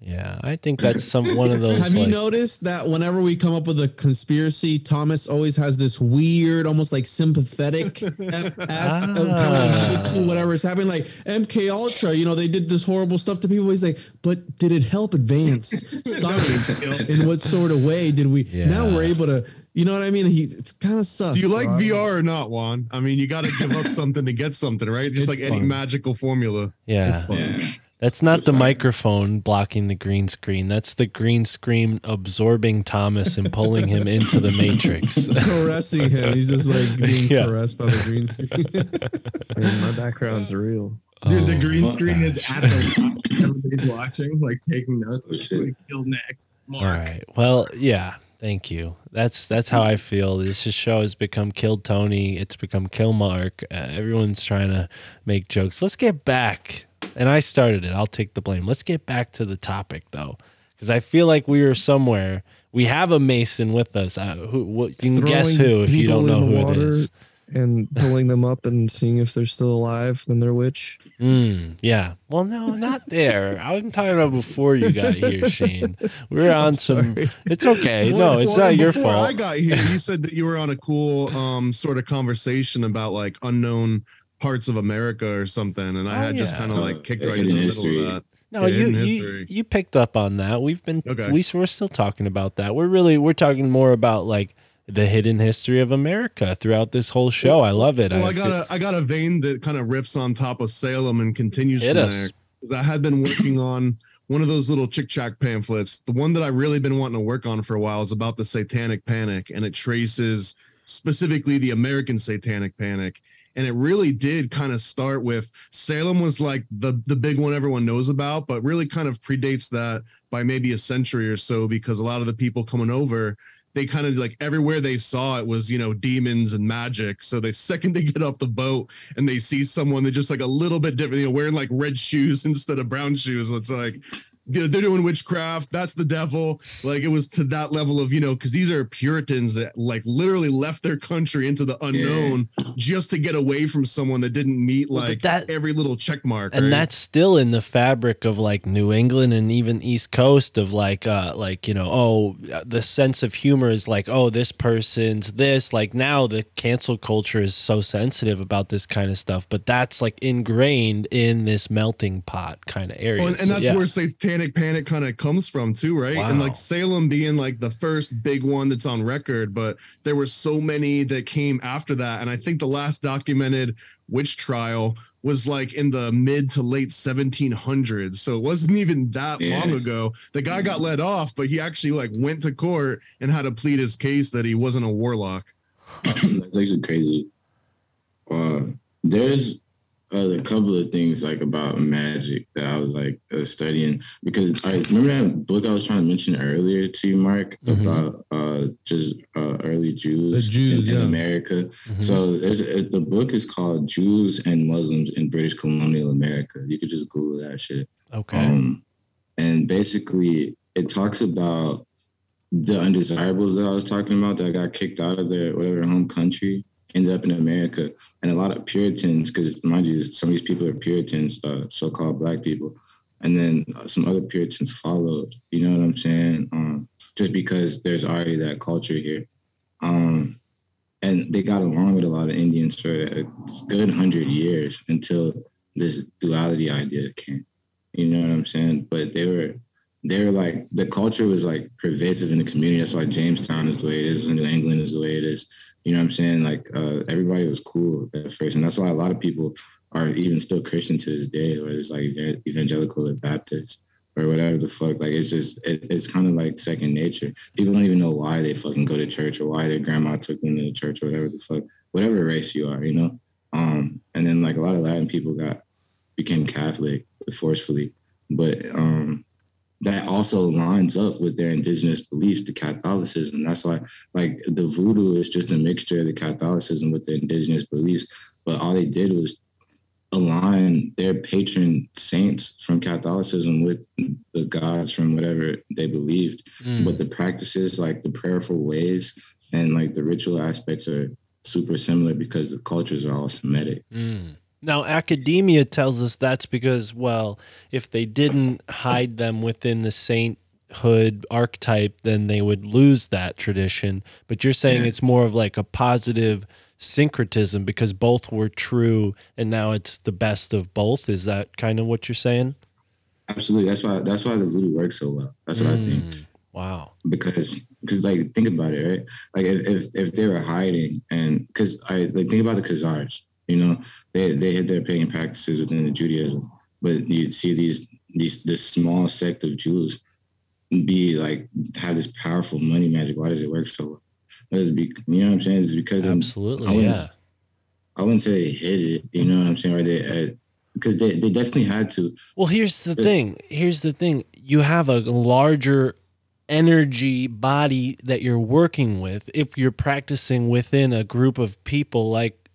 Yeah, I think that's some one of those. Have you noticed that whenever we come up with a conspiracy, Thomas always has this weird, almost like sympathetic ass Ah. to whatever is happening? Like MK Ultra, you know, they did this horrible stuff to people. He's like, but did it help advance science? In what sort of way did we? Now we're able to, you know what I mean? He, it's kind of sus. do you like bro. vr or not juan i mean you got to give up something to get something right just It's like any magical formula Yeah, It's fun. Yeah. That's not the microphone blocking the green screen. That's the green screen absorbing Thomas and pulling him into the matrix. Caressing him. He's just like being Yeah. caressed by the green screen. Man, my background's real. Dude, the Oh, green my screen is at the top. Everybody's watching, like taking notes. Oh, Like, shit. who we kill next? Mark. All right. Well, yeah. Thank you. That's that's how I feel. This show has become Kill Tony. It's become Kill Mark. Uh, everyone's trying to make jokes. Let's get back. And I started it. I'll take the blame. Let's get back to the topic though, because I feel like we are somewhere. We have a Mason with us. Uh, who? What, you can guess who if you don't know who it is. And pulling them up and seeing if they're still alive, then they're witch. Mm, yeah. Well, no, not there. I was talking about before you got here, Shane. We were on some. It's okay. Well, no, it's well, not your fault. I got here, you said that you were on a cool um sort of conversation about like unknown parts of America or something, and I Oh, had just kind of like kicked Uh, right in the hidden middle of that. No, Yeah, you, you you picked up on that. We've been Okay. we we're still talking about that. We're really we're talking more about like the hidden history of America throughout this whole show. I love it. Well, I feel- got a I got a vein that kind of riffs on top of Salem and continues Hit from us. there. 'Cause I had been working on one of those little Chick tract pamphlets. The one that I've really been wanting to work on for a while is about the Satanic Panic, and it traces specifically the American Satanic Panic. And it really did kind of start with Salem was like the the big one everyone knows about, but really kind of predates that by maybe a century or so because a lot of the people coming over they kind of like everywhere they saw it was you know demons and magic. So the second they get off the boat and they see someone that just like a little bit different you know wearing like red shoes instead of brown shoes. It's like they're doing witchcraft. That's the devil. Like it was to that level of you know because these are puritans that like literally left their country into the unknown just to get away from someone that didn't meet Well, like that- every little check mark and right? that's still in the fabric of like New England and even East Coast of like uh like you know oh the sense of humor is like oh this person's this. Like now the cancel culture is so sensitive about this kind of stuff but that's like ingrained in this melting pot kind of area. Well, and, and So, that's yeah. where satanic panic kind of comes from too right and like salem being like the first big one that's on record but there were so many that came after that and i think the last documented witch trial was like in the mid to late 1700s so it wasn't even that Yeah. long ago the guy got let off but he actually like went to court and had to plead his case that he wasn't a warlock That's actually crazy. Uh, there's uh, a couple of things like about magic that I was like uh, studying because I remember that book I was trying to mention earlier to you, Mark, Mhm. about uh, just uh, early Jews, The Jews, in, in yeah. America. Mhm. So there's, it, the book is called Jews and Muslims in British Colonial America. You could just Google that shit. okay Um, and basically, it talks about the undesirables that I was talking about that got kicked out of their whatever home country, ended up in America, and a lot of Puritans, because mind you, some of these people are Puritans, uh, so-called Black people, and then uh, some other Puritans followed. You know what I'm saying? Um, just because there's already that culture here, um, and they got along with a lot of Indians for a good hundred years until this duality idea came. You know what I'm saying? But they were they were like the culture was like pervasive in the community. That's why Jamestown is the way it is, New England is the way it is. You know what I'm saying? Like uh, everybody was cool at first, and that's why a lot of people are even still Christian to this day, or it's like evangelical or Baptist or whatever the fuck. Like it's just it, it's kind of like second nature. People don't even know why they fucking go to church or why their grandma took them to the church or whatever the fuck, whatever race you are, you know. Um, and then like a lot of Latin people got became Catholic forcefully, but um, that also lines up with their indigenous beliefs to Catholicism. That's why, like, the voodoo is just a mixture of the Catholicism with the indigenous beliefs. But all they did was align their patron saints from Catholicism with the gods from whatever they believed. Mm. But the practices, like the prayerful ways and like the ritual aspects, are super similar because the cultures are all Semitic. Mm. Now, academia tells us that's because, well, if they didn't hide them within the sainthood archetype, then they would lose that tradition. But you're saying Yeah. it's more of like a positive syncretism because both were true and now it's the best of both. Is that kind of what you're saying? Absolutely. That's why that's why the voodoo works so well. That's what I think. Mm. Wow. because because like think about it right like if if, if they were hiding and because i like think about the khazars you know they they had their pagan practices within the judaism but you'd see these these this small sect of jews be like have this powerful money magic why does it work so well Because be, you know what i'm saying it's because I'm- Absolutely, I wouldn't, yeah. i wouldn't say they hid it you know what i'm saying or they uh, because they, they definitely had to Well, here's the thing. Here's the thing. You have a larger energy body that you're working with if you're practicing within a group of people like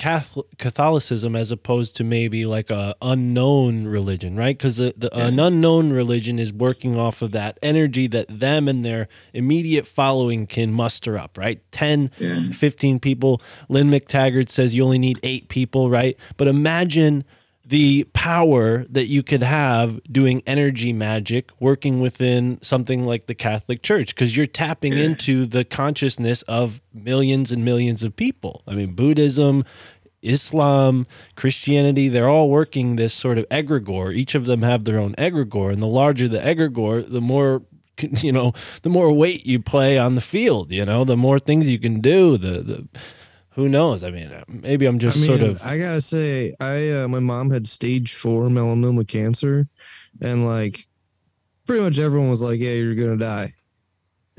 Catholicism as opposed to maybe like a unknown religion, right? Because the, the an unknown religion is working off of that energy that them and their immediate following can muster up, right? 10, 15 people. Lynne McTaggart says you only need eight people, right? But imagine the power that you could have doing energy magic working within something like the Catholic Church because you're tapping into the consciousness of millions and millions of people. I mean, Buddhism, Islam, Christianity, they're all working this sort of egregore. Each of them have their own egregore, and the larger the egregore, the more you know, the more weight you play on the field, you know, the more things you can do, the the who knows? I mean, maybe I'm just I mean, sort of I gotta say, I uh, my mom had stage four melanoma cancer, and like, pretty much everyone was like, "Yeah, you're gonna die."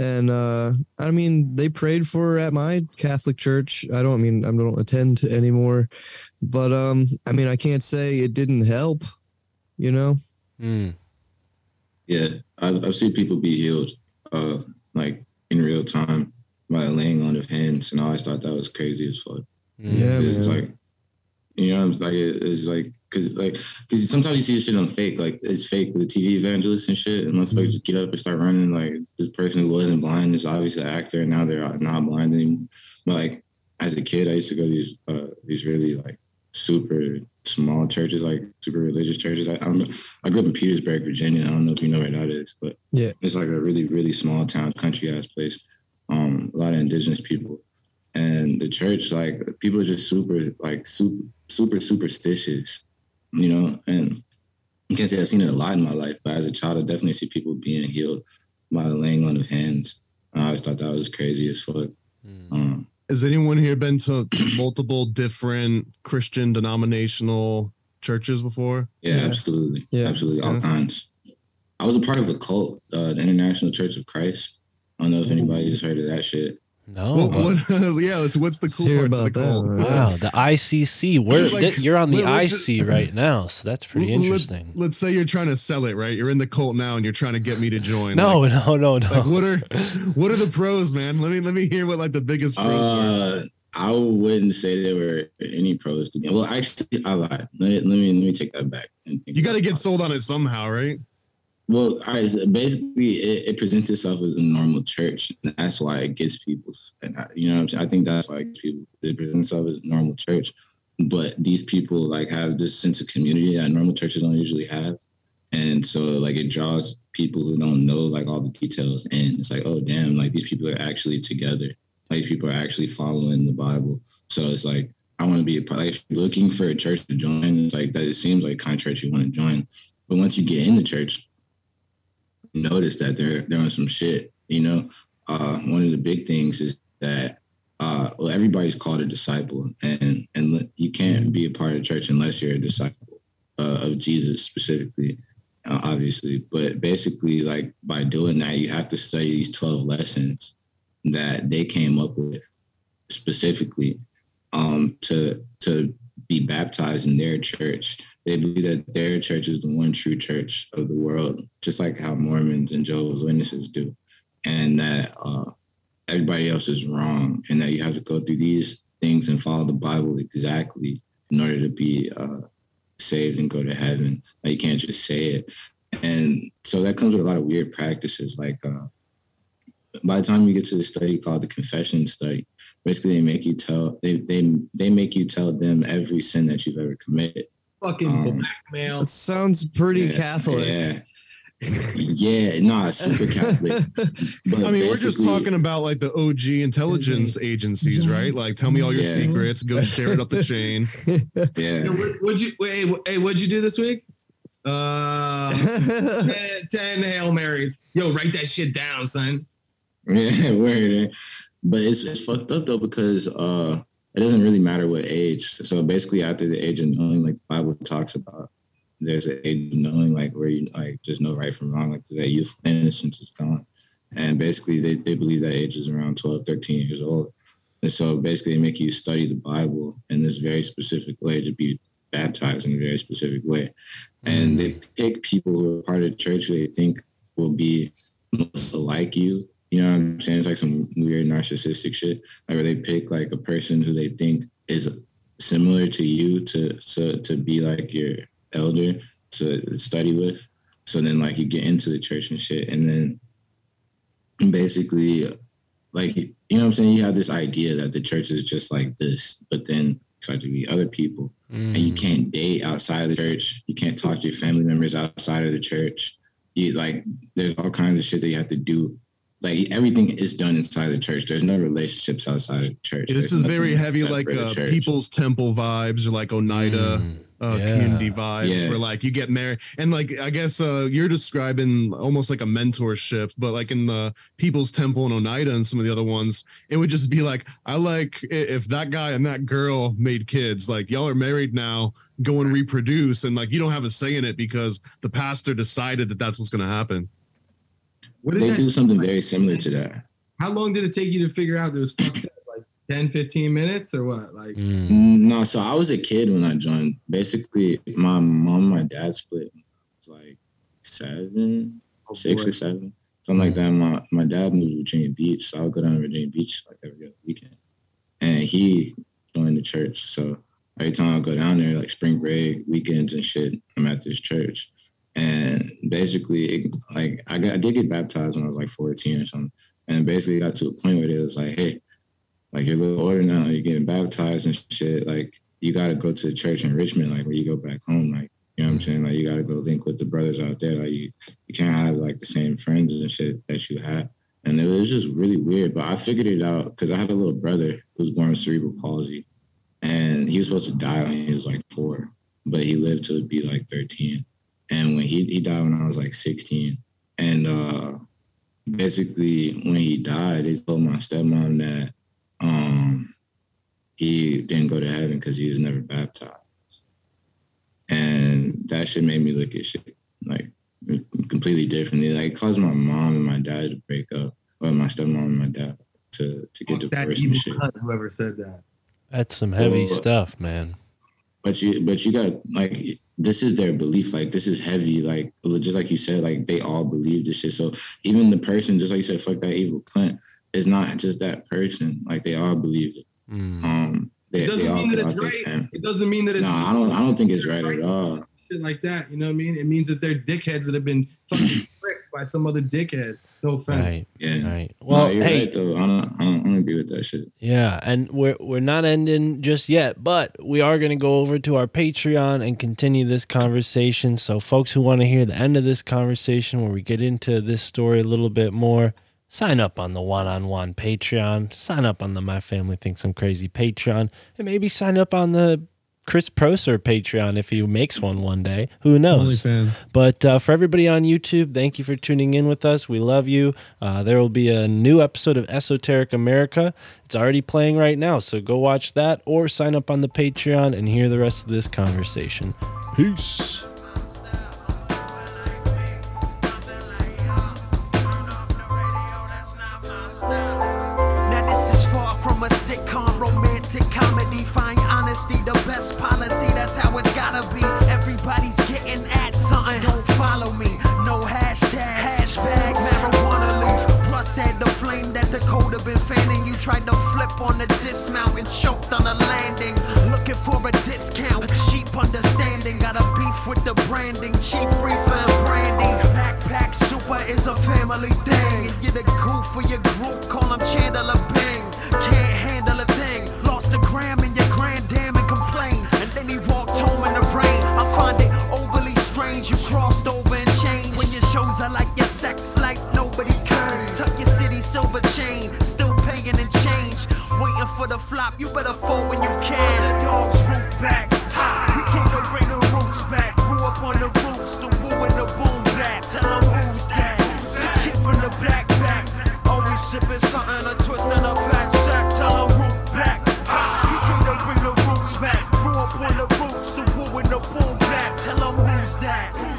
And uh, I mean, they prayed for her at my Catholic church. I don't I mean I don't attend anymore, but um, I mean, I can't say it didn't help. You know. Yeah, I've, I've seen people be healed, uh, like in real time by laying on of hands, and I always thought that was crazy as fuck. Yeah, it's man. like, you know, it's like it's like because like because sometimes you see this shit on fake, like it's fake with the TV evangelists and shit, and let's like just get up and start running. Like this person who wasn't blind is obviously an actor, and now they're not blind anymore. But like as a kid, I used to go to these uh, these really like super small churches, like super religious churches. I, I don't. I grew up in Petersburg, Virginia. I don't know if you know where that is, but Yeah. it's like a really really small town, country ass place. Um, a lot of indigenous people, and the church like people are just super like super super superstitious, you know. And I can't say I've seen it a lot in my life, but as a child, I definitely see people being healed by the laying on of hands. And I always thought that was crazy as fuck. Um, Has anyone here been to multiple different Christian denominational churches before? Yeah, absolutely. Yeah, absolutely. All kinds. I was a part of a cult, uh, the International Church of Christ. I don't know if anybody has heard of that shit. No. What, what, yeah, it's, what's the cool hear parts of the about that, cult? Wow, the ICC. Where Like, th- you're on the let- let's just- IC right now, so that's pretty Let's- interesting. Let's, say you're trying to sell it, right? You're in the cult now, and you're trying to get me to join. No, Like- no, no, no. Like, what are what are the pros, man? Let me let me hear what like the biggest pros were. Uh, I wouldn't say there were any pros to me. Well, actually, I lied. Let me let me, let me take that back. And think You got to get sold on it somehow, right? Well. So basically, it, it presents itself as a normal church, and that's why it gets people. And I, you know? I think that's why it people. It presents itself as a normal church, but these people like have this sense of community that normal churches don't usually have, and so like it draws people who don't know like all the details, and it's like, oh damn, like these people are actually together. Like these people are actually following the Bible. So it's like I want to be a part. Like looking for a church to join, it's like that. It seems like kind of church you want to join, but once you get in the church notice that they're they're on some shit. You know, uh, one of the big things is that uh, well, everybody's called a disciple, and and you can't be a part of church unless you're a disciple uh, of Jesus specifically, uh, obviously. But basically, like by doing that, you have to study these twelve lessons that they came up with specifically um, to to be baptized in their church. They believe that their church is the one true church of the world, just like how Mormons and Jehovah's Witnesses do, and that uh, everybody else is wrong, and that you have to go through these things and follow the Bible exactly in order to be uh, saved and go to heaven. Like you can't just say it, and so that comes with a lot of weird practices, like. Uh, by the time you get to the study called the confession study, basically they make you tell they they they make you tell them every sin that you've ever committed. Fucking Um, blackmail. That sounds pretty Yeah, Catholic. Yeah. Yeah, nah, super Catholic. But I mean, we're just talking about like the OG intelligence agencies, right? Like, tell me all your Yeah. secrets, go share it up the chain. Yeah. Yo, what- What'd you wait? Hey, what'd you do this week? Uh, 10, 10 Hail Marys. Yo, write that shit down, son. Yeah, word. But it's it's fucked up though because uh it doesn't really matter what age. So basically after the age of knowing, like the Bible talks about, there's an age of knowing like where you like just know right from wrong, like that youth innocence is gone. And basically they, they believe that age is around 12, 13 years old. And so basically they make you study the Bible in this very specific way to be baptized in a very specific way. And mm. they pick people who are part of the church who they think will be most like you. You know what I'm saying? It's like some weird narcissistic shit. Like where they pick like a person who they think is similar to you to to to be like your elder to study with. So then like you get into the church and shit, and then basically like you know what I'm saying? You have this idea that the church is just like this, but then start to be other people. And you mm. can't date outside of the church. You can't talk to your family members outside of the church. You like there's all kinds of shit that you have to do. Like everything is done inside the church. There's no relationships outside of the church. This There's is very heavy, like uh, people's temple vibes, or like Oneida uh, yeah. community vibes, Yeah. where like you get married, and like I guess uh, you're describing almost like a mentorship, but like in the people's temple in Oneida and some of the other ones, it would just be like, I like if that guy and that girl made kids, like y'all are married now, go and reproduce, and like you don't have a say in it because the pastor decided that that's what's going to happen. What did They do something like- very similar to that. How long did it take you to figure out it was fucked up? Like 10, 15 minutes or what? Like mm. No, so I was a kid when I joined. Basically, my mom and my dad split. when I was like seven, oh, six boy. or seven, something like that. My my dad moved to Virginia Beach, so I would go down to Virginia Beach like every other weekend. And he joined the church, so every time I go down there, like spring break, weekends and shit, I'm at this church. And basically, like I got, I did get baptized when I was like 14 or something, and basically got to a point where it was like, hey, like you're a little older now, you're getting baptized and shit. Like you got to go to the church in Richmond, like where you go back home. Like you know what I'm saying? Like you got to go link with the brothers out there. Like you, you can't have like the same friends and shit that you had. And it was just really weird. But I figured it out because I had a little brother who was born with cerebral palsy, and he was supposed to die when he was like four, but he lived to be like 13. And when he he died when I was like 16, and uh basically when he died, they told my stepmom that um he didn't go to heaven because he was never baptized. And that shit made me look at shit like completely differently. Like it caused my mom and my dad to break up, or my stepmom and my dad to to get that divorced and shit. cunt, whoever said that. That's some heavy Well, stuff, man. But you, but you got like this is their belief. Like this is heavy. Like just like you said, like they all believe this shit. So even the person, just like you said, fuck that evil Clint, is not just that person. Like they all believe it. Um, they, It doesn't they all mean that it's right. this, and- It doesn't mean that it's No, I don't. I don't think it's right at all. shit like that. You know what I mean? It means that they're dickheads that have been fucking tricked by some other dickhead. No offense. Right. Yeah. Right. Well, you're hey, right though. I don't, I don't. I don't agree with that shit. Yeah, and we're we're not ending just yet, but we are going to go over to our Patreon and continue this conversation. So, folks who want to hear the end of this conversation, where we get into this story a little bit more, sign up on the one-on-one Patreon. Sign up on the My Family Thinks I'm Crazy Patreon, and maybe sign up on the Chris Proser Patreon if he makes one one day. Who knows? OnlyFans. But uh, for everybody on YouTube, thank you for tuning in with us. We love you. Uh, there will be a new episode of Esoteric America. It's already playing right now, so go watch that or sign up on the Patreon and hear the rest of this conversation. Peace. Follow me. No hashtags, hashbags, marijuana leaf. Plus add the flame that the code have been fanning. You tried to flip on the dismount and choked on the landing. Looking for a discount, a cheap understanding. Got a beef with the branding, cheap reefer and brandy. Backpack super is a family thing. And you're the goof for your group, call him Chandler silver chain, still paying in change. Waiting for the flop, you better fall when you can. The dogs root back. Ha! We came to bring the roots back. Grew up on the roots, the woo and the boom back. Tell 'em who's that. The kid from the backpack. Always sipping something, a twist and a pack sack. Tell 'em root back. Ha! We came to bring the roots back. Grew up on the roots, the woo and the boom back. Tell 'em who's that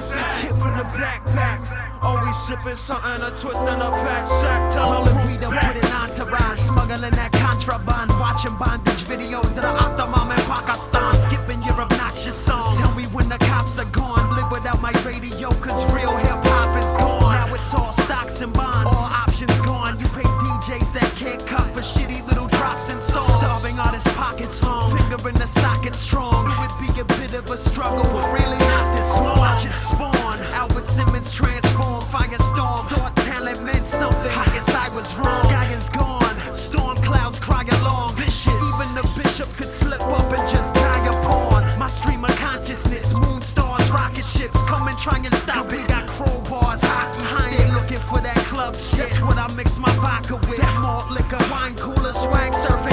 the backpack. Always sipping something, a twist and a pack sack. Tell all agreed to put an entourage, smuggling that contraband, watching bondage videos in the Ottoman in Pakistan. Skipping your obnoxious song. Tell me when the cops are gone. Live without my radio, cause real hip hop is gone. Now it's all stocks and bonds, all options gone. You pay DJs that can't cut for shitty little drops and songs. Starving artists' pockets long, finger in the socket strong. It would be a bit of a struggle, but really not this long. Watch it Simmons transform, firestorm. Thought talent meant something. I guess I was wrong. Sky is gone. Storm clouds cry along. Vicious. Even the bishop could slip up and just die upon. My stream of consciousness, moon stars, rocket ships. Come and try and stop it. Got crowbars, hockey sticks. I ain't looking for that club shit. That's what I mix my vodka with. That malt liquor, wine cooler, swag, surfing,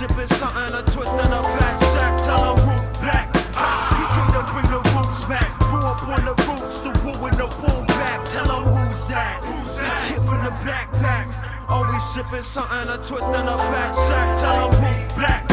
sipping something, a twist and a fat sack. Tell 'em root back. We came to bring the roots back. Grew up on the roots, the woo and the boom back. Tell 'em who's that. Who's The kid from the backpack. Always sipping something, a twist and a fat sack. Tell 'em who